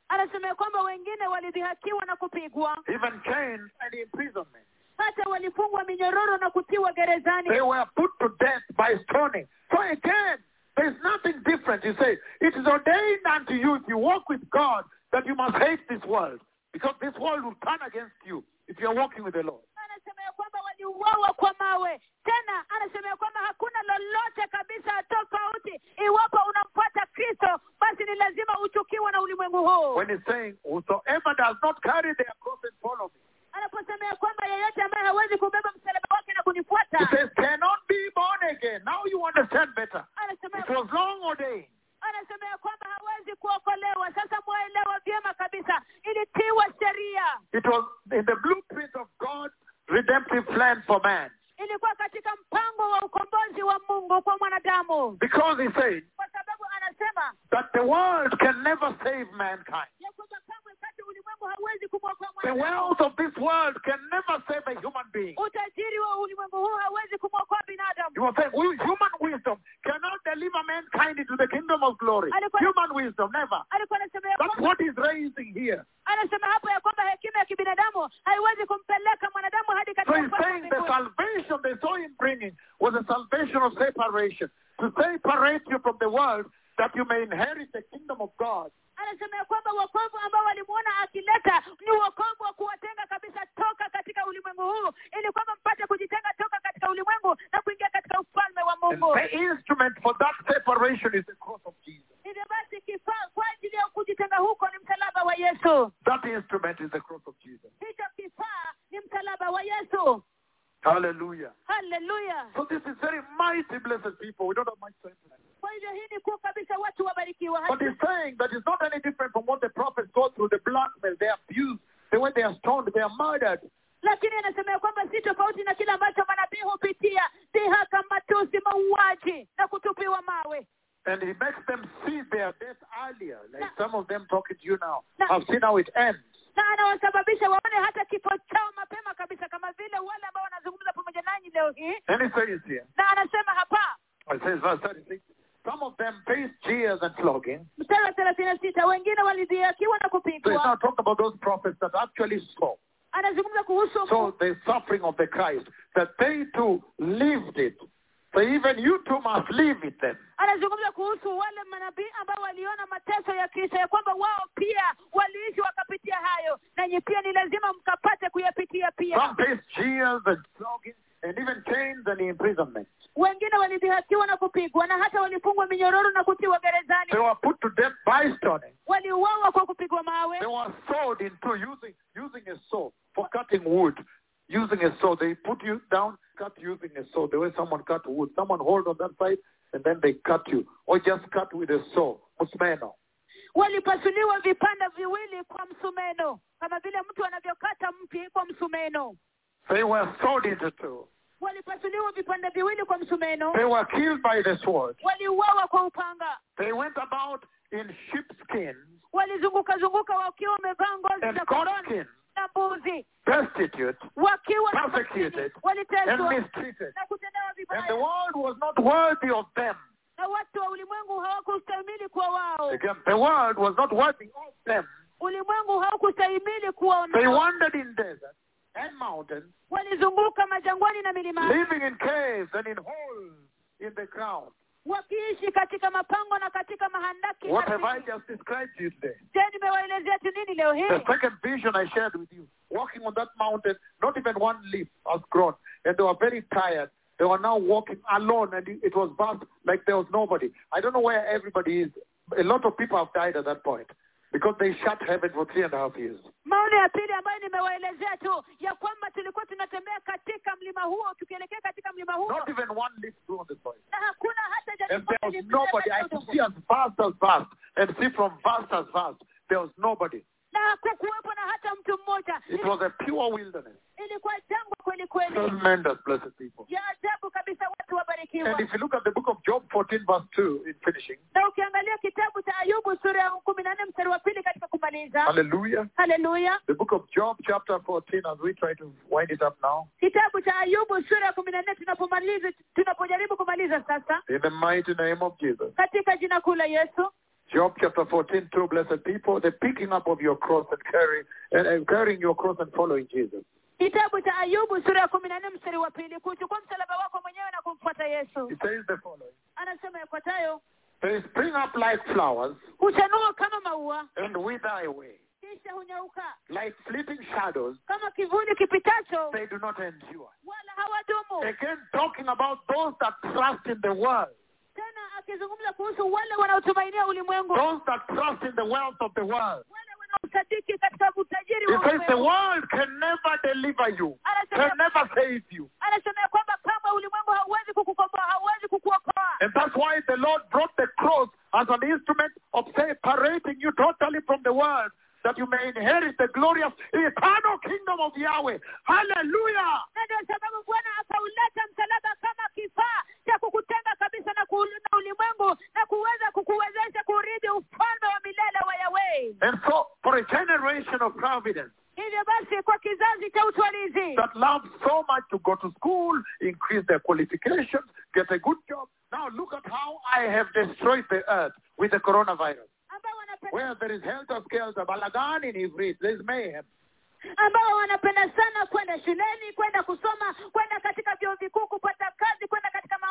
S2: anasema kwamba wengine walidhihakiwa na kupigwa
S3: even chains and imprisonment.
S2: hata walifungwa minyororo na kutiwa gerezani
S3: They were put to death by stoning. So again, there's nothing different. You say, it is ordained unto you if you walk with God that you must hate this world. Because this world will turn against you if you're walking with the Lord.
S2: Anasema ya kwamba waliuawa kwa mawe. Tena anasema ya kwamba hakuna lolote kabisa tofauti. Iwapo unamfuata kristo basi ni lazima uchukiwe na ulimwengu huu.
S3: When he's saying, whosoever does not carry their cross and follow me,
S2: anaposema ya kwamba yeyote ambaye hawezi kubeba msalaba wake na
S3: he
S2: kunifuata
S3: says, cannot be born again. Now you understand better.
S2: anasema
S3: It was long ordained.
S2: anasema ya kwamba hawezi kuokolewa. Sasa mwaelewa vyema kabisa. Ilitiwa sheria.
S3: It was in the blueprint of God's redemptive plan for man.
S2: ilikuwa katika mpango wa ukombozi wa mungu kwa mwanadamu
S3: Because he said
S2: kwa sababu anasema
S3: that the world can never save mankind.
S2: ya kwamba kamwe kati ulimwengu hauwezi kumwokoa
S3: The wealth of this world can never save a human being.
S2: utajiri wa ulimwengu huu hauwezi kumwokoa binadamu
S3: You are saying human wisdom cannot deliver mankind into the kingdom of glory. Human wisdom, never.
S2: alikuwa anasema ya
S3: That's what he's raising here.
S2: anasema hapo ya kwamba hekima ya kibinadamu haiwezi kumpeleka mwanadamu hadi
S3: So he's saying the salvation they saw him bringing was a salvation of separation. To separate you from the world that you may inherit the kingdom of God.
S2: Anasema kwamba wokovu ambao walimuona akileta ni wokovu wa kuwatenga kabisa toka katika ulimwengu huu ili kwamba mpate kujitenga toka katika ulimwengu na kuingia katika ufalme wa mungu
S3: the instrument for that separation is the cross of Jesus.
S2: hivyo basi kifaa kwa ajili ya kujitenga huko ni msalaba wa yesu
S3: That instrument is the cross of Jesus.
S2: hicho kifaa ni msalaba wa yesu
S3: Hallelujah.
S2: Hallelujah.
S3: So this is very mighty, blessed people. We don't have much time tonight.
S2: kwa hivyo hii ni kuu kabisa watu wabarikiwa
S3: But he's saying that it's not any different from what the prophets go through, the blackmail, they abuse, the way they are stoned, they are murdered.
S2: lakini anasema ya kwamba si tofauti na kile ambacho manabii hupitia dhihaka matusi mauaji na kutupiwa mawe
S3: And he makes them see their death earlier, like some of them talking to you now.
S2: No.
S3: I've seen how it ends.
S2: na anawasababisha waone hata kifo chao mapema kabisa kama vile wale ambao wanazungumza pamoja Mm-hmm. nanyi leo hii
S3: And he says here,
S2: na anasema hapa
S3: it says verse 36, some of them face jeers and flogging.
S2: mstari wa thelathini na sita wengine walidhiakiwa na
S3: So he's now
S2: kupigwa
S3: talking about those prophets that actually saw.
S2: anazungumza kuhusu
S3: So the suffering of the Christ, that they too lived it. So even you too must live it then.
S2: anazungumza kuhusu wale manabii ambao waliona mateso ya kristo ya kwamba wao pia waliishi wakapitia hayo nanyi pia ni lazima mkapate kuyapitia pia
S3: Some face jeers and flogging and even chains and imprisonment.
S2: wengine walidhihakiwa na kupigwa na hata walifungwa minyororo na kutiwa gerezani
S3: They were put to death by stoning.
S2: waliuawa kwa kupigwa mawe
S3: They were sawed in two using, using a saw for cutting wood. Using a saw. They put you down, cut using a saw. The way someone cut wood. Someone hold on that side and then they cut you. Or just cut with a saw. Musmeno.
S2: walipasuliwa vipande viwili kwa msumeno kama vile mtu anavyokata mti kwa msumeno
S3: They were sawed into two.
S2: walipasuliwa vipande viwili kwa msumeno
S3: They were killed by the sword.
S2: waliuawa kwa upanga
S3: They went about in sheepskins
S2: walizunguka zunguka wakiwa wamevaa ngozi
S3: and
S2: za
S3: goatskins.
S2: na mbuzi
S3: destitute
S2: wakiwa na
S3: Persecuted
S2: maskini,
S3: and
S2: waliteswa
S3: mistreated.
S2: na kutendewa
S3: And the
S2: vibaya
S3: world was not worthy of them.
S2: na watu wa ulimwengu hawakustahimili kuwa wao
S3: Again, the world was not worthy of them.
S2: ulimwengu haukustahimili kuwa
S3: They wandered in deserts and mountains,
S2: walizunguka majangwani na milimani
S3: living in caves and in holes in the ground.
S2: wakiishi katika mapango na katika mahandaki
S3: What have I just described to you today?
S2: je nimewaelezea tu nini leo
S3: The second vision I shared with you, walking on that mountain, not even one leaf has grown, and they were very tired. They were now walking alone, and it was vast, like there was nobody. I don't know where everybody is. A lot of people have died at that point because they shut heaven for three and a half years.
S2: Maono ya pili ambayo nimewaelezea tu ya kwamba tulikuwa tunatembea katika mlima huo tukielekea katika mlima huo
S3: Not even one leaf grew on the soil.
S2: na hakuna hata
S3: And there was nobody. I could see as vast as vast, and see from vast as vast. There was nobody.
S2: Na na hata mtu mmoja
S3: It was a pure wilderness.
S2: ilikuwa jangwa kweli kweli
S3: Tremendous, blessed people.
S2: ya ajabu kabisa watu wabarikiwa
S3: And if you look at the book of Job 14, verse 2, in finishing,
S2: na ukiangalia kitabu cha ayubu sura ya kumi na nne mstari wa pili katika kumaliza
S3: hallelujah.
S2: haleluya
S3: The book of Job, chapter 14, as we try to wind it up now,
S2: kitabu cha ayubu sura ya kumi na nne tunapomaliza tunapojaribu kumaliza sasa
S3: in the mighty name of Jesus.
S2: katika jina kuu la yesu
S3: Job chapter 14, two blessed people, the picking up of your cross and carrying, and, and carrying your cross and following Jesus.
S2: kitabu cha ayubu sura ya kumi na nne mstari wa pili kuchukua msalaba wako mwenyewe na kumfuata yesu
S3: It says the following.
S2: anasema yafuatayo
S3: They spring up like flowers
S2: huchanua kama maua
S3: and wither away.
S2: kisha hunyauka
S3: Like sleeping shadows,
S2: kama kivuli kipitacho
S3: they do not endure.
S2: wala hawadumu
S3: Again, talking about those that trust in the world,
S2: tena akizungumza kuhusu wale wanaotumainia ulimwengu
S3: those that trust in the wealth of the world.
S2: wale wanaosadiki katika utajiri wa
S3: says the world can never deliver you, can never save you.
S2: anasema kwamba kama ulimwengu hauwezi kukukomboa hauwezi kukuokoa
S3: And that's why the Lord brought the cross as an instrument of separating you totally from the world, that you may inherit the glorious eternal kingdom of Yahweh. Hallelujah!
S2: na ndio sababu bwana akauleta msalaba kama kifaa cha kukutenga kabisa na, ku, na na kuweza kukuwezesha kurithi ufalme wa milele wa
S3: And so, for a generation of providence
S2: hivyo basi kwa kizazi cha utwalizi
S3: that loves so much to go to school, increase their qualifications, get a good job, now look at how I have destroyed the earth with the coronavirus. Where there is helter skelter, balagan in Ivrit, there is mayhem.
S2: ambao wanapenda sana kwenda shuleni kwenda kusoma kwenda katika vyuo vikuu kupata kazi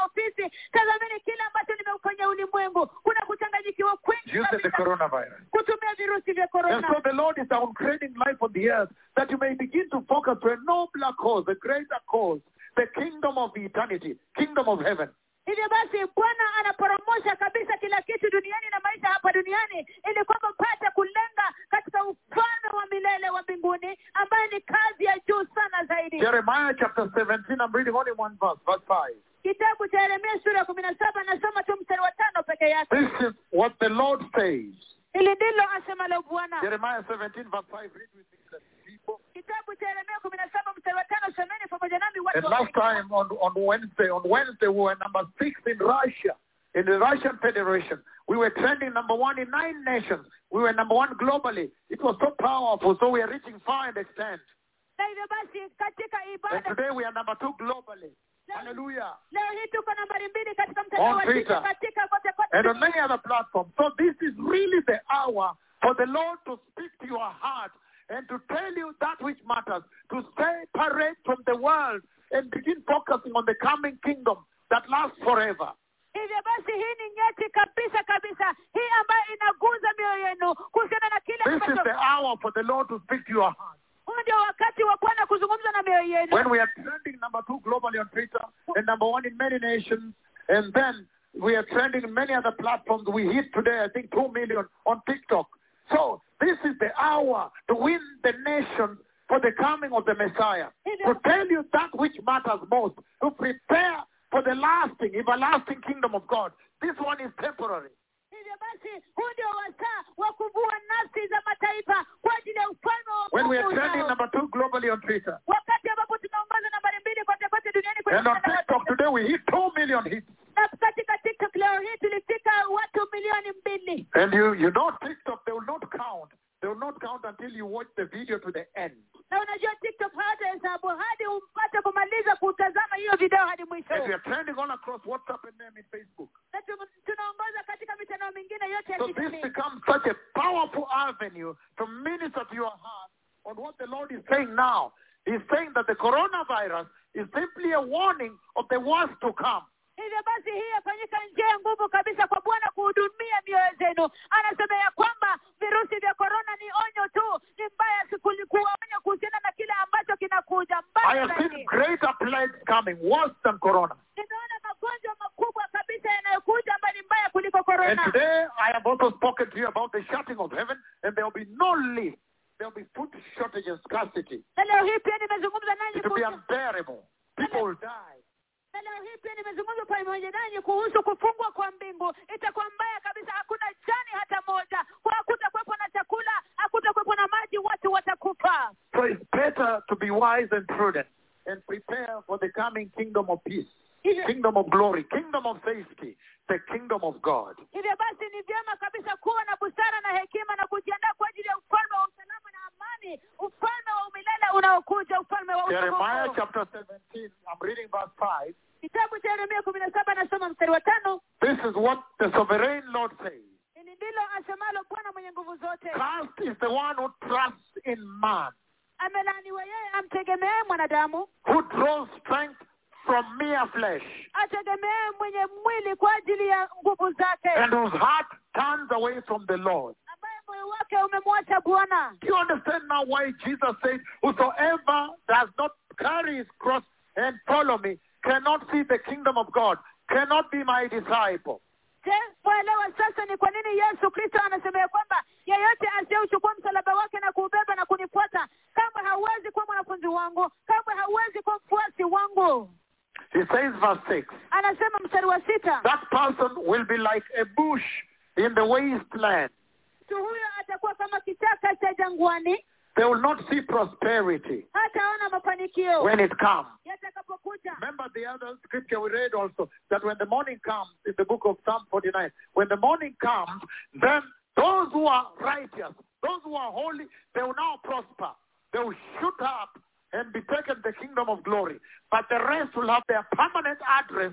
S2: maofisi tazamini kile ambacho limeufanya ulimwengu kuna kuchanganyikiwa kwingi
S3: the coronavirus.
S2: kutumia virusi vya
S3: so the Lord is downgrading life on the earth that you may begin to focus to a nobler cause, a greater cause, the kingdom of eternity, kingdom of heaven.
S2: hivyo basi bwana anaporomosha kabisa kila kitu duniani na maisha hapa duniani ili kwamba mpate kulenga katika ufalme wa milele wa mbinguni ni kazi ya juu sana zaidi
S3: Jeremiah chapter 17, I'm reading only one verse, verse 5.
S2: Kitabu cha yeremia sura ya kumi na saba nasoma tu mstari wa tano peke yake
S3: This is what the Lord says.
S2: hili ndilo asemalo bwana
S3: Jeremiah 17, verse 5, read with me,
S2: kitabu cha yeremia kumi na saba mstari wa tano semeni pamoja nami
S3: And
S2: watu
S3: last time on, on Wednesday, on Wednesday we were number six in Russia, in the Russian Federation. We were trending number one in nine nations. We were number one globally. It was so powerful, so we are reaching far and extent.
S2: na hivyo basi katika
S3: And today we are number two globally. Hallelujah.
S2: leo hii tuko nambari mbili katika mtandao wa
S3: Twitter.
S2: Twitter, katika kote kote
S3: And on many other platforms. So this is really the hour for the Lord to speak to your heart and to tell you that which matters, to separate from the world and begin focusing on the coming kingdom that lasts forever.
S2: hivyo basi hii ni nyeti kabisa kabisa hii ambayo inaguza mioyo yenu kuhusiana na kile
S3: This is the hour for the Lord to speak to your heart.
S2: Huu ndio wakati wa bwana kuzungumza na mioyo yenu
S3: When we are trending number two globally on Twitter and number one in many nations, and then we are trending in many other platforms. We hit today, I think, two million on TikTok. So this is the hour to win the nation for the coming of the Messiah. To tell you that which matters most, to prepare for the lasting, everlasting kingdom of God. This one is temporary. When we are trending number two globally on Twitter.
S2: wakati ambapo tunaongoza nambari mbili kote kote duniani
S3: And on TikTok today we hit two million hits.
S2: na katika tiktok leo hii tulifika watu milioni mbili
S3: And you, you know TikTok, they will not count. They will not count until you watch the video to the end.
S2: na unajua tiktok hawatahesabu hadi umpate kumaliza kutazama hiyo video hadi mwisho
S3: And we are trending all across WhatsApp and them in Facebook.
S2: na tunaongoza katika mitandao mingine yote ya
S3: So this becomes such a powerful avenue to minister to your heart on what the Lord is saying now. He's saying that the coronavirus is simply a warning of the worst to come.
S2: Hivyo basi hii yafanyika njia nguvu kabisa kwa bwana kuhudumia mioyo zenu anasema ya kwamba virusi vya korona ni onyo tu ni mbaya kuwaonya kuhusiana na kile ambacho kinakuja
S3: I
S2: mbaya
S3: have greater plagues coming, worse than corona.
S2: nimeona magonjwa makubwa kabisa yanayokuja ambayo ni mbaya kuliko
S3: And today I have also spoken to you about the shutting of heaven, and there will be no lift. There will be food shortage and scarcity.
S2: leo hii pia nimezungumza nanyi
S3: It will be unbearable. People will die.
S2: Na leo hii pia nimezungumza pamoja nanyi kuhusu kufungwa kwa mbingu. Itakuwa mbaya kabisa hakuna jani hata moja. Hakutakuwepo na chakula hakutakuwepo na maji watu watakufa.
S3: So it's better to be wise and prudent and prepare for the coming kingdom of peace, kingdom of glory, kingdom of safety, the kingdom of God.
S2: hivyo basi ni vyema kabisa kuwa na busara na hekima na kujiandaa kwa ajili ya ufalme wa usalama ufalme wa umilele unaokuja ufalme wa
S3: Jeremiah chapter 17, I'm reading verse 5.
S2: kitabu cha yeremia kumi na saba nasoma mstari wa tano
S3: This is what the sovereign Lord says.
S2: hili ndilo asemalo bwana mwenye nguvu zote
S3: Cursed is the one who trusts in man,
S2: amelaaniwa yeye amtegemee mwanadamu
S3: who draws strength from mere flesh,
S2: ategemee mwenye mwili kwa ajili ya nguvu zake
S3: and whose heart turns away from the Lord. Do you understand now why Jesus said, Whosoever does not carry his cross and follow me cannot see the kingdom of God, cannot be my disciple.
S2: je sasa ni kwa nini yesu kristo anasema ya kwamba yeyote asiyeuchukua msalaba wake na kuubeba na kunifuata kamwe hauwezi kuwa mwanafunzi wangu kamwe hauwezi kuwa mfuasi wangu
S3: He says, verse 6,
S2: anasema mstari wa sita
S3: that person will be like a bush in the wasteland.
S2: Mtu huyo atakuwa kama kichaka cha jangwani
S3: They will not see prosperity when it comes. Remember the other scripture we read also that when the morning comes in the book of Psalm 49, when the morning comes, then those who are righteous, those who are holy, they will now prosper. They will shoot up and be taken the kingdom of glory. But the rest will have their permanent address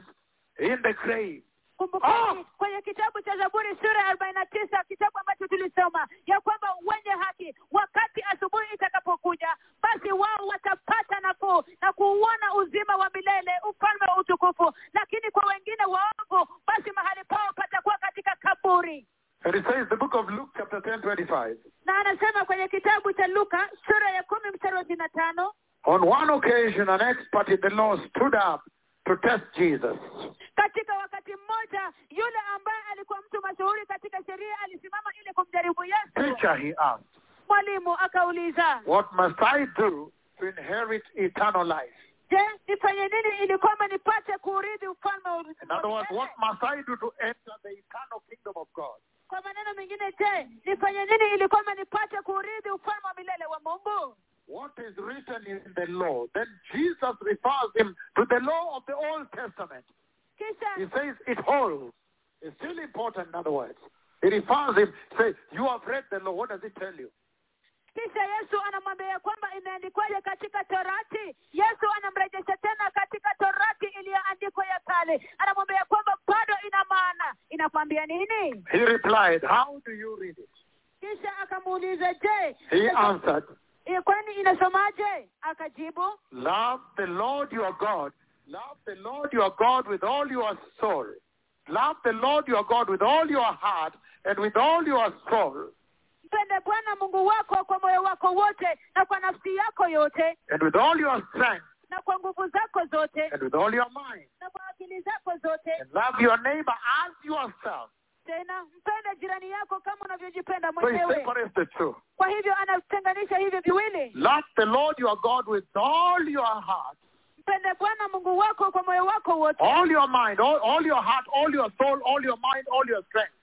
S3: in the grave.
S2: Kumbukeni ah! kwenye kitabu cha zaburi sura ya arobaini na tisa kitabu ambacho tulisoma ya kwamba wenye haki wakati asubuhi itakapokuja basi wao watapata nafuu na kuuona uzima wa milele ufalme wa utukufu. Lakini kwa wengine waovu basi mahali pao patakuwa katika kaburi.
S3: And it says the book of Luke chapter 10, 25.
S2: na anasema kwenye kitabu cha luka sura ya kumi mstari wa ishirini na tano
S3: On one occasion, an expert in the law stood up to test Jesus.
S2: katika wakati mmoja yule ambaye alikuwa mtu mashuhuri katika sheria alisimama ili kumjaribu yesu
S3: Teacher, he asked,
S2: mwalimu akauliza
S3: what must I do to inherit eternal life?
S2: je nifanye nini ili kwamba nipate kuurithi ufalme wa
S3: In other words, what must I do to enter the eternal kingdom of God?
S2: kwa maneno mengine je nifanye nini ili kwamba nipate kuurithi ufalme wa milele wa mungu
S3: What is written in the law? Then Jesus refers him to the law of the Old Testament. He says it holds. It's still important, in other words. He refers him, say, you have read the law. What does it tell you?
S2: kisha yesu anamwambia kwamba imeandikwaje katika torati yesu anamrejesha tena katika torati iliyoandikwa ya kale anamwambia kwamba bado ina maana inakwambia nini
S3: He replied, how do you read it?
S2: kisha akamuuliza je
S3: He answered,
S2: Eh, kwani inasomaje akajibu
S3: Love the Lord your God. Love the Lord your God with all your soul. Love the Lord your God with all your heart and with all your soul
S2: mpende bwana mungu wako kwa moyo wako wote na kwa nafsi yako yote
S3: and with all your strength
S2: na kwa nguvu zako zote
S3: and with all your mind.
S2: na kwa akili zako zote
S3: And love your neighbor as yourself.
S2: Tena. Mpende jirani yako kama unavyojipenda mwenyewe.
S3: separates the two.
S2: kwa hivyo anatenganisha hivyo viwili.
S3: Love the Lord your God with all your heart,
S2: mpende bwana mungu wako kwa moyo wako wote.
S3: All your mind, all, all your heart, all your soul, all your mind, all your strength.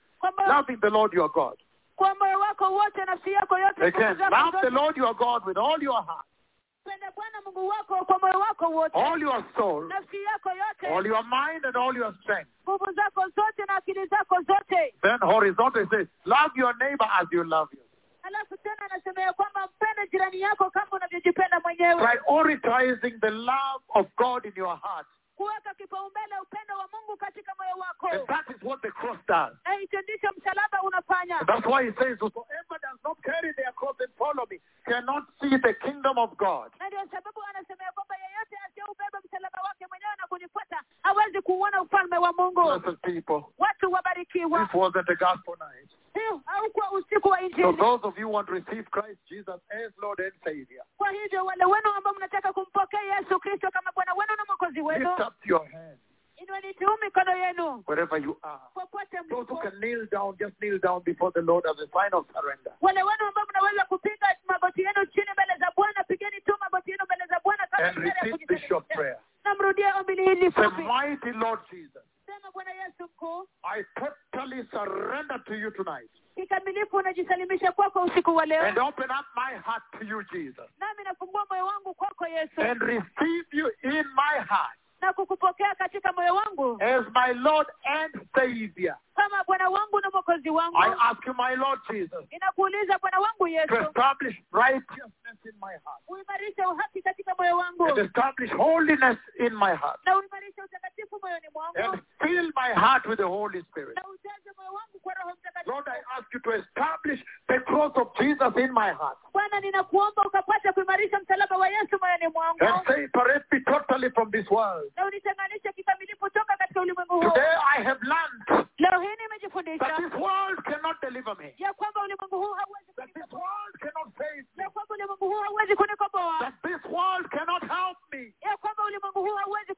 S3: Loving the Lord your God.
S2: kwa moyo wako wote nafsi yako yote
S3: love the Lord your God with all your heart,
S2: mpende bwana mungu wako kwa moyo wako wote
S3: all your soul,
S2: nafsi yako
S3: all your mind, and all your strength.
S2: nguvu zako zote na akili zako zote
S3: Then horizontally says, love your neighbor as you love you.
S2: halafu tena anasema ya kwamba mpende jirani yako kama unavyojipenda mwenyewe
S3: Prioritizing the love of God in your heart.
S2: Kuweka kipaumbele upendo wa mungu katika moyo wako
S3: And that is what the cross does.
S2: hicho ndicho msalaba unafanya
S3: that's why he says, Whosoever does not carry their cross and follow me cannot see the kingdom of God.
S2: na ndio sababu anasema ya kwamba yeyote asiyeubeba msalaba wake mwenyewe na kunifuata hawezi kuuona ufalme wa mungu
S3: people.
S2: watu wabarikiwa
S3: This wasn't a gospel night.
S2: Hii haukuwa usiku wa
S3: So those of you who want to receive Christ Jesus as Lord and Savior,
S2: kwa hivyo wale wenu ambao mnataka kumpokea yesu kristo kama bwana wenu na mwokozi wenu
S3: lift up your hand
S2: inueni juu mikono yenu
S3: wherever you are.
S2: popote
S3: Those who can kneel down, just kneel down before the Lord as a sign of surrender.
S2: wale wenu ambao mnaweza kupiga magoti yenu chini mbele za bwana pigeni tu magoti yenu mbele za bwana kama
S3: And
S2: ishara ya
S3: repeat this short
S2: kujisalimisha.
S3: prayer.
S2: na mrudie ombi hili
S3: Say,
S2: fupi
S3: mighty Lord Jesus,
S2: sema bwana yesu mkuu.
S3: I totally surrender to you tonight.
S2: Kikamilifu unajisalimisha kwako usiku wa leo.
S3: And open up my heart to you, Jesus,
S2: nami nafungua moyo wangu kwako yesu.
S3: And receive you in my heart
S2: na kukupokea katika moyo wangu.
S3: as my Lord and Savior.
S2: Kama bwana wangu na mwokozi wangu.
S3: I ask you, my Lord Jesus,
S2: ninakuuliza bwana wangu
S3: to
S2: yesu
S3: establish righteousness in my heart.
S2: Uimarishe uhaki katika moyo wangu.
S3: And establish holiness in my heart.
S2: Na uimarishe utakatifu moyoni mwangu.
S3: And fill my heart with the Holy Spirit.
S2: na ujaze moyo wangu kwa roho mtakatifu.
S3: Lord, I ask you to establish the cross of Jesus in my heart.
S2: Bwana ninakuomba ukapata kuimarisha msalaba wa yesu moyoni mwangu.
S3: And separate me totally from this world.
S2: na unitenganishe kikamilifu toka katika ulimwengu huu.
S3: Today I have learned
S2: leo
S3: that this world cannot deliver me,
S2: ya kwamba ulimwengu huu hauwezi
S3: that this world cannot save me,
S2: ya kwamba ulimwengu huu hauwezi kunikomboa
S3: that this world cannot help me,
S2: ya kwamba ulimwengu huu hauwezi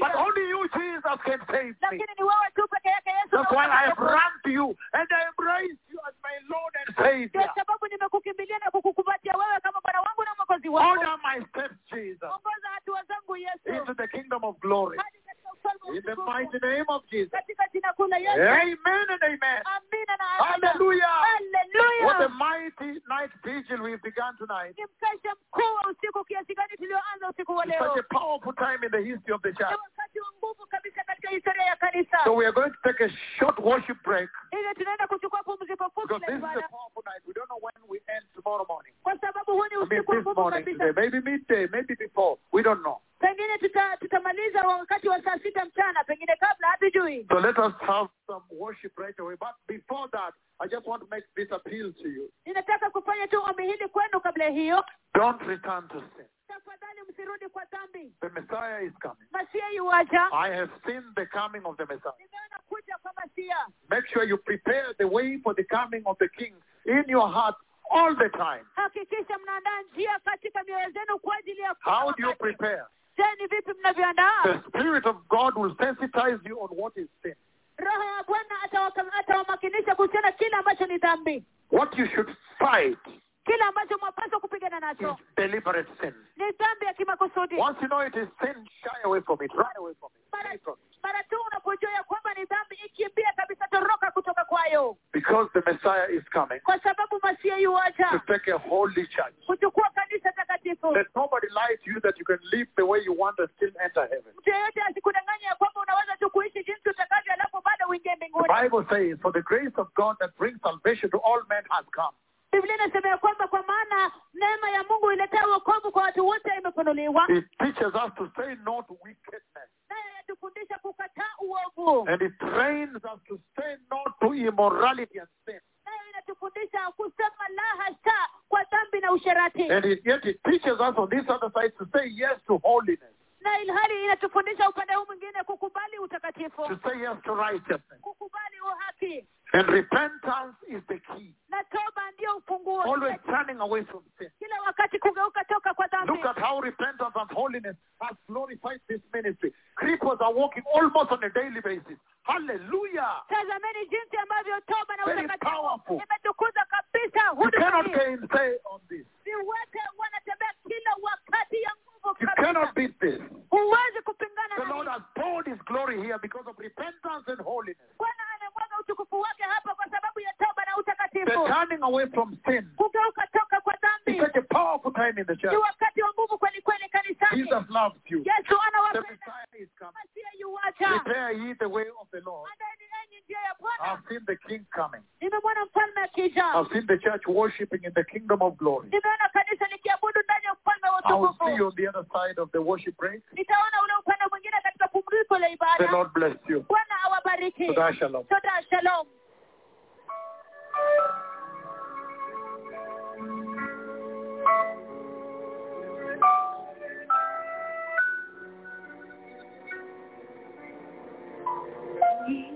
S3: but only you, Jesus, can save me.
S2: lakini ni wewe tu peke
S3: That's why I have run to you and I embrace you as my Lord and Savior. Order my steps, Jesus, into the kingdom of glory.
S2: Hadi katika ufalme wa
S3: In the mighty name of Jesus.
S2: katika jina kuu la yesu
S3: Amen and amen.
S2: amina
S3: Hallelujah. What a mighty night vigil we've begun tonight.
S2: ni mkesha mkuu wa usiku kiasi gani tulioanza usiku wa
S3: It's such a powerful time in the history of the church.
S2: wakati wa nguvu kabisa katika historia ya kanisa
S3: So we are going to take a short worship break
S2: hivyo tunaenda kuchukua pumziko fupi
S3: because this is a powerful night. We don't know when we end tomorrow morning.
S2: kwa sababu huu ni
S3: I mean, this morning today, maybe midday, maybe before. We don't know.
S2: Pengine tuta, tutamaliza wakati wa saa sita mchana pengine kabla hatujui
S3: So let us have some worship right away. But before that, I just want to make this appeal to you.
S2: ninataka kufanya tu ombi hili kwenu kabla hiyo
S3: Don't return to sin.
S2: tafadhali msirudi kwa dhambi
S3: The Messiah is coming.
S2: masia yuwaja
S3: I have seen the coming of the Messiah.
S2: nimeona kuja kwa masia
S3: Make sure you prepare the way for the coming of the King in your heart all the time.
S2: hakikisha mnaandaa njia katika mioyo zenu kwa ajili ya
S3: How do you prepare?
S2: Je ni vipi mnavyoandaa
S3: The Spirit of God will sensitize you on what is sin,
S2: roho ya bwana atawaka- atawamakinisha kuhusiana kile ambacho ni dhambi
S3: what you should fight
S2: kile ambacho mwapaswa kupigana
S3: is
S2: nacho
S3: deliberate sin.
S2: ni dhambi ya kimakusudi
S3: Once you know it is sin, shy away from it, run away from it.
S2: mara,
S3: from it.
S2: mara tu unapojua ya kwamba ni dhambi ikimbia kabisa toroka kutoka kwayo
S3: Because the Messiah is coming
S2: kwa sababu masia
S3: to take a holy church.
S2: kuchukua
S3: Let nobody to you that you can live the way you want and still enter heaven.
S2: mtu yeyote asikudanganya ya kwamba unaweza tu kuishi jinsi utakavyo alafu bado uingie
S3: The Bible says, For the grace of God that brings salvation to all men has come.
S2: biblia inasema ya kwamba kwa maana neema ya mungu iletayo wokovu kwa watu wote imefunuliwa
S3: It teaches us to say no to wickedness.
S2: naye yatufundisha kukataa uovu
S3: And it trains us to say no to immorality and sin.
S2: nayo inatufundisha kusema la hasha kwa dhambi na usherati
S3: And it, yet it teaches us on this other side to say yes to holiness,
S2: na ilhali inatufundisha upande huu mwingine kukubali utakatifu
S3: to say yes to righteousness. And repentance is the key.
S2: na toba ndio ufunguo
S3: Always turning away from sin.
S2: kila wakati kugeuka toka kwa dhambi
S3: Look at how repentance and holiness has glorified this ministry. Cripples are walking almost on a daily basis. Hallelujah.
S2: tazameni jinsi ambavyo toba na
S3: Very powerful. You cannot
S2: hii
S3: gainsay on this.
S2: viwete wanatembea kila wakati ya nguvu
S3: You cannot beat this. The Lord has poured His glory here because of repentance and holiness.
S2: bwana amemwaga utukufu wake hapa kwa sababu ya toba na
S3: The turning away from sin.
S2: kugeuka toka kwa
S3: It's such a powerful time in the church.
S2: wakati wa nguvu kweli kweli kanisani
S3: Jesus loves you. The Messiah is coming. Prepare ye the way of the Lord. I've seen the king coming.
S2: nimemwona mfalme akija
S3: I've seen the church worshiping in the kingdom of glory.
S2: nimeona kanisa likiabudu ndani ya ufalme wa
S3: I'll see you on the other side of the worship break.
S2: nitaona ule upande mwingine katika pumziko la
S3: The Lord bless you.
S2: bwana
S3: Toda shalom.
S2: toda shalom
S1: without you,